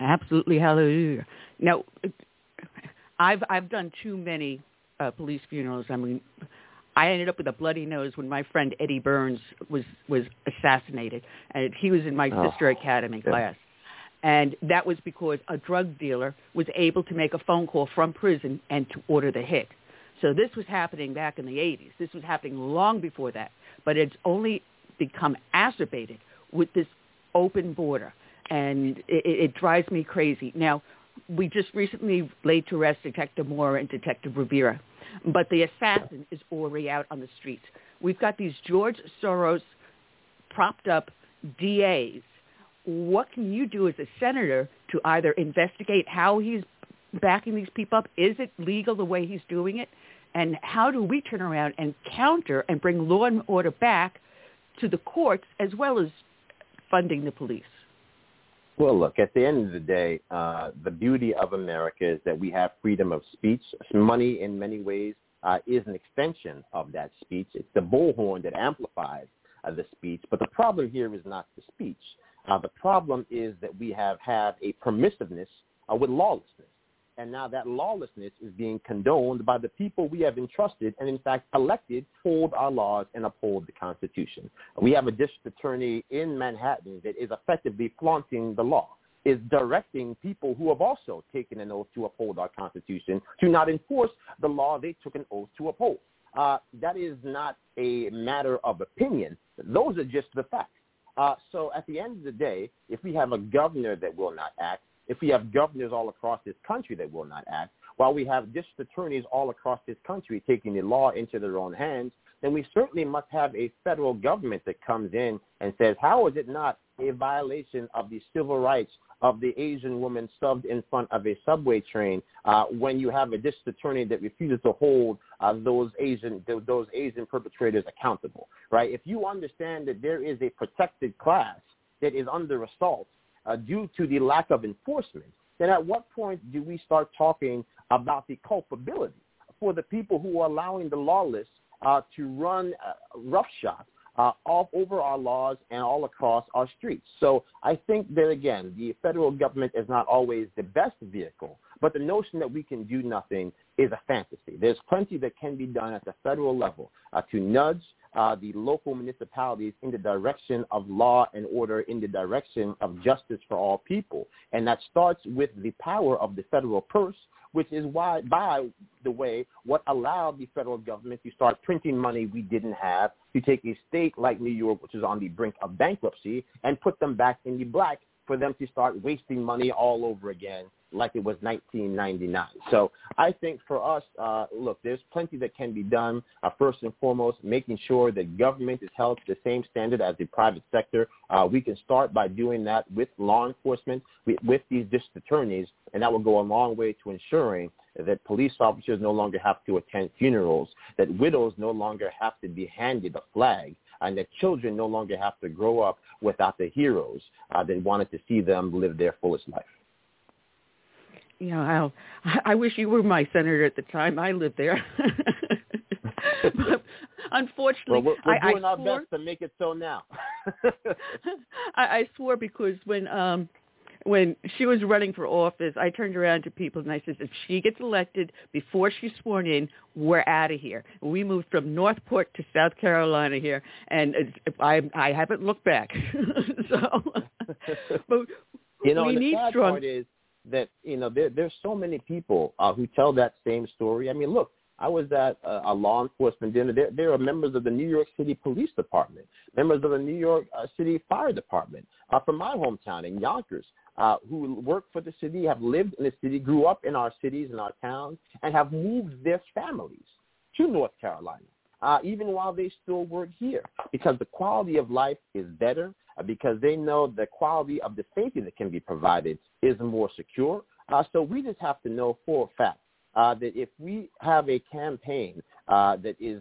Absolutely, hallelujah. Now, I've I've done too many uh, police funerals. I mean, I ended up with a bloody nose when my friend Eddie Burns was was assassinated, and he was in my Oh, sister academy yeah. class. And that was because a drug dealer was able to make a phone call from prison and to order the hit. So this was happening back in the 80s. This was happening long before that. But it's only become acerbated with this open border. And it, it drives me crazy. Now, we just recently laid to rest Detective Mora and Detective Rivera. But the assassin is already out on the streets. We've got these George Soros propped up DAs. What can you do as a senator to either investigate how he's backing these people up? Is it legal the way he's doing it? And how do we turn around and counter and bring law and order back to the courts as well as funding the police? Well, look, at the end of the day, uh, the beauty of America is that we have freedom of speech. Money, in many ways, uh, is an extension of that speech. It's the bullhorn that amplifies uh, the speech. But the problem here is not the speech. Uh, the problem is that we have had a permissiveness uh, with lawlessness. And now that lawlessness is being condoned by the people we have entrusted and, in fact, elected to hold our laws and uphold the Constitution. We have a district attorney in Manhattan that is effectively flaunting the law, is directing people who have also taken an oath to uphold our Constitution to not enforce the law they took an oath to uphold. Uh, that is not a matter of opinion. Those are just the facts. Uh, so at the end of the day, if we have a governor that will not act, if we have governors all across this country that will not act, while we have district attorneys all across this country taking the law into their own hands, then we certainly must have a federal government that comes in and says, how is it not a violation of the civil rights of the Asian woman subbed in front of a subway train uh, when you have a district attorney that refuses to hold uh, those Asian those Asian perpetrators accountable, right? If you understand that there is a protected class that is under assault uh, due to the lack of enforcement, then at what point do we start talking about the culpability for the people who are allowing the lawless uh, to run uh, roughshod uh, all over our laws and all across our streets. So I think that, again, the federal government is not always the best vehicle, but the notion that we can do nothing is a fantasy. There's plenty that can be done at the federal level uh, to nudge uh, the local municipalities in the direction of law and order, in the direction of justice for all people. And that starts with the power of the federal purse, which is why, by the way, what allowed the federal government to start printing money we didn't have, to take a state like New York, which is on the brink of bankruptcy, and put them back in the black for them to start wasting money all over again like it was 1999. So I think for us, uh, look, there's plenty that can be done. Uh, first and foremost, making sure that government is held to the same standard as the private sector. Uh, we can start by doing that with law enforcement, with, with these district attorneys, and that will go a long way to ensuring that police officers no longer have to attend funerals, that widows no longer have to be handed a flag, and that children no longer have to grow up without the heroes uh, that wanted to see them live their fullest life you know, I wish you were my senator at the time. I lived there. but unfortunately, well, we're, we're I, doing I our swore, best to make it so now. I, I swore because when um when she was running for office, I turned around to people and I said, if she gets elected before she's sworn in, we're out of here. We moved from Northport to South Carolina here, and I I haven't looked back. so, but you know, we the need sad strong. part is that you know there there's so many people uh, who tell that same story. I mean, look, I was at a, a law enforcement dinner. There, there are members of the New York City Police Department, members of the New York uh, City Fire Department uh, from my hometown in Yonkers, uh, who work for the city, have lived in the city, grew up in our cities and our towns, and have moved their families to North Carolina, uh, even while they still work here, because the quality of life is better, uh, because they know the quality of the safety that can be provided is more secure. Uh, so we just have to know for a fact uh, that if we have a campaign uh, that is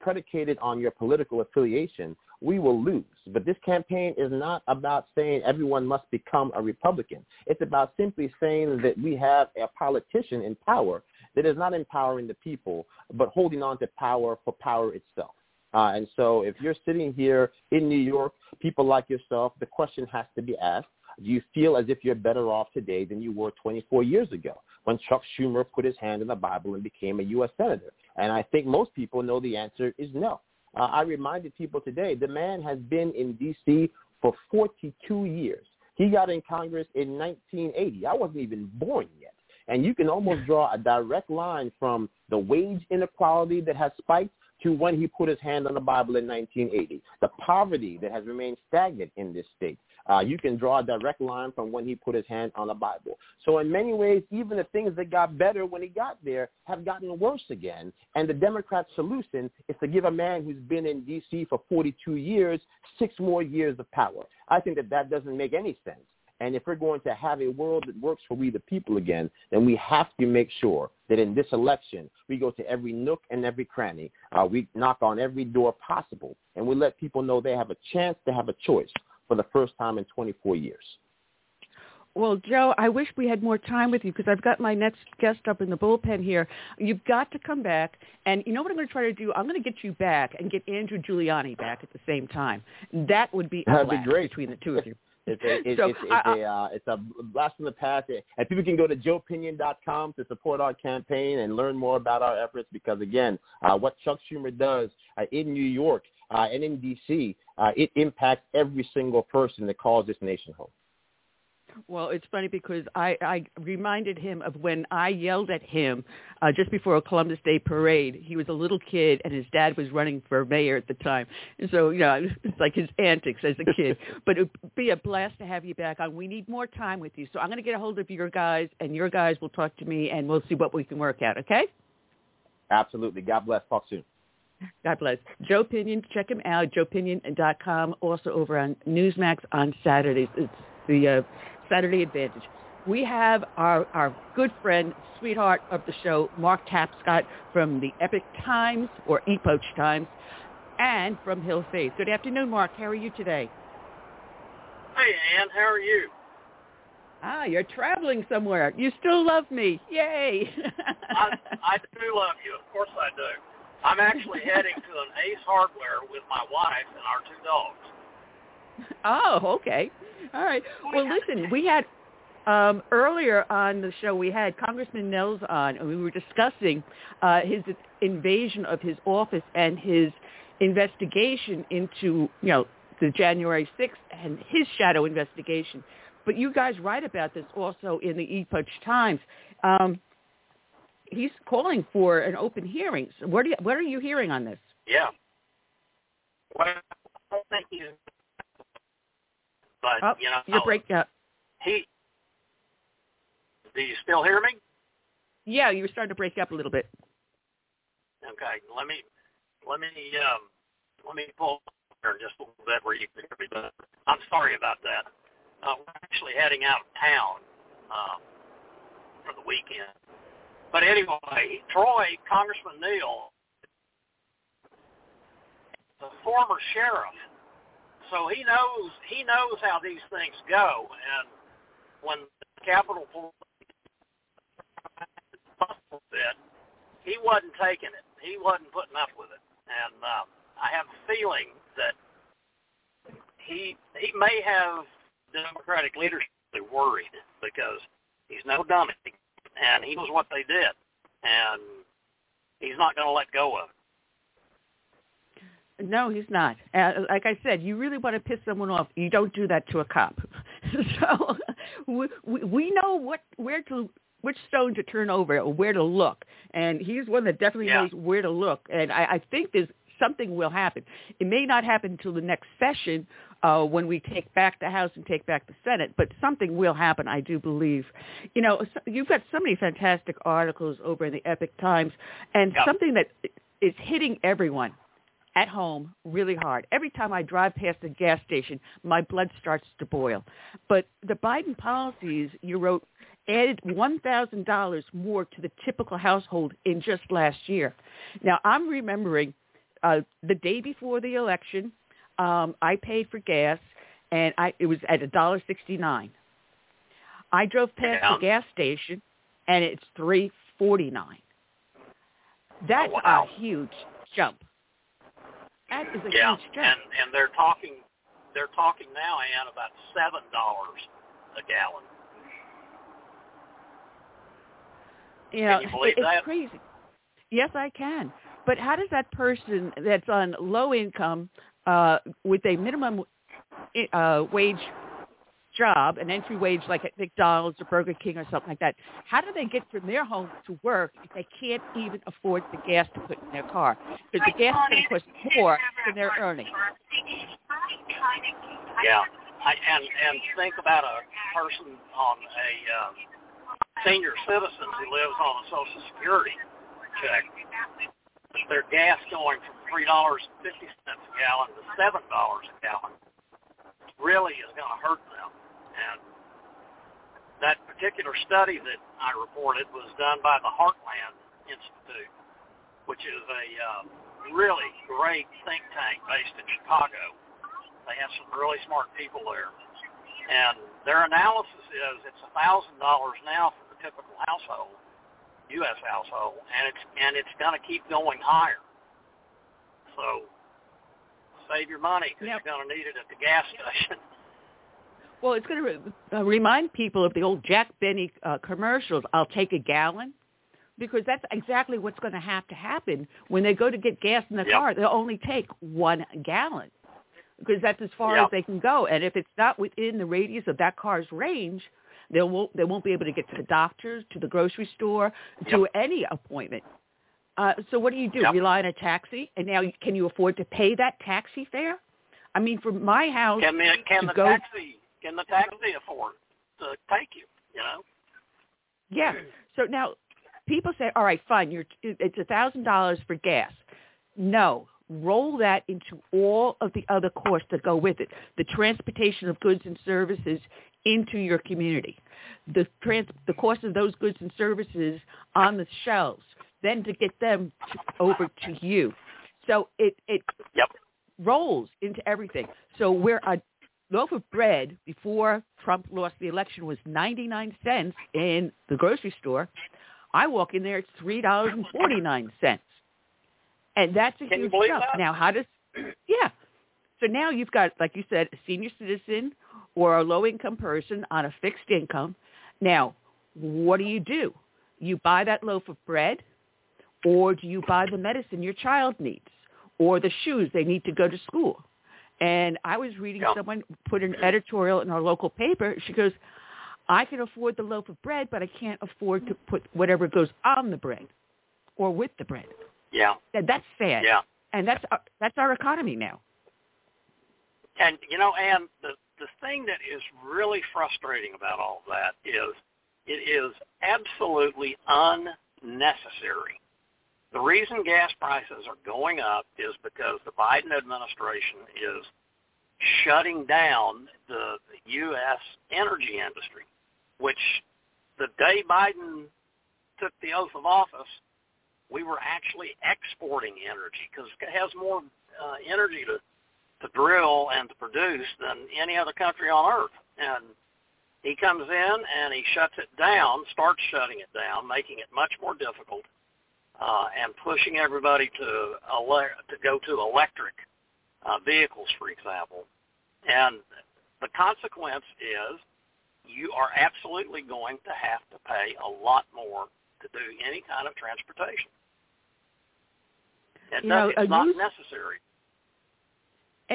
predicated on your political affiliation, we will lose. But this campaign is not about saying everyone must become a Republican. It's about simply saying that we have a politician in power that is not empowering the people, but holding on to power for power itself. Uh, and so if you're sitting here in New York, people like yourself, the question has to be asked, do you feel as if you're better off today than you were 24 years ago when Chuck Schumer put his hand in the Bible and became a U.S. Senator? And I think most people know the answer is no. Uh, I reminded people today, the man has been in D.C. for 42 years. He got in Congress in 1980. I wasn't even born yet. And you can almost draw a direct line from the wage inequality that has spiked to when he put his hand on the Bible in 1980. The poverty that has remained stagnant in this state. Uh, you can draw a direct line from when he put his hand on the Bible. So in many ways, even the things that got better when he got there have gotten worse again. And the Democrat solution is to give a man who's been in D.C. for 42 years six more years of power. I think that that doesn't make any sense. And if we're going to have a world that works for we the people again, then we have to make sure that in this election, we go to every nook and every cranny. Uh, we knock on every door possible, and we let people know they have a chance to have a choice for the first time in 24 years. Well, Joe, I wish we had more time with you because I've got my next guest up in the bullpen here. You've got to come back, and you know what I'm going to try to do? I'm going to get you back and get Andrew Giuliani back at the same time. That would be a That'd be great. between the two of you. It's a, So, it's, a, uh, it's a blast from the past. And people can go to joepinion.com to support our campaign and learn more about our efforts because, again, uh, what Chuck Schumer does uh, in New York uh, and in D.C., uh, it impacts every single person that calls this nation home. Well, it's funny because I, I reminded him of when I yelled at him uh, just before a Columbus Day parade. He was a little kid, and his dad was running for mayor at the time. And so, you know, it's like his antics as a kid. but it would be a blast to have you back on. We need more time with you. So I'm going to get a hold of your guys, and your guys will talk to me, and we'll see what we can work out, okay? Absolutely. God bless. Talk soon. God bless. Joe Pinion, check him out, joepinion.com, also over on Newsmax on Saturdays. It's the uh, Saturday Advantage. We have our, our good friend, sweetheart of the show, Mark Tapscott from the Epic Times, or Epoch Times, and from Hill Faith. Good afternoon, Mark. How are you today? Hey, Ann, how are you? Ah, you're traveling somewhere. You still love me. Yay. I, I do love you. Of course I do. I'm actually heading to an Ace Hardware with my wife and our two dogs. Oh, okay. All right. Well, listen, we had um, earlier on the show we had Congressman Nehls on, and we were discussing uh, his invasion of his office and his investigation into, you know, the January 6th and his shadow investigation. But you guys write about this also in the Epoch Times. Um, he's calling for an open hearing. So what, do you, what are you hearing on this? Yeah. Well, thank you. But, Oh, you know, you're breaking up. he, do you still hear me? Yeah, you were starting to break up a little bit. Okay, let me, let me, um, let me pull here just a little bit where you can hear me better. I'm sorry about that. Uh, we're actually heading out of town, um, for the weekend. But anyway, Troy, Congressman Neal, the former sheriff, so he knows he knows how these things go. And when the Capitol Police bit, he wasn't taking it. He wasn't putting up with it. And uh, I have a feeling that he he may have Democratic leadership worried because he's no dummy and he knows what they did, and he's not going to let go of it. No, he's not. Uh, like I said, you really want to piss someone off, you don't do that to a cop. so we, we we know what where to which stone to turn over or where to look, and he's one that definitely Yeah. knows where to look. And I, I think there's something will happen. It may not happen until the next session uh, when we take back the House and take back the Senate, but something will happen, I do believe. You know, so- you've got so many fantastic articles over in the Epic Times, and Yeah. something that is hitting everyone at home really hard. Every time I drive past a gas station, my blood starts to boil. But the Biden policies you wrote added $1,000 more to the typical household in just last year. Now, I'm remembering uh, the day before the election, um, I paid for gas, and I, it was at a dollar sixty-nine. I drove past Yeah. the gas station, and it's three forty-nine. That's Oh, wow. a huge jump. That is a Yeah, huge jump. and and they're talking they're talking now, Ann, about seven dollars a gallon. You know, Can you it- it's that? crazy. Yes, I can. But how does that person that's on low income uh, with a minimum uh, wage job, an entry wage like at McDonald's or Burger King or something like that, how do they get from their home to work if they can't even afford the gas to put in their car? Because the gas is cost more than they're earning. Yeah, I, and and think about a person on a um, senior citizen who lives on a Social Security check. Their gas going from three dollars fifty cents a gallon to seven dollars a gallon really is going to hurt them. And that particular study that I reported was done by the Heartland Institute, which is a uh, really great think tank based in Chicago. They have some really smart people there. And their analysis is it's a thousand dollars now for the typical household, U.S. household, and it's and it's going to keep going higher. So save your money because Yep. you're going to need it at the gas station. Well, it's going to re- uh, remind people of the old Jack Benny uh, commercials. I'll take a gallon, because that's exactly what's going to have to happen when they go to get gas in the Yep. car. They'll only take one gallon, because that's as far Yep. as they can go. And if it's not within the radius of that car's range, they won't they won't be able to get to the doctor, to the grocery store, to any appointment. Uh, so what do you do? Yep. Rely on a taxi? And now, can you afford to pay that taxi fare? I mean, from my house Can the can the go taxi can the taxi afford to take you? You know. Yeah. So now people say, all right, fine, you're, it's a thousand dollars for gas. No, roll that into all of the other costs that go with it. The transportation of goods and services into your community, the trans, the cost of those goods and services on the shelves, then to get them to, over to you. So it it Yep. rolls into everything. So where a loaf of bread before Trump lost the election was 99 cents in the grocery store. I walk in there, it's $3.49. And that's a Can huge jump. that? Now, how does, yeah. So now you've got, like you said, a senior citizen or a low-income person on a fixed income. Now, what do you do? You buy that loaf of bread or do you buy the medicine your child needs or the shoes they need to go to school? And I was reading Yeah. someone put an editorial in our local paper. She goes, I can afford the loaf of bread, but I can't afford to put whatever goes on the bread or with the bread. Yeah. And that's sad. Yeah. And that's our, that's our economy now. And you know, and the the thing that is really frustrating about all that is it is absolutely unnecessary. The reason gas prices are going up is because the Biden administration is shutting down the U.S. energy industry, which the day Biden took the oath of office, we were actually exporting energy because it has more uh, energy to to drill and to produce than any other country on earth. And he comes in and he shuts it down, starts shutting it down, making it much more difficult, uh, and pushing everybody to ele- to go to electric uh, vehicles, for example. And the consequence is you are absolutely going to have to pay a lot more to do any kind of transportation. And You know, it's not used- necessary.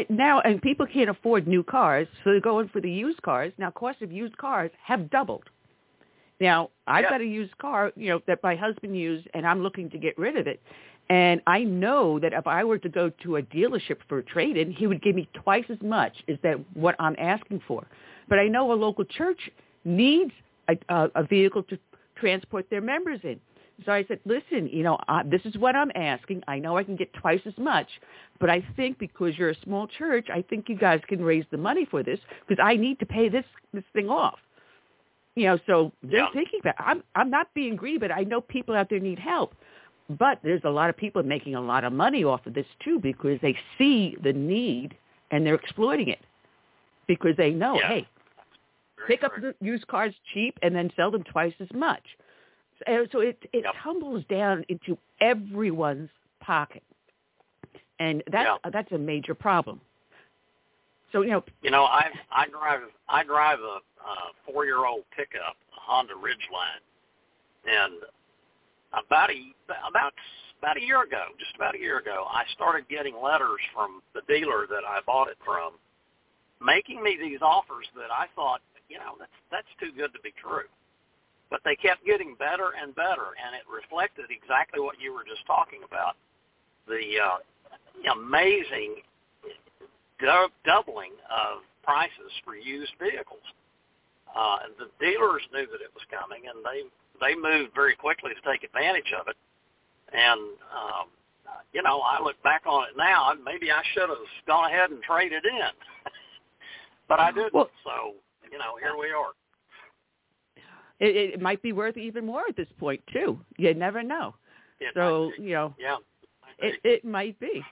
Now, and people can't afford new cars, so they're going for the used cars. Now, cost of used cars have doubled. Now, I've Yeah. got a used car, you know, that my husband used, and I'm looking to get rid of it. And I know that if I were to go to a dealership for a trade-in, he would give me twice as much as that what I'm asking for. But I know a local church needs a, a, a vehicle to transport their members in. So I said, listen, you know, uh, this is what I'm asking. I know I can get twice as much, but I think because you're a small church, I think you guys can raise the money for this because I need to pay this this thing off. You know, so they're Yeah. thinking about. I'm I'm not being greedy, but I know people out there need help. But there's a lot of people making a lot of money off of this too because they see the need and they're exploiting it because they know, Yeah. hey, Very pick up the used cars cheap and then sell them twice as much. So, so it it Yep. tumbles down into everyone's pocket, and that's that's a major problem. So you know, You know, I I drive I drive a uh, four year old pickup, a Honda Ridgeline, and about a about about a year ago, just about a year ago, I started getting letters from the dealer that I bought it from, making me these offers that I thought, you know, that's that's too good to be true. But they kept getting better and better, and it reflected exactly what you were just talking about, the uh, amazing doubling of prices for used vehicles. Uh, and the dealers knew that it was coming, and they they moved very quickly to take advantage of it. And um, you know, I look back on it now, and maybe I should have gone ahead and traded in, but I didn't. Well- so you know, here we are. it, it might be worth even more at this point too. You never know. It So you know, yeah, it it might be,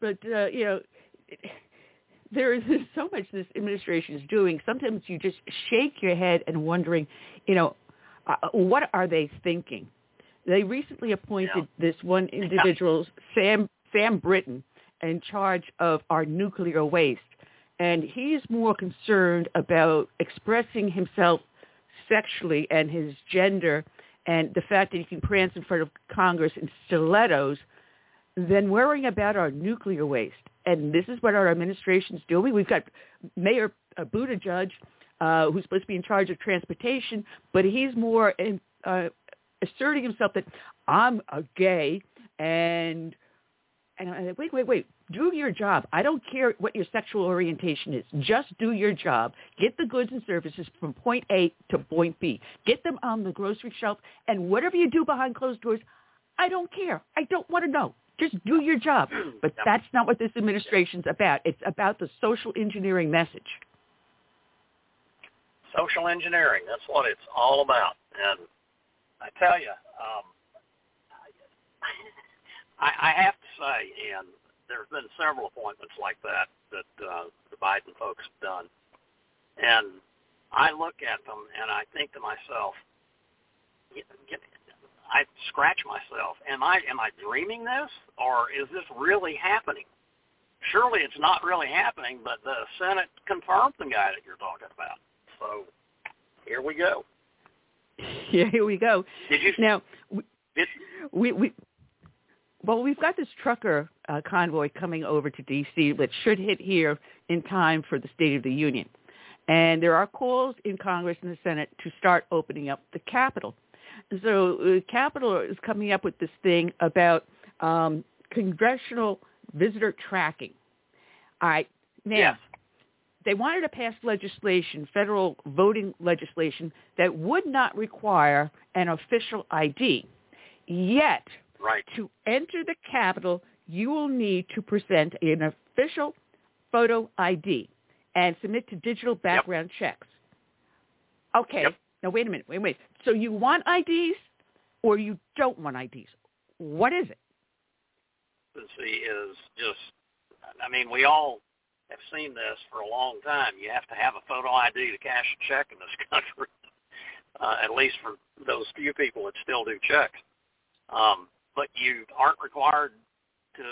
but uh, you know. It, there is so much this administration is doing. Sometimes you just shake your head and wondering, you know, uh, what are they thinking? They recently appointed Yeah. this one individual, Sam Sam Brinton, in charge of our nuclear waste, and he is more concerned about expressing himself sexually and his gender and the fact that he can prance in front of Congress in stilettos than worrying about our nuclear waste. And this is what our administration's doing. We've got Mayor uh, Buttigieg, uh, who's supposed to be in charge of transportation, but he's more in, uh, asserting himself that I'm a gay and and I said, wait, wait, wait. Do your job. I don't care what your sexual orientation is. Just do your job. Get the goods and services from point A to point B. Get them on the grocery shelf. And whatever you do behind closed doors, I don't care. I don't want to know. Just do your job. But Yep. that's not what this administration's about. It's about the social engineering message. social engineering. That's what it's all about. And I tell you, um, I, I have to say, and there's been several appointments like that that uh, the Biden folks have done, and I look at them and I think to myself, get, I scratch myself. Am I am I dreaming this, or is this really happening? Surely it's not really happening, but the Senate confirmed the guy that you're talking about. So here we go. Yeah, here we go. Did you? Now, we, Did, we, we well, we've got this trucker uh, convoy coming over to D.C. that should hit here in time for the State of the Union. And there are calls in Congress and the Senate to start opening up the Capitol. So uh, Capitol is coming up with this thing about um, congressional visitor tracking. All right. Now, Yes. they wanted to pass legislation, federal voting legislation, that would not require an official ID. Yet, right. to enter the Capitol, you will need to present an official photo ID and submit to digital background checks. Okay. Yep. Now, wait a minute. Wait, wait. So you want IDs or you don't want IDs? What is it? Presidency is just, I mean, we all have seen this for a long time. You have to have a photo ID to cash a check in this country, uh, at least for those few people that still do checks. Um, but you aren't required to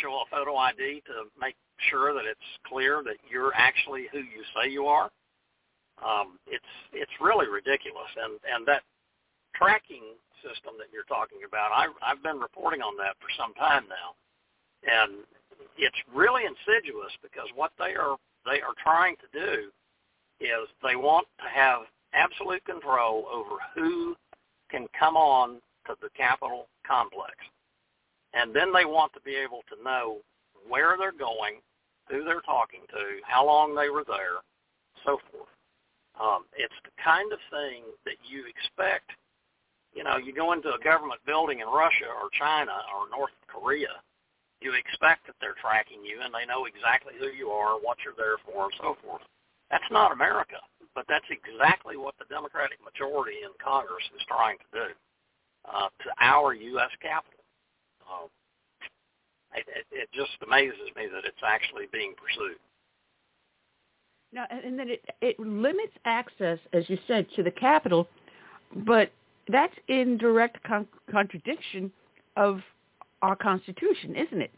show a photo ID to make sure that it's clear that you're actually who you say you are. Um, it's it's really ridiculous, and and that tracking system that you're talking about, I, I've been reporting on that for some time now, and it's really insidious because what they are they are trying to do is they want to have absolute control over who can come on to the Capitol complex, and then they want to be able to know where they're going, who they're talking to, how long they were there, so forth. Um, it's the kind of thing that you expect you know, you go into a government building in Russia or China or North Korea, you expect that they're tracking you and they know exactly who you are, what you're there for, and so forth. That's not America, but that's exactly what the Democratic majority in Congress is trying to do uh, to our U.S. Capitol. Uh, it, it, it just amazes me that it's actually being pursued. Now, and then it, it limits access, as you said, to the Capitol, but that's in direct con- contradiction of our Constitution, isn't it?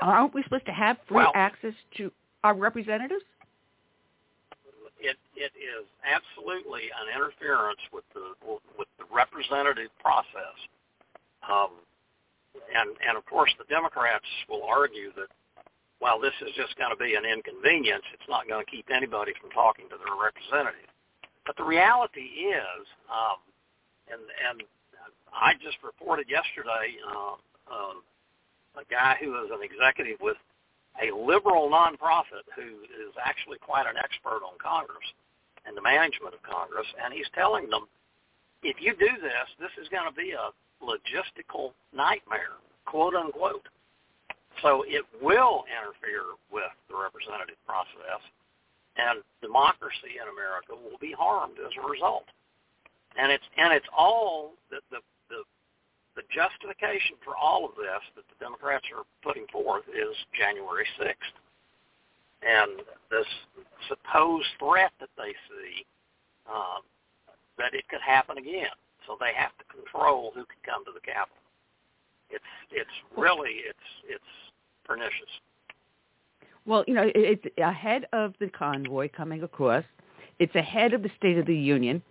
Aren't we supposed to have free well, access to our representatives? It it is absolutely an interference with the with the representative process, um, and and of course the Democrats will argue that while this is just going to be an inconvenience, it's not going to keep anybody from talking to their representative. But the reality is, um, and and I just reported yesterday uh, um, a guy who is an executive with a liberal nonprofit who is actually quite an expert on Congress and the management of Congress, and he's telling them, if you do this, this is going to be a logistical nightmare, quote unquote. So it will interfere with the representative process, and democracy in America will be harmed as a result. And it's and it's all the the the the justification for all of this that the Democrats are putting forth is January 6th. And this supposed threat that they see um, that it could happen again. So they have to control who can come to the Capitol. It's it's really it's it's pernicious. Well, you know, it's ahead of the convoy coming across. It's ahead of the State of the Union,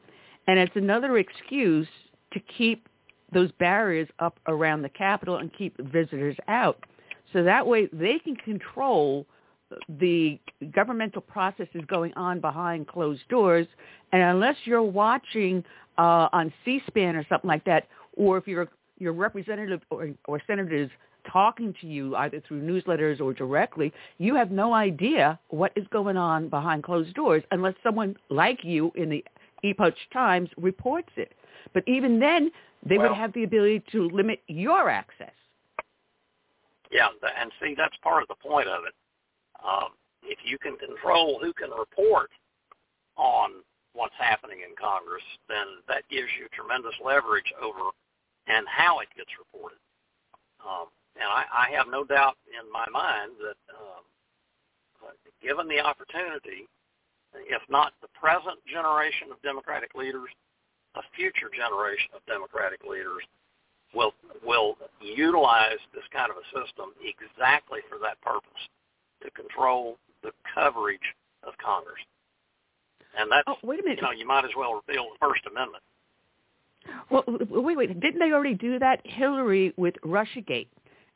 and it's another excuse to keep those barriers up around the Capitol and keep visitors out. So that way they can control the governmental processes going on behind closed doors. And unless you're watching uh, on C-SPAN or something like that, or if your your representative or, or senators talking to you either through newsletters or directly, you have no idea what is going on behind closed doors unless someone like you in the Epoch Times reports it. But even then, they well, would have the ability to limit your access. Yeah, and see, that's part of the point of it. Um, if you can control who can report on what's happening in Congress, then that gives you tremendous leverage over and how it gets reported. Um, and I, I have no doubt in my mind that um, given the opportunity, if not the present generation of Democratic leaders, a future generation of Democratic leaders will will utilize this kind of a system exactly for that purpose, to control the coverage of Congress. And that's, oh, wait a minute. you know, you might as well repeal the First Amendment. Well, wait, wait. Didn't they already do that? Hillary with RussiaGate.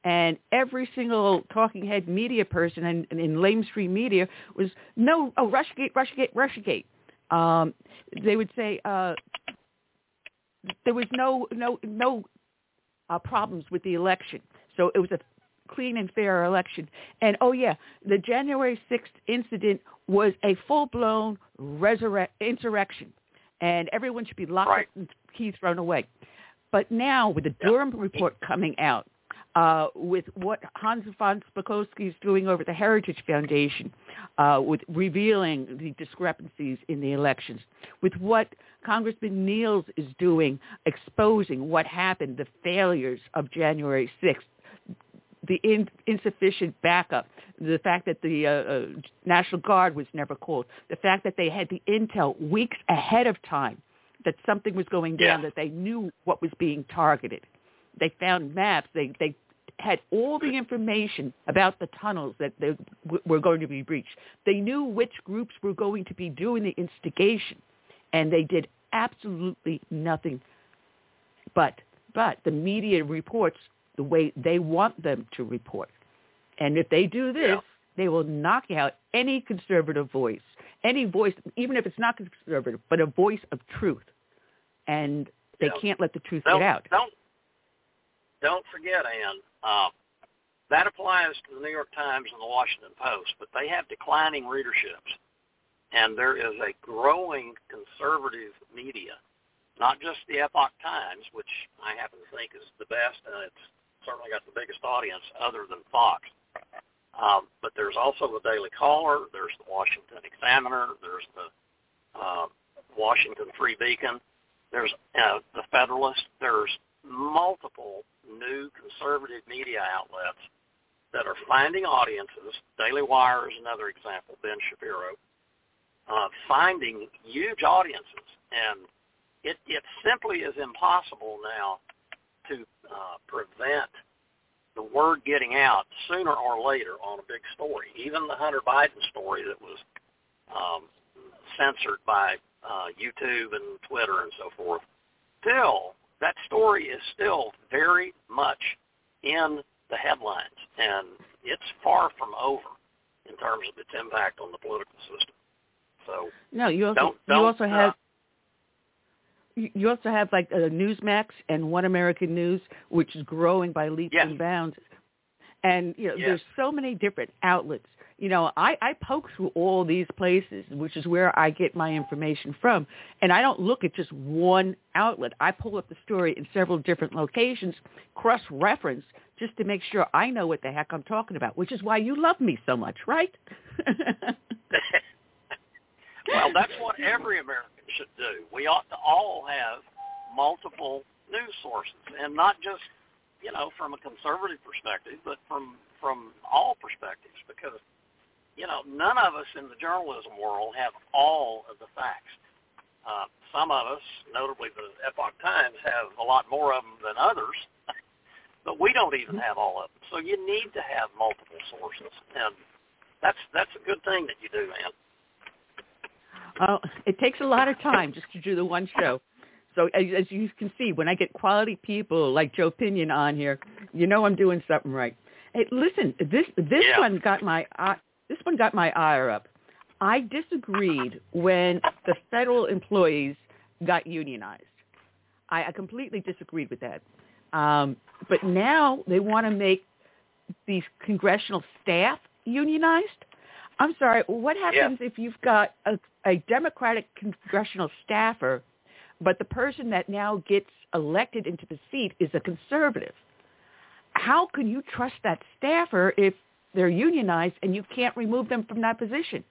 And every single talking head media person in, in lamestream media was, no, oh, RussiaGate, RussiaGate, RussiaGate. Um, they would say, uh, there was no no no uh, problems with the election. So it was a clean and fair election. And oh yeah, the January 6th incident was a full-blown resurre- insurrection, and everyone should be locked right. up and keys thrown away. But now with the Durham report coming out, uh, with what Hans von Spakovsky is doing over the Heritage Foundation, uh, with revealing the discrepancies in the elections, with what Congressman Nehls is doing, exposing what happened, the failures of January 6th, the in, insufficient backup, the fact that the uh, uh, National Guard was never called, the fact that they had the intel weeks ahead of time that something was going down, yeah. that they knew what was being targeted. They found maps. They they had all the information about the tunnels that they w- were going to be breached. They knew which groups were going to be doing the instigation, and they did absolutely nothing. But but the media reports the way they want them to report, and if they do this, yeah. they will knock out any conservative voice, any voice, even if it's not conservative, but a voice of truth, and they Yeah. can't let the truth get out. Don't forget, Ann, uh, that applies to the New York Times and the Washington Post, but they have declining readerships. And there is a growing conservative media not just the Epoch Times, which I happen to think is the best, and it's certainly got the biggest audience other than Fox. Um, but there's also the Daily Caller, there's the Washington Examiner, there's the uh, Washington Free Beacon, there's uh, the Federalist, there's multiple new conservative media outlets that are finding audiences. Daily Wire is another example, Ben Shapiro, uh, finding huge audiences. And it, it simply is impossible now to uh, prevent the word getting out sooner or later on a big story. Even the Hunter Biden story that was um, censored by uh, YouTube and Twitter and so forth, still, that story is still very much in the headlines, and it's far from over in terms of its impact on the political system. So no, you also don't, don't, you also uh, have you also have like uh, Newsmax and One American News, which is growing by leaps Yes. and bounds. And you know, Yes. there's so many different outlets. You know, I, I poke through all these places, which is where I get my information from. And I don't look at just one outlet. I pull up the story in several different locations, cross-reference, just to make sure I know what the heck I'm talking about, which is why you love me so much, right? well, that's what every American should do. We ought to all have multiple news sources, and not just you know from a conservative perspective, but from from all perspectives, because you know none of us in the journalism world have all of the facts. Uh, some of us, notably the Epoch Times, have a lot more of them than others, but we don't even have all of them. So you need to have multiple sources, and that's that's a good thing that you do, man. Uh, it takes a lot of time just to do the one show. So as, as you can see, when I get quality people like Joe Pinion on here, you know I'm doing something right. Hey, listen, this this Yeah. one got my eye, this one got my ire up. I disagreed when the federal employees got unionized. I, I completely disagreed with that. Um, but now they want to make these congressional staff unionized. I'm sorry. What happens if you've got a, a Democratic congressional staffer, but the person that now gets elected into the seat is a conservative? How can you trust that staffer if they're unionized and you can't remove them from that position?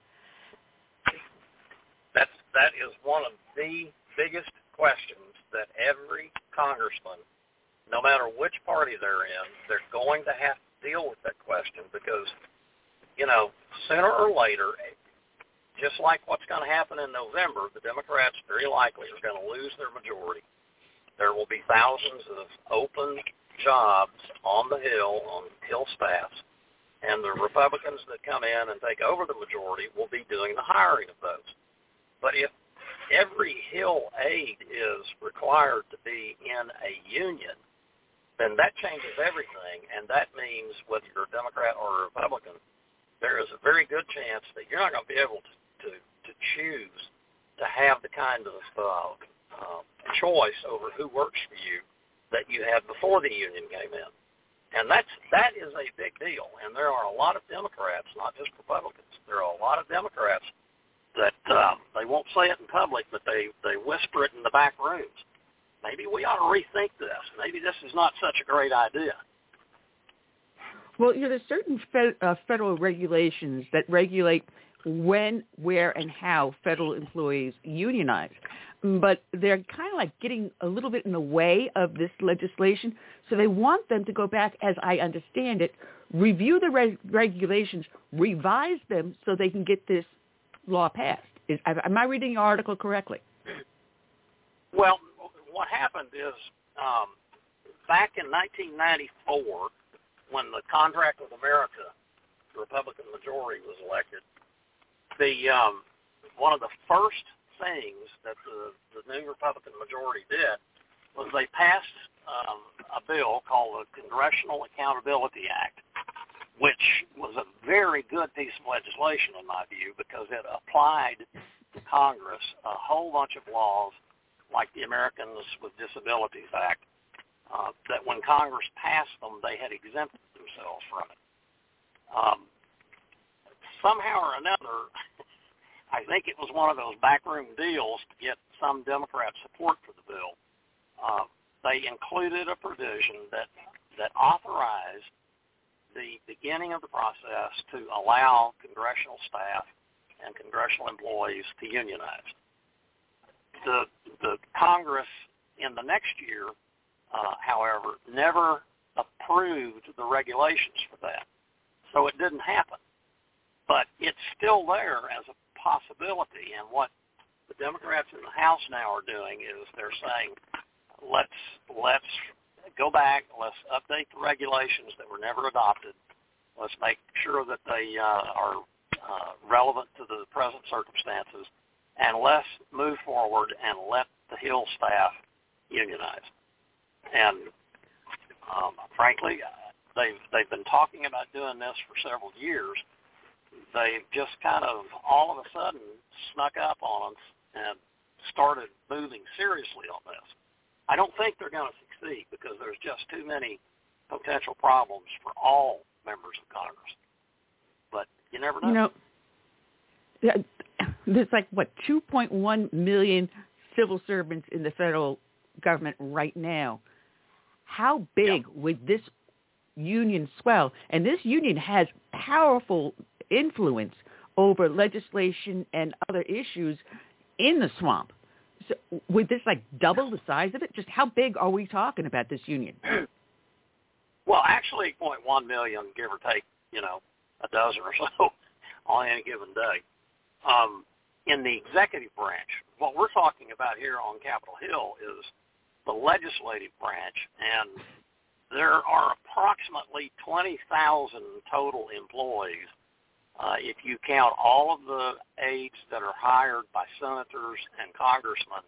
That's that is one of the biggest questions that every congressman, no matter which party they're in, they're going to have to deal with that question because, you know, sooner or later, just like what's going to happen in November, the Democrats very likely are going to lose their majority. There will be thousands of open jobs on the Hill, on Hill staffs, and the Republicans that come in and take over the majority will be doing the hiring of those. But if every Hill aide is required to be in a union, then that changes everything, and that means whether you're a Democrat or a Republican, there is a very good chance that you're not going to be able to, to, to choose to have the kind of uh, uh, choice over who works for you that you had before the union came in. And that's that is a big deal. And there are a lot of Democrats, not just Republicans. There are a lot of Democrats that um, they won't say it in public, but they they whisper it in the back rooms. Maybe we ought to rethink this. Maybe this is not such a great idea. Well, you know, there's certain fed, uh, federal regulations that regulate when, where, and how federal employees unionize. But they're kind of like getting a little bit in the way of this legislation. So they want them to go back, as I understand it, review the reg- regulations, revise them so they can get this law passed. Is, am I reading the article correctly? Well, what happened is um, back in 1994, when the Contract with America, the Republican majority, was elected, the um, one of the first things that the, the new Republican majority did was they passed um, a bill called the Congressional Accountability Act, which was a very good piece of legislation in my view because it applied to Congress a whole bunch of laws like the Americans with Disabilities Act, uh, that when Congress passed them, they had exempted themselves from it. Um, somehow or another, I think it was one of those backroom deals to get some Democrat support for the bill. Uh, they included a provision that that authorized the beginning of the process to allow congressional staff and congressional employees to unionize. The the Congress in the next year, uh, however, never approved the regulations for that, so it didn't happen. But it's still there as a possibility, and what the Democrats in the House now are doing is they're saying, let's let's go back, let's update the regulations that were never adopted. Let's make sure that they uh, are uh, relevant to the present circumstances, and let's move forward and let the Hill staff unionize. And um, frankly, they've they've been talking about doing this for several years. They've just kind of all of a sudden snuck up on us and started moving seriously on this. I don't think they're going to succeed because there's just too many potential problems for all members of Congress. But you never know. You know, there's like what 2.1 million civil servants in the federal government right now. How big yeah. would this union swell? And this union has powerful influence over legislation and other issues in the swamp. So would this like double the size of it? Just how big are we talking about this union? Well, actually, 0.1 million, give or take, you know, a dozen or so on any given day. Um, in the executive branch, what we're talking about here on Capitol Hill is the legislative branch, and there are approximately 20,000 total employees uh, if you count all of the aides that are hired by senators and congressmen,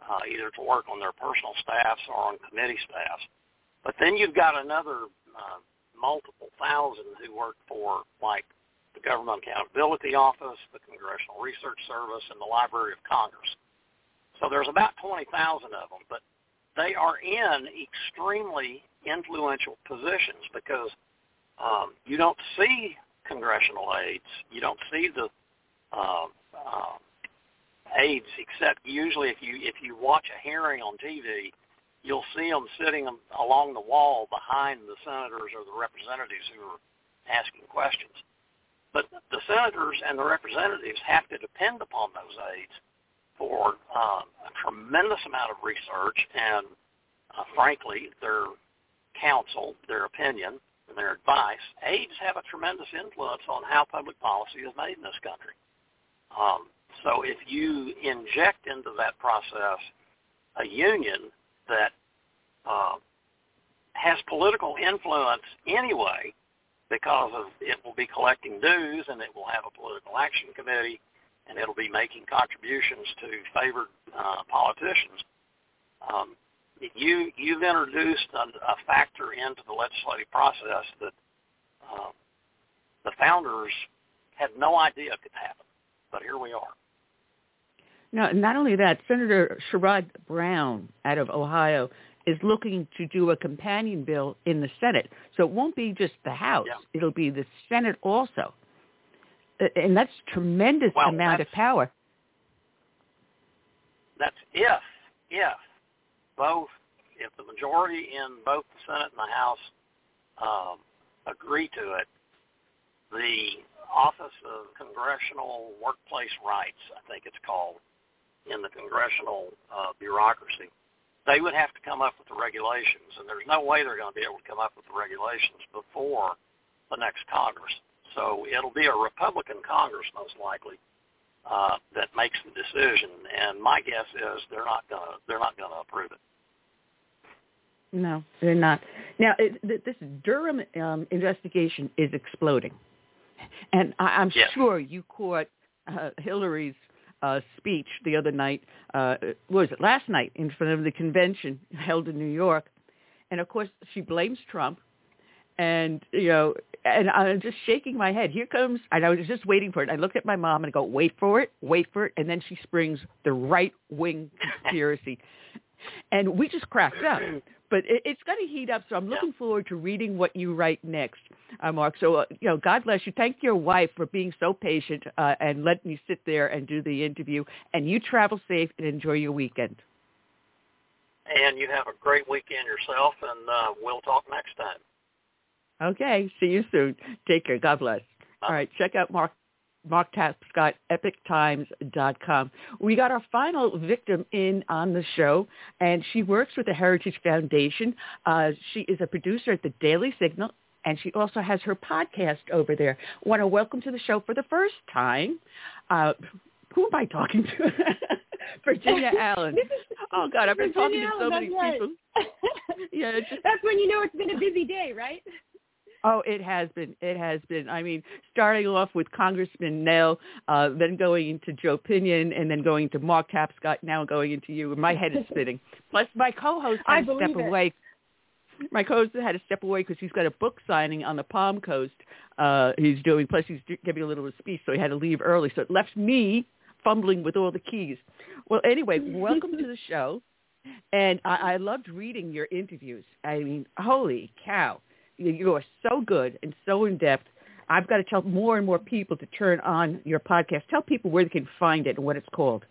uh, either to work on their personal staffs or on committee staffs. But then you've got another uh, multiple thousand who work for, like, the Government Accountability Office, the Congressional Research Service, and the Library of Congress. So there's about 20,000 of them, but they are in extremely influential positions because um, you don't see congressional aides. You don't see the uh, uh, aides except usually if you if you watch a hearing on TV, you'll see them sitting along the wall behind the senators or the representatives who are asking questions. But the senators and the representatives have to depend upon those aides for um, a tremendous amount of research and, uh, frankly, their counsel, their opinion, their advice, aides have a tremendous influence on how public policy is made in this country. Um, so if you inject into that process a union that uh, has political influence anyway, because of it will be collecting dues and it will have a political action committee and it'll be making contributions to favored uh, politicians. Um, you you've introduced a, a factor into the legislative process that uh, the founders had no idea could happen, but here we are. No, not only that, Senator Sherrod Brown out of Ohio is looking to do a companion bill in the Senate. So it won't be just the House; yeah. it'll be the Senate also, and that's tremendous well, amount that's, of power. That's if if both, if the majority in both the Senate and the House um, agree to it, the Office of Congressional Workplace Rights, I think it's called, in the congressional uh, bureaucracy, they would have to come up with the regulations, and there's no way they're going to be able to come up with the regulations before the next Congress. So it'll be a Republican Congress most likely uh, that makes the decision, and my guess is they're not going to they're not going to approve it. No, they're not. Now, it, this Durham um, investigation is exploding, and I, am sure you caught uh, Hillary's uh, speech the other night. Uh, what was it last night in front of the convention held in New York, and of course she blames Trump, and you know, and I'm just shaking my head. Here comes, and I was just waiting for it. I looked at my mom and I go, "Wait for it, wait for it," and then she springs the right wing conspiracy. And we just cracked up. But it, it's going to heat up, so I'm looking forward to reading what you write next, uh, Mark. So, uh, you know, God bless you. Thank your wife for being so patient uh, and letting me sit there and do the interview. And you travel safe and enjoy your weekend. And you have a great weekend yourself, and uh, we'll talk next time. Okay. See you soon. Take care. God bless. All right. Check out Mark Mark Tapscott, epictimes.com. We got our final victim in on the show, and she works with the Heritage Foundation. Uh, she is a producer at the Daily Signal, and she also has her podcast over there. Want to welcome to the show for the first time. Uh, who am I talking to? Virginia Allen. Oh God, I've been Virginia talking to so Allen, many that's people. yeah, just, That's when you know it's been a busy day, right? Oh, it has been. It has been. I mean, starting off with Congressman Nell, uh, then going into Joe Pinion, and then going to Mark Tapscott, now going into you. My head is spinning. Plus, my co-host I had to step it. away. My co-host had to step away because he's got a book signing on the Palm Coast. Uh, he's doing. Plus, he's giving a little speech, so he had to leave early. So it left me fumbling with all the keys. Well, anyway, welcome to the show. And I, I loved reading your interviews. I mean, holy cow you are so good and so in depth. I've got to tell more and more people to turn on your podcast. Tell people where they can find it and what it's called.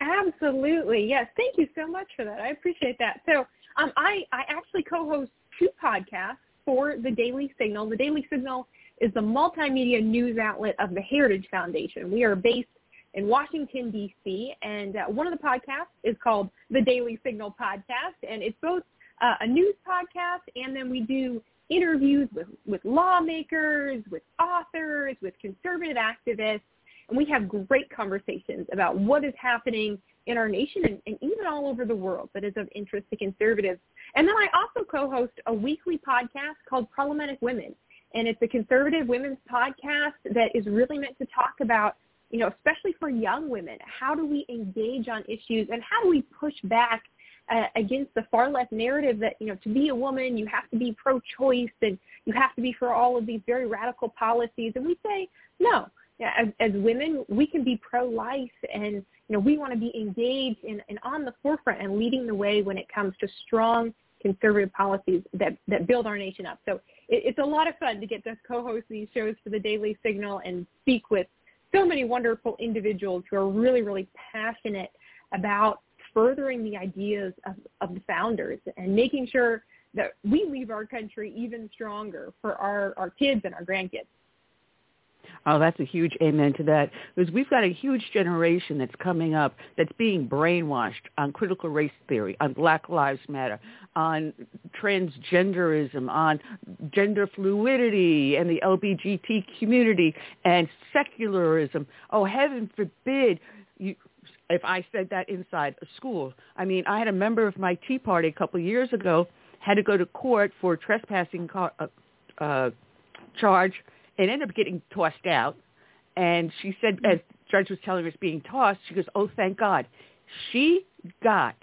Absolutely. Yes. Thank you so much for that. I appreciate that. So um, I, I actually co-host two podcasts for the Daily Signal. The Daily Signal is the multimedia news outlet of the Heritage Foundation. We are based in Washington, D.C., and uh, one of the podcasts is called the Daily Signal Podcast, and it's both uh, a news podcast and then we do interviews with, with lawmakers, with authors, with conservative activists, and we have great conversations about what is happening in our nation and, and even all over the world that is of interest to conservatives. And then I also co-host a weekly podcast called Problematic Women, and it's a conservative women's podcast that is really meant to talk about, you know, especially for young women, how do we engage on issues and how do we push back uh, against the far left narrative that you know to be a woman you have to be pro-choice and you have to be for all of these very radical policies. And we say no. As, as women we can be pro-life and you know we want to be engaged and, and on the forefront and leading the way when it comes to strong conservative policies that that build our nation up. So it, it's a lot of fun to get to co-host these shows for the daily signal and speak with so many wonderful individuals who are really really passionate about furthering the ideas of, of the founders and making sure that we leave our country even stronger for our, our kids and our grandkids. Oh, that's a huge amen to that. Because we've got a huge generation that's coming up that's being brainwashed on critical race theory, on Black Lives Matter, on transgenderism, on gender fluidity and the LGBT community and secularism. Oh, heaven forbid you if I said that inside a school. I mean, I had a member of my Tea Party a couple of years ago had to go to court for trespassing car, uh, uh, charge and ended up getting tossed out. And she said, as the judge was telling her it's being tossed, she goes, oh, thank God. She got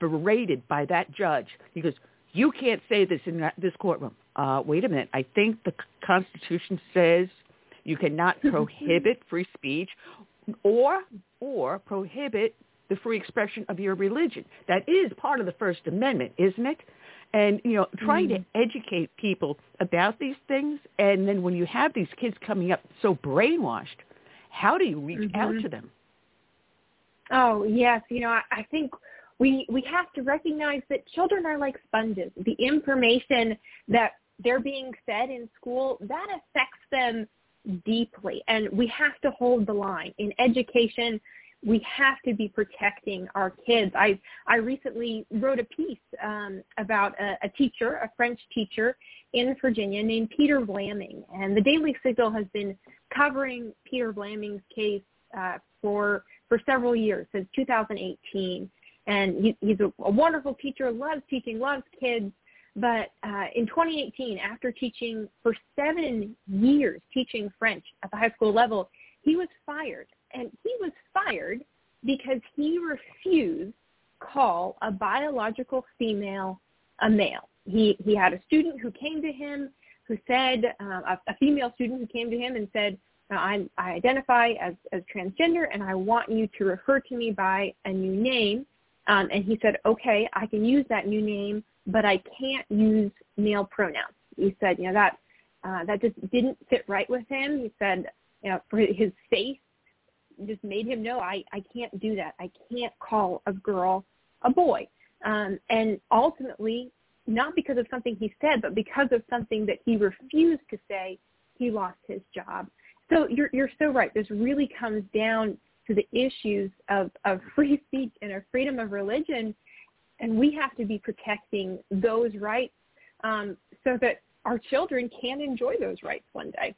berated by that judge. He goes, you can't say this in this courtroom. Uh, wait a minute. I think the Constitution says you cannot prohibit free speech or or prohibit the free expression of your religion. That is part of the First Amendment, isn't it? And you know, trying Mm-hmm. to educate people about these things, and then when you have these kids coming up so brainwashed, how do you reach out Mhm. to them? Oh yes, you know I, I think we we have to recognize that children are like sponges. The information that they're being fed in school that affects them deeply, and we have to hold the line in education. We have to be protecting our kids. I I recently wrote a piece um, about a, a teacher, a French teacher in Virginia named Peter Vlaming, and the Daily Signal has been covering Peter Vlaming's case uh, for for several years since 2018 and he, he's a, a wonderful teacher loves teaching loves kids but uh, in 2018 after teaching for seven years teaching french at the high school level he was fired and he was fired because he refused call a biological female a male he he had a student who came to him who said uh, a, a female student who came to him and said I, I identify as, as transgender and I want you to refer to me by a new name. Um, and he said, okay, I can use that new name, but I can't use male pronouns. He said, you know, that uh, that just didn't fit right with him. He said, you know, for his faith just made him know I, I can't do that. I can't call a girl a boy. Um, and ultimately, not because of something he said, but because of something that he refused to say, he lost his job. So you're you're so right. This really comes down to the issues of, of free speech and of freedom of religion, and we have to be protecting those rights um, so that our children can enjoy those rights one day.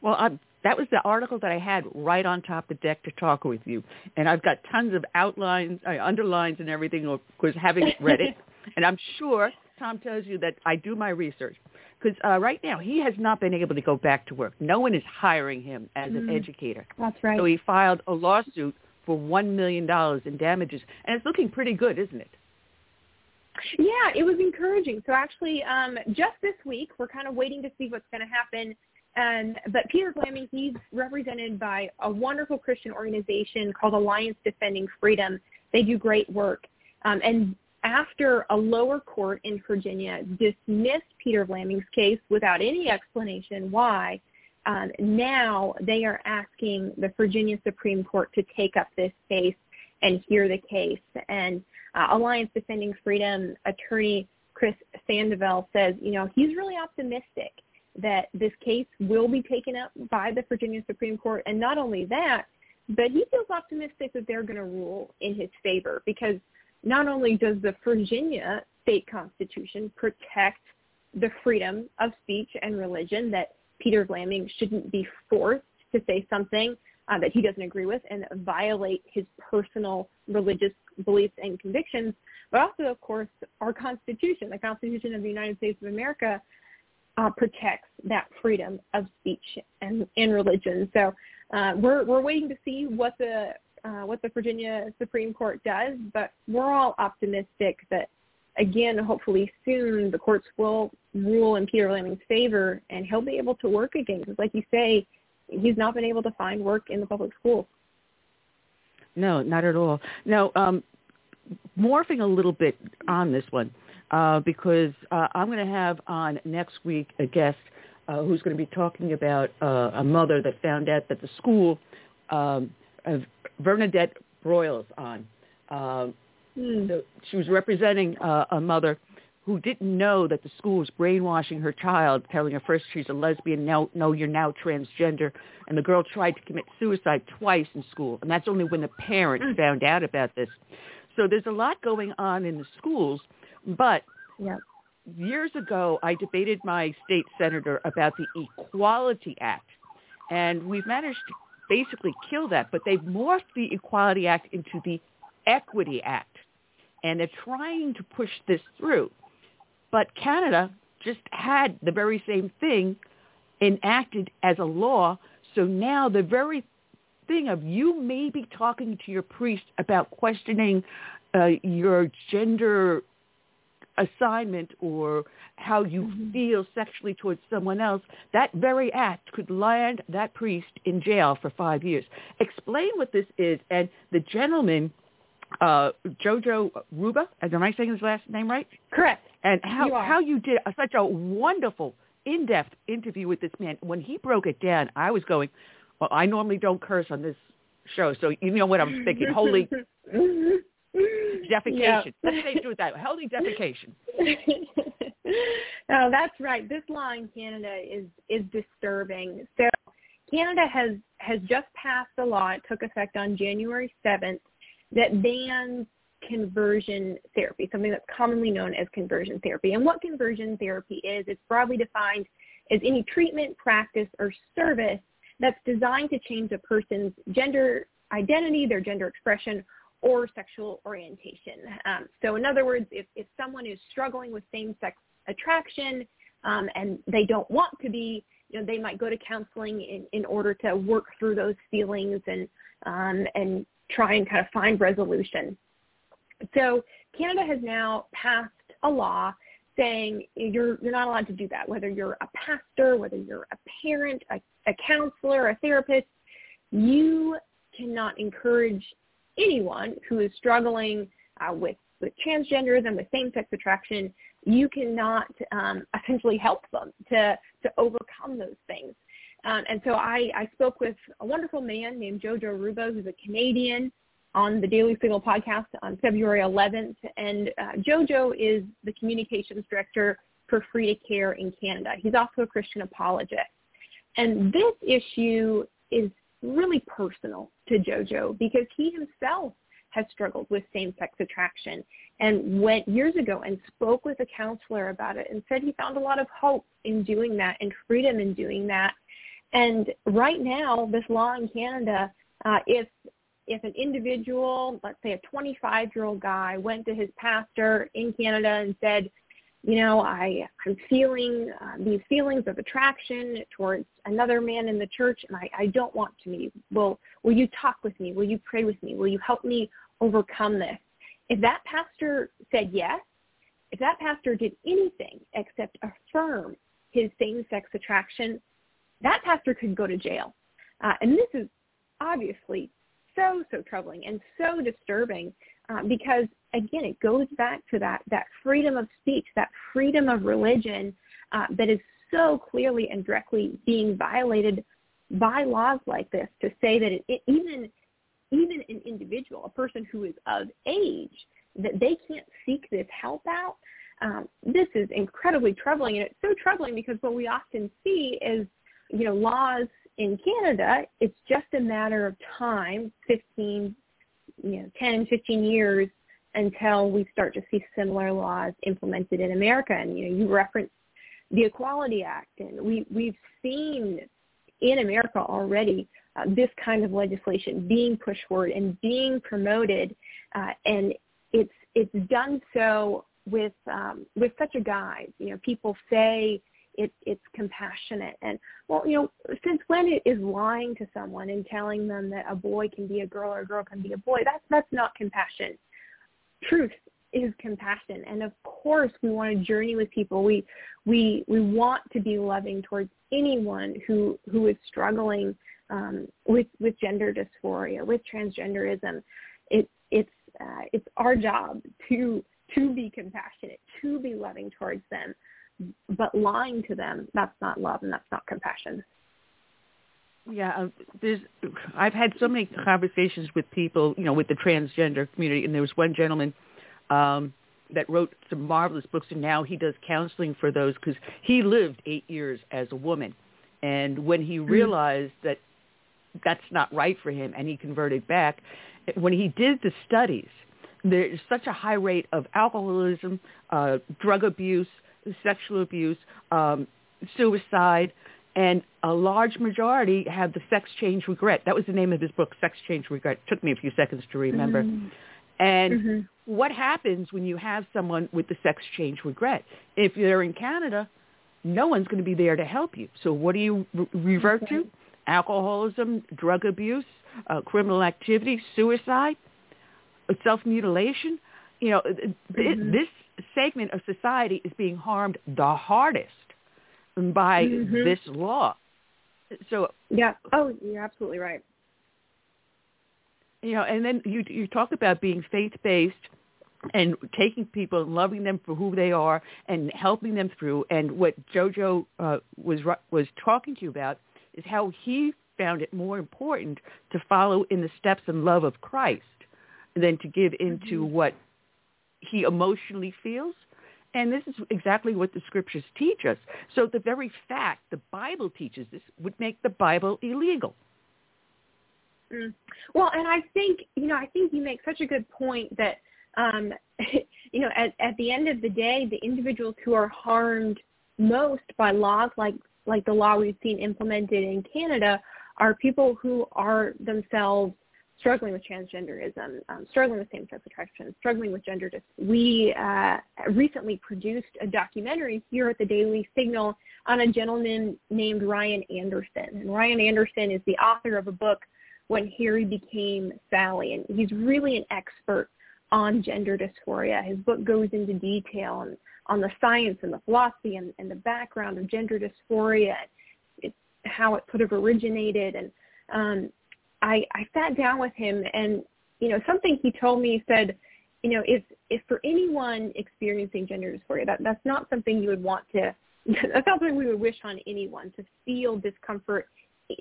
Well, I'm, that was the article that I had right on top of the deck to talk with you, and I've got tons of outlines, uh, underlines, and everything because having read it, and I'm sure Tom tells you that I do my research because uh, right now he has not been able to go back to work. No one is hiring him as mm, an educator. That's right. So he filed a lawsuit for one million dollars in damages, and it's looking pretty good, isn't it? Yeah, it was encouraging. So actually, um, just this week, we're kind of waiting to see what's going to happen. And but Peter Vlaming, he's represented by a wonderful Christian organization called Alliance Defending Freedom. They do great work. Um, and after a lower court in Virginia dismissed Peter Vlaming's case without any explanation why, um, now they are asking the Virginia Supreme Court to take up this case and hear the case. And uh, Alliance Defending Freedom attorney Chris Schandevel says, you know, he's really optimistic that this case will be taken up by the Virginia Supreme Court. And not only that, but he feels optimistic that they're going to rule in his favor because not only does the Virginia state constitution protect the freedom of speech and religion that Peter Vlaming shouldn't be forced to say something uh, that he doesn't agree with and violate his personal religious beliefs and convictions, but also, of course, our Constitution, the Constitution of the United States of America, uh, protects that freedom of speech and, and religion. So uh, we're we're waiting to see what the uh, what the Virginia Supreme Court does, but we're all optimistic that again, hopefully soon, the courts will rule in Peter Vlaming's favor, and he'll be able to work again. Because, like you say, he's not been able to find work in the public schools. No, not at all. Now, um, morphing a little bit on this one, uh, because uh, I'm going to have on next week a guest uh, who's going to be talking about uh, a mother that found out that the school, um, Bernadette Broyles on. Um, mm. so she was representing uh, a mother who didn't know that the school was brainwashing her child, telling her first she's a lesbian, now no, you're now transgender, and the girl tried to commit suicide twice in school, and that's only when the parents mm. found out about this. So there's a lot going on in the schools, but yep. years ago I debated my state senator about the Equality Act, and we've managed to basically kill that, but they've morphed the Equality Act into the Equity Act, and they're trying to push this through. But Canada just had the very same thing enacted as a law. So now the very thing of you may be talking to your priest about questioning uh, your gender assignment or how you mm-hmm. feel sexually towards someone else, that very act could land that priest in jail for five years. Explain what this is. And the gentleman, uh, Jojo Ruba, am I saying his last name right? Correct and how you how you did such a wonderful in-depth interview with this man. When he broke it down, I was going, well, I normally don't curse on this show, so you know what I'm thinking. Holy defecation. Yeah. Let's say do it that. Holy defecation. no, that's right. This law in Canada is is disturbing. So Canada has has just passed a law. It took effect on January 7th that bans conversion therapy, something that's commonly known as conversion therapy. And what conversion therapy is, it's broadly defined as any treatment, practice, or service that's designed to change a person's gender identity, their gender expression, or sexual orientation. Um, so in other words, if, if someone is struggling with same-sex attraction um, and they don't want to be, you know, they might go to counseling in, in order to work through those feelings and um, and try and kind of find resolution. So Canada has now passed a law saying you're you're not allowed to do that. Whether you're a pastor, whether you're a parent, a, a counselor, a therapist, you cannot encourage anyone who is struggling uh, with with transgenderism, with same-sex attraction, you cannot um, essentially help them to to overcome those things. Um, and so I, I spoke with a wonderful man named Jojo Ruba, who's a Canadian, on the Daily Signal podcast on February 11th. And uh, Jojo is the communications director for Free to Care in Canada. He's also a Christian apologist. And this issue is really personal to Jojo because he himself has struggled with same-sex attraction and went years ago and spoke with a counselor about it and said he found a lot of hope in doing that and freedom in doing that. And right now, this law in Canada, uh, if if an individual, let's say a 25-year-old guy, went to his pastor in Canada and said, you know, I, I'm feeling uh, these feelings of attraction towards another man in the church, and I, I don't want to meet. Will, will you talk with me? Will you pray with me? Will you help me overcome this? If that pastor said yes, if that pastor did anything except affirm his same-sex attraction, that pastor could go to jail. Uh, and this is obviously so, so troubling and so disturbing uh, because, again, it goes back to that, that freedom of speech, that freedom of religion uh, that is so clearly and directly being violated by laws like this to say that it, it, even even an individual, a person who is of age, that they can't seek this help out, um, this is incredibly troubling. And it's so troubling because what we often see is, you know, laws in Canada, it's just a matter of time, 15, you know, 10, 15 years until we start to see similar laws implemented in America. And, you know, you referenced the Equality Act, and we, we've seen in America already uh, this kind of legislation being pushed forward and being promoted, uh, and it's it's done so with um, with such a guise. You know, people say it, it's compassionate. And well, you know, since when it is lying to someone and telling them that a boy can be a girl or a girl can be a boy, that's that's not compassion. Truth is compassion, and of course, we want to journey with people. We we we want to be loving towards anyone who who is struggling um, with with gender dysphoria, with transgenderism. It it's uh, it's our job to to be compassionate, to be loving towards them but lying to them, that's not love and that's not compassion. Yeah, uh, there's. I've had so many conversations with people, you know, with the transgender community, and there was one gentleman um, that wrote some marvelous books, and now he does counseling for those because he lived eight years as a woman, and when he mm-hmm. realized that that's not right for him, and he converted back, when he did the studies, there's such a high rate of alcoholism, uh, drug abuse, sexual abuse, um, suicide, and a large majority have the sex change regret. That was the name of his book, Sex Change Regret. It took me a few seconds to remember. Mm-hmm. And mm-hmm. what happens when you have someone with the sex change regret? If they're in Canada, no one's going to be there to help you. So what do you re- revert okay. to? Alcoholism, drug abuse, uh, criminal activity, suicide, self-mutilation. You know, mm-hmm. this segment of society is being harmed the hardest by mm-hmm. this law. So yeah, oh, you're absolutely right. You know, and then you you talk about being faith based and taking people and loving them for who they are and helping them through. And what JoJo uh, was was talking to you about is how he found it more important to follow in the steps and love of Christ than to give into mm-hmm. what he emotionally feels. And this is exactly what the scriptures teach us. So the very fact the Bible teaches this would make the Bible illegal. Mm. Well, and I think, you know, I think you make such a good point that, um, you know, at, at the end of the day, the individuals who are harmed most by laws like, like the law we've seen implemented in Canada are people who are themselves struggling with transgenderism, um, struggling with same-sex attraction, struggling with gender dis- We uh, recently produced a documentary here at the Daily Signal on a gentleman named Ryan Anderson. And Ryan Anderson is the author of a book, When Harry Became Sally, and he's really an expert on gender dysphoria. His book goes into detail on, on the science and the philosophy and, and the background of gender dysphoria, it, how it sort of originated and um, I, I sat down with him and you know, something he told me said, you know, if if for anyone experiencing gender dysphoria, that that's not something you would want to. That's not something we would wish on anyone to feel discomfort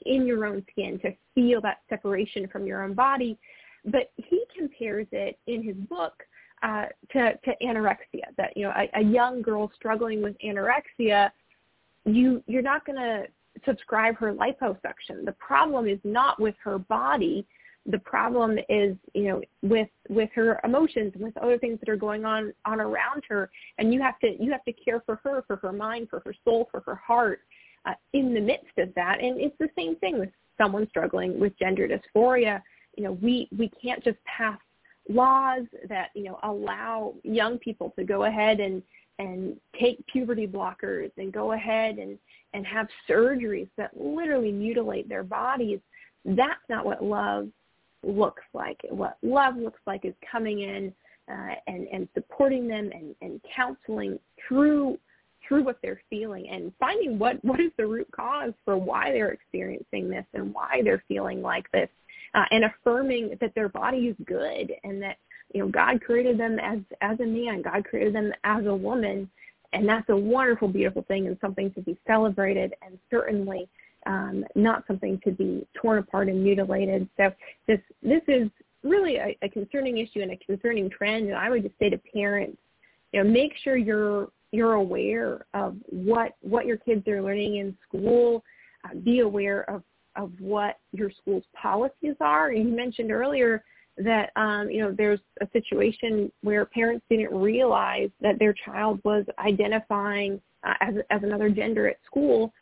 in your own skin, to feel that separation from your own body. But he compares it in his book uh, to, to anorexia. That you know, a, a young girl struggling with anorexia, you you're not going to subscribe her liposuction. The problem is not with her body. The problem is, you know, with with her emotions, and with other things that are going on on around her, and you have to you have to care for her, for her mind, for her soul, for her heart, uh, in the midst of that. And it's the same thing with someone struggling with gender dysphoria. You know, we we can't just pass laws that you know allow young people to go ahead and and take puberty blockers and go ahead and and have surgeries that literally mutilate their bodies that's not what love looks like. What love looks like is coming in uh, and and supporting them and and counseling through through what they're feeling and finding what what is the root cause for why they're experiencing this and why they're feeling like this uh, and affirming that their body is good and that you know God created them as as a man, God created them as a woman, and that's a wonderful, beautiful thing and something to be celebrated and certainly um, not something to be torn apart and mutilated. So this this is really a, a concerning issue and a concerning trend, and I would just say to parents, you know, make sure you're you're aware of what what your kids are learning in school. Uh, be aware of of what your school's policies are. You mentioned earlier that um, you know there's a situation where parents didn't realize that their child was identifying uh, as as another gender at school,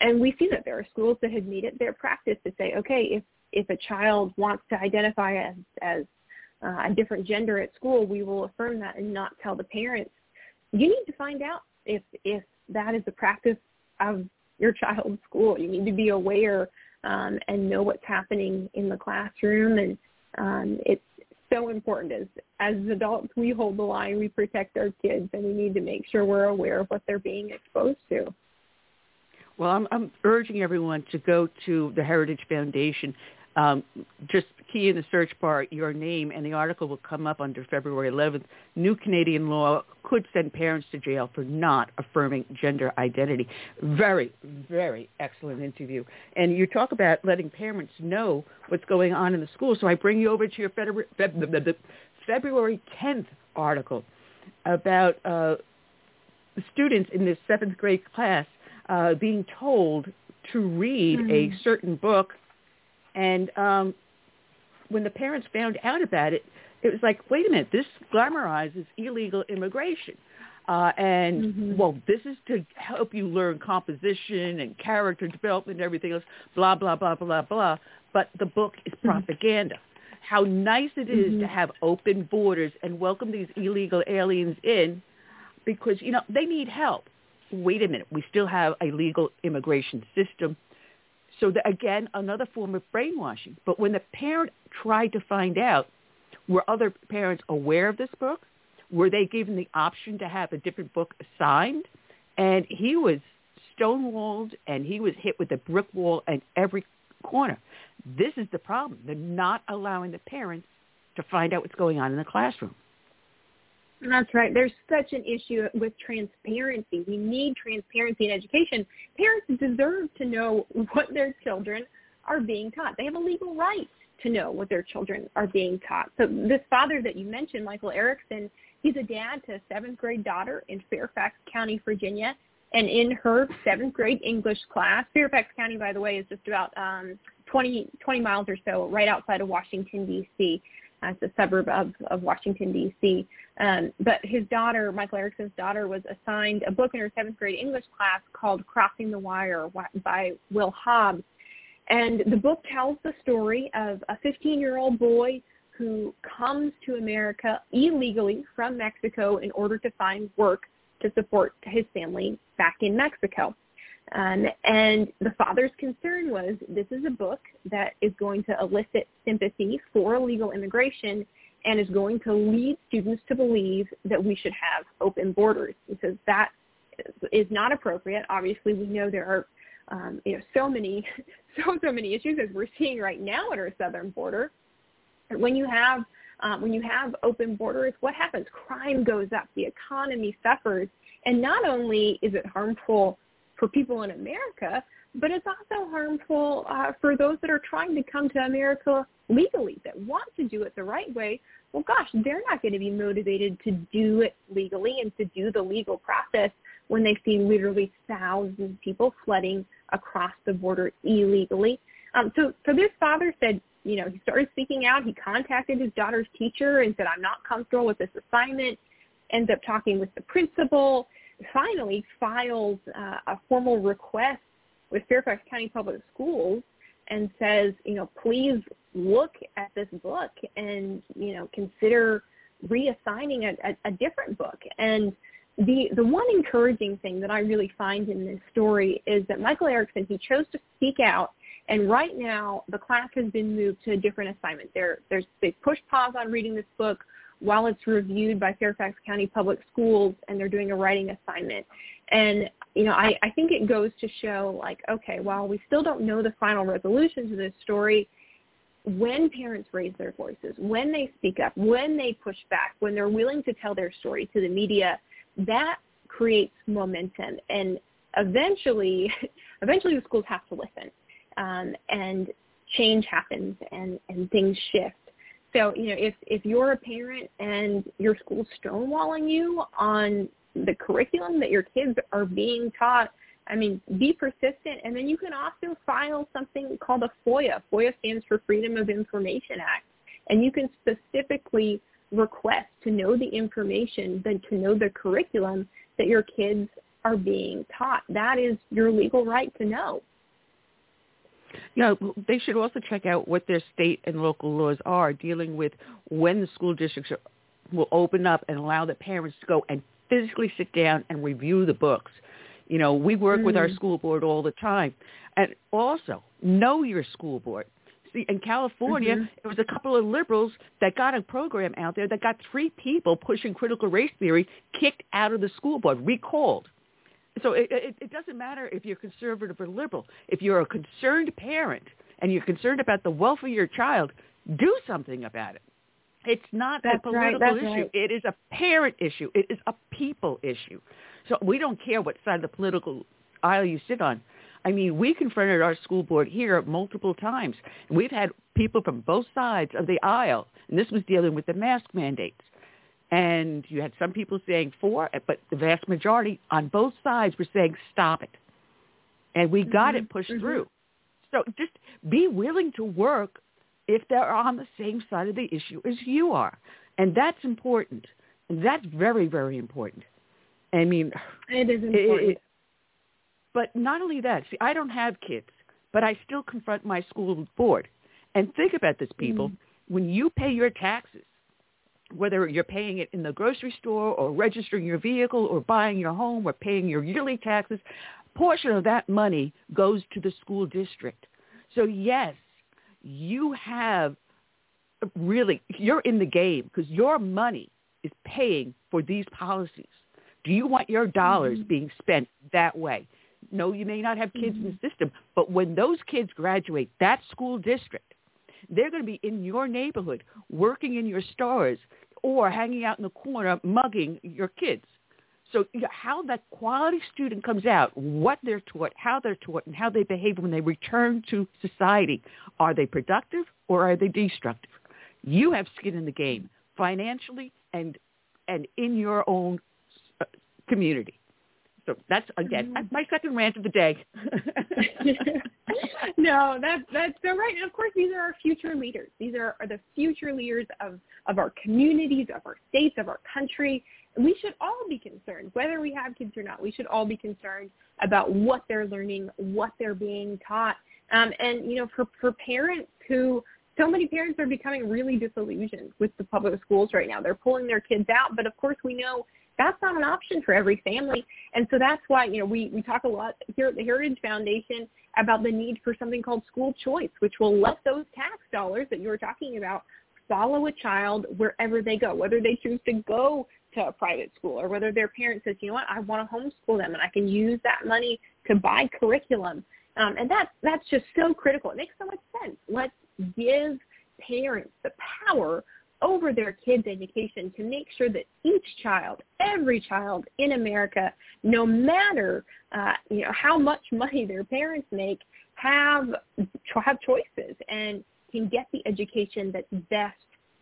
and we see that there are schools that have made it their practice to say, okay, if if a child wants to identify as as uh, a different gender at school, we will affirm that and not tell the parents. You need to find out if if that is the practice of your child's school. You need to be aware um, and know what's happening in the classroom. And um, it's so important as as adults we hold the line, we protect our kids, and we need to make sure we're aware of what they're being exposed to. Well, I'm, I'm urging everyone to go to the Heritage Foundation um, just key in the search bar your name, and the article will come up under February 11th. New Canadian law could send parents to jail for not affirming gender identity. Very, very excellent interview. And you talk about letting parents know what's going on in the school. So I bring you over to your February 10th article about uh, students in this seventh grade class uh, being told to read mm-hmm. a certain book and um, when the parents found out about it, it was like, wait a minute, this glamorizes illegal immigration. Uh, and mm-hmm. well, this is to help you learn composition and character development and everything else, blah, blah, blah, blah, blah. But the book is mm-hmm. propaganda. Mm-hmm. How nice it is mm-hmm. to have open borders and welcome these illegal aliens in because, you know, they need help. Wait a minute, we still have a legal immigration system so the, again, another form of brainwashing. But when the parent tried to find out, were other parents aware of this book? Were they given the option to have a different book assigned? And he was stonewalled and he was hit with a brick wall at every corner. This is the problem. They're not allowing the parents to find out what's going on in the classroom. That's right. There's such an issue with transparency. We need transparency in education. Parents deserve to know what their children are being taught. They have a legal right to know what their children are being taught. So this father that you mentioned, Michael Erickson, he's a dad to a seventh grade daughter in Fairfax County, Virginia. And in her seventh grade English class, Fairfax County, by the way, is just about um, 20, 20 miles or so right outside of Washington, D.C as a suburb of, of Washington, D.C. Um, but his daughter, Michael Erickson's daughter, was assigned a book in her seventh grade English class called Crossing the Wire by Will Hobbs. And the book tells the story of a 15-year-old boy who comes to America illegally from Mexico in order to find work to support his family back in Mexico. Um, and the father's concern was this is a book that is going to elicit sympathy for illegal immigration and is going to lead students to believe that we should have open borders. He says that is not appropriate. Obviously, we know there are um, you know so many so so many issues as we're seeing right now at our southern border. When you have um, when you have open borders, what happens? Crime goes up, the economy suffers, and not only is it harmful for people in America, but it's also harmful uh, for those that are trying to come to America legally, that want to do it the right way. Well, gosh, they're not going to be motivated to do it legally and to do the legal process when they see literally thousands of people flooding across the border illegally. Um, so, so this father said, you know, he started speaking out. He contacted his daughter's teacher and said, I'm not comfortable with this assignment. Ends up talking with the principal. Finally files uh, a formal request with Fairfax County Public Schools and says, you know, please look at this book and, you know, consider reassigning a, a, a different book. And the the one encouraging thing that I really find in this story is that Michael Erickson he chose to speak out, and right now the class has been moved to a different assignment. There there's they pushed pause on reading this book while it's reviewed by Fairfax County Public Schools, and they're doing a writing assignment. And you know I I think it goes to show like okay while we still don't know the final resolution to this story. When parents raise their voices, when they speak up, when they push back, when they're willing to tell their story to the media, that creates momentum and eventually eventually the schools have to listen um, and change happens and, and things shift so you know if if you're a parent and your school's stonewalling you on the curriculum that your kids are being taught I mean, be persistent, and then you can also file something called a FOIA. FOIA stands for Freedom of Information Act, and you can specifically request to know the information than to know the curriculum that your kids are being taught. That is your legal right to know. Yeah, they should also check out what their state and local laws are dealing with when the school districts are, will open up and allow the parents to go and physically sit down and review the books. You know, we work mm. with our mm. school board all the time. And also, know your school board. See, in California, mm-hmm. it was a couple of liberals that got a program out there that got three people pushing critical race theory kicked out of the school board, recalled. So it, it, it doesn't matter if you're conservative or liberal. If you're a concerned parent and you're concerned about the welfare of your child, do something about it. It's not That's a political right. issue. Right. It is a parent issue. It is a people issue. So we don't care what side of the political aisle you sit on. I mean, we confronted our school board here multiple times. We've had people from both sides of the aisle, and this was dealing with the mask mandates. And you had some people saying for, but the vast majority on both sides were saying stop it. And we got mm-hmm. it pushed mm-hmm. through. So just be willing to work if they're on the same side of the issue as you are. And that's important. And that's very, very important. I mean, it is important. It, but not only that, see, I don't have kids, but I still confront my school board. And think about this, people. Mm-hmm. When you pay your taxes, whether you're paying it in the grocery store or registering your vehicle or buying your home or paying your yearly taxes, portion of that money goes to the school district. So yes, you have really, you're in the game because your money is paying for these policies. Do you want your dollars mm-hmm. being spent that way? No, you may not have kids mm-hmm. in the system, but when those kids graduate, that school district, they're going to be in your neighborhood, working in your stores, or hanging out in the corner mugging your kids. So how that quality student comes out, what they're taught, how they're taught, and how they behave when they return to society. Are they productive or are they destructive? You have skin in the game financially and and in your own uh, community. So that's again mm-hmm. that's my second rant of the day. no, that's that's so right. And of course, these are our future leaders. These are, are the future leaders of of our communities, of our states, of our country. And we should all be concerned, whether we have kids or not. We should all be concerned about what they're learning, what they're being taught, um, and you know, for for parents who so many parents are becoming really disillusioned with the public schools right now. They're pulling their kids out, but of course we know that's not an option for every family. And so that's why, you know, we, we talk a lot here at the Heritage Foundation about the need for something called school choice, which will let those tax dollars that you were talking about follow a child wherever they go, whether they choose to go to a private school or whether their parent says, you know what, I want to homeschool them and I can use that money to buy curriculum. Um, and that, that's just so critical. It makes so much sense. Let's give parents the power over their kids' education to make sure that each child, every child in America, no matter uh, you know how much money their parents make, have have choices and can get the education that's best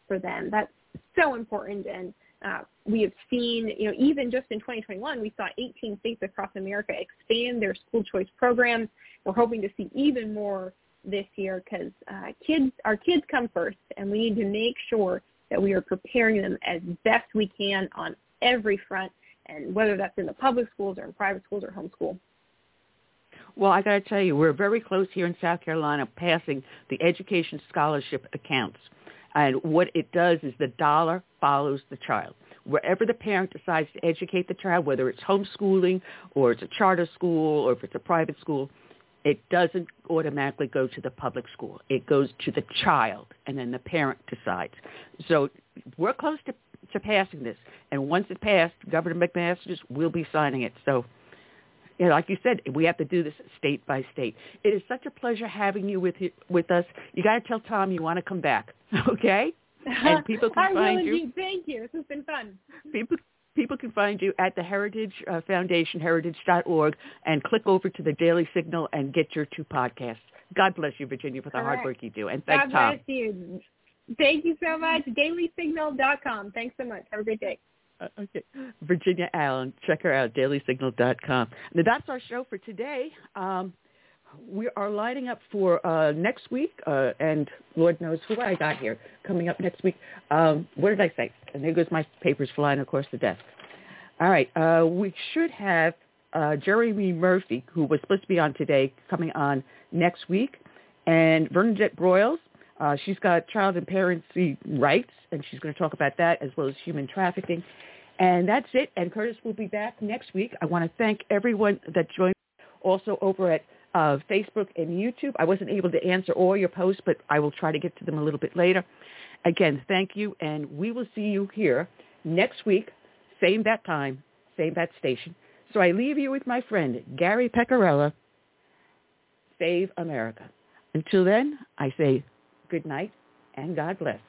for them. That's so important, and uh, we have seen, you know, even just in 2021, we saw 18 states across America expand their school choice programs. We're hoping to see even more this year because uh, kids, our kids come first, and we need to make sure that we are preparing them as best we can on every front, and whether that's in the public schools or in private schools or homeschool. Well, I got to tell you, we're very close here in South Carolina passing the education scholarship accounts. And what it does is the dollar follows the child. Wherever the parent decides to educate the child, whether it's homeschooling or it's a charter school or if it's a private school, it doesn't automatically go to the public school. It goes to the child, and then the parent decides. So we're close to, to passing this. And once it's passed, Governor McMaster will be signing it. So you know, like you said, we have to do this state by state. It is such a pleasure having you with with us. You got to tell Tom you want to come back, okay? And people can I find will you. indeed. Thank you. This has been fun. People people can find you at the Heritage uh, Foundation, heritage.org, and click over to the Daily Signal and get your two podcasts. God bless you, Virginia, for the All hard right. work you do, and thanks, God Tom. bless you. Thank you so much. DailySignal.com. Thanks so much. Have a great day. Uh, okay. Virginia Allen. Check her out, dailysignal.com. Now, that's our show for today. Um, we are lining up for uh, next week, uh, and Lord knows who I got here coming up next week. Um, what did I say? And there goes my papers flying across the desk. All right. Uh, we should have uh, Jeremy Murphy, who was supposed to be on today, coming on next week, and Bernadette Broyles. Uh, she's got child and parency rights, and she's going to talk about that as well as human trafficking. And that's it. And Curtis will be back next week. I want to thank everyone that joined also over at uh, Facebook and YouTube. I wasn't able to answer all your posts, but I will try to get to them a little bit later. Again, thank you, and we will see you here next week, same bat time, same bat station. So I leave you with my friend, Gary Pecorella. Save America. Until then, I say good night and God bless.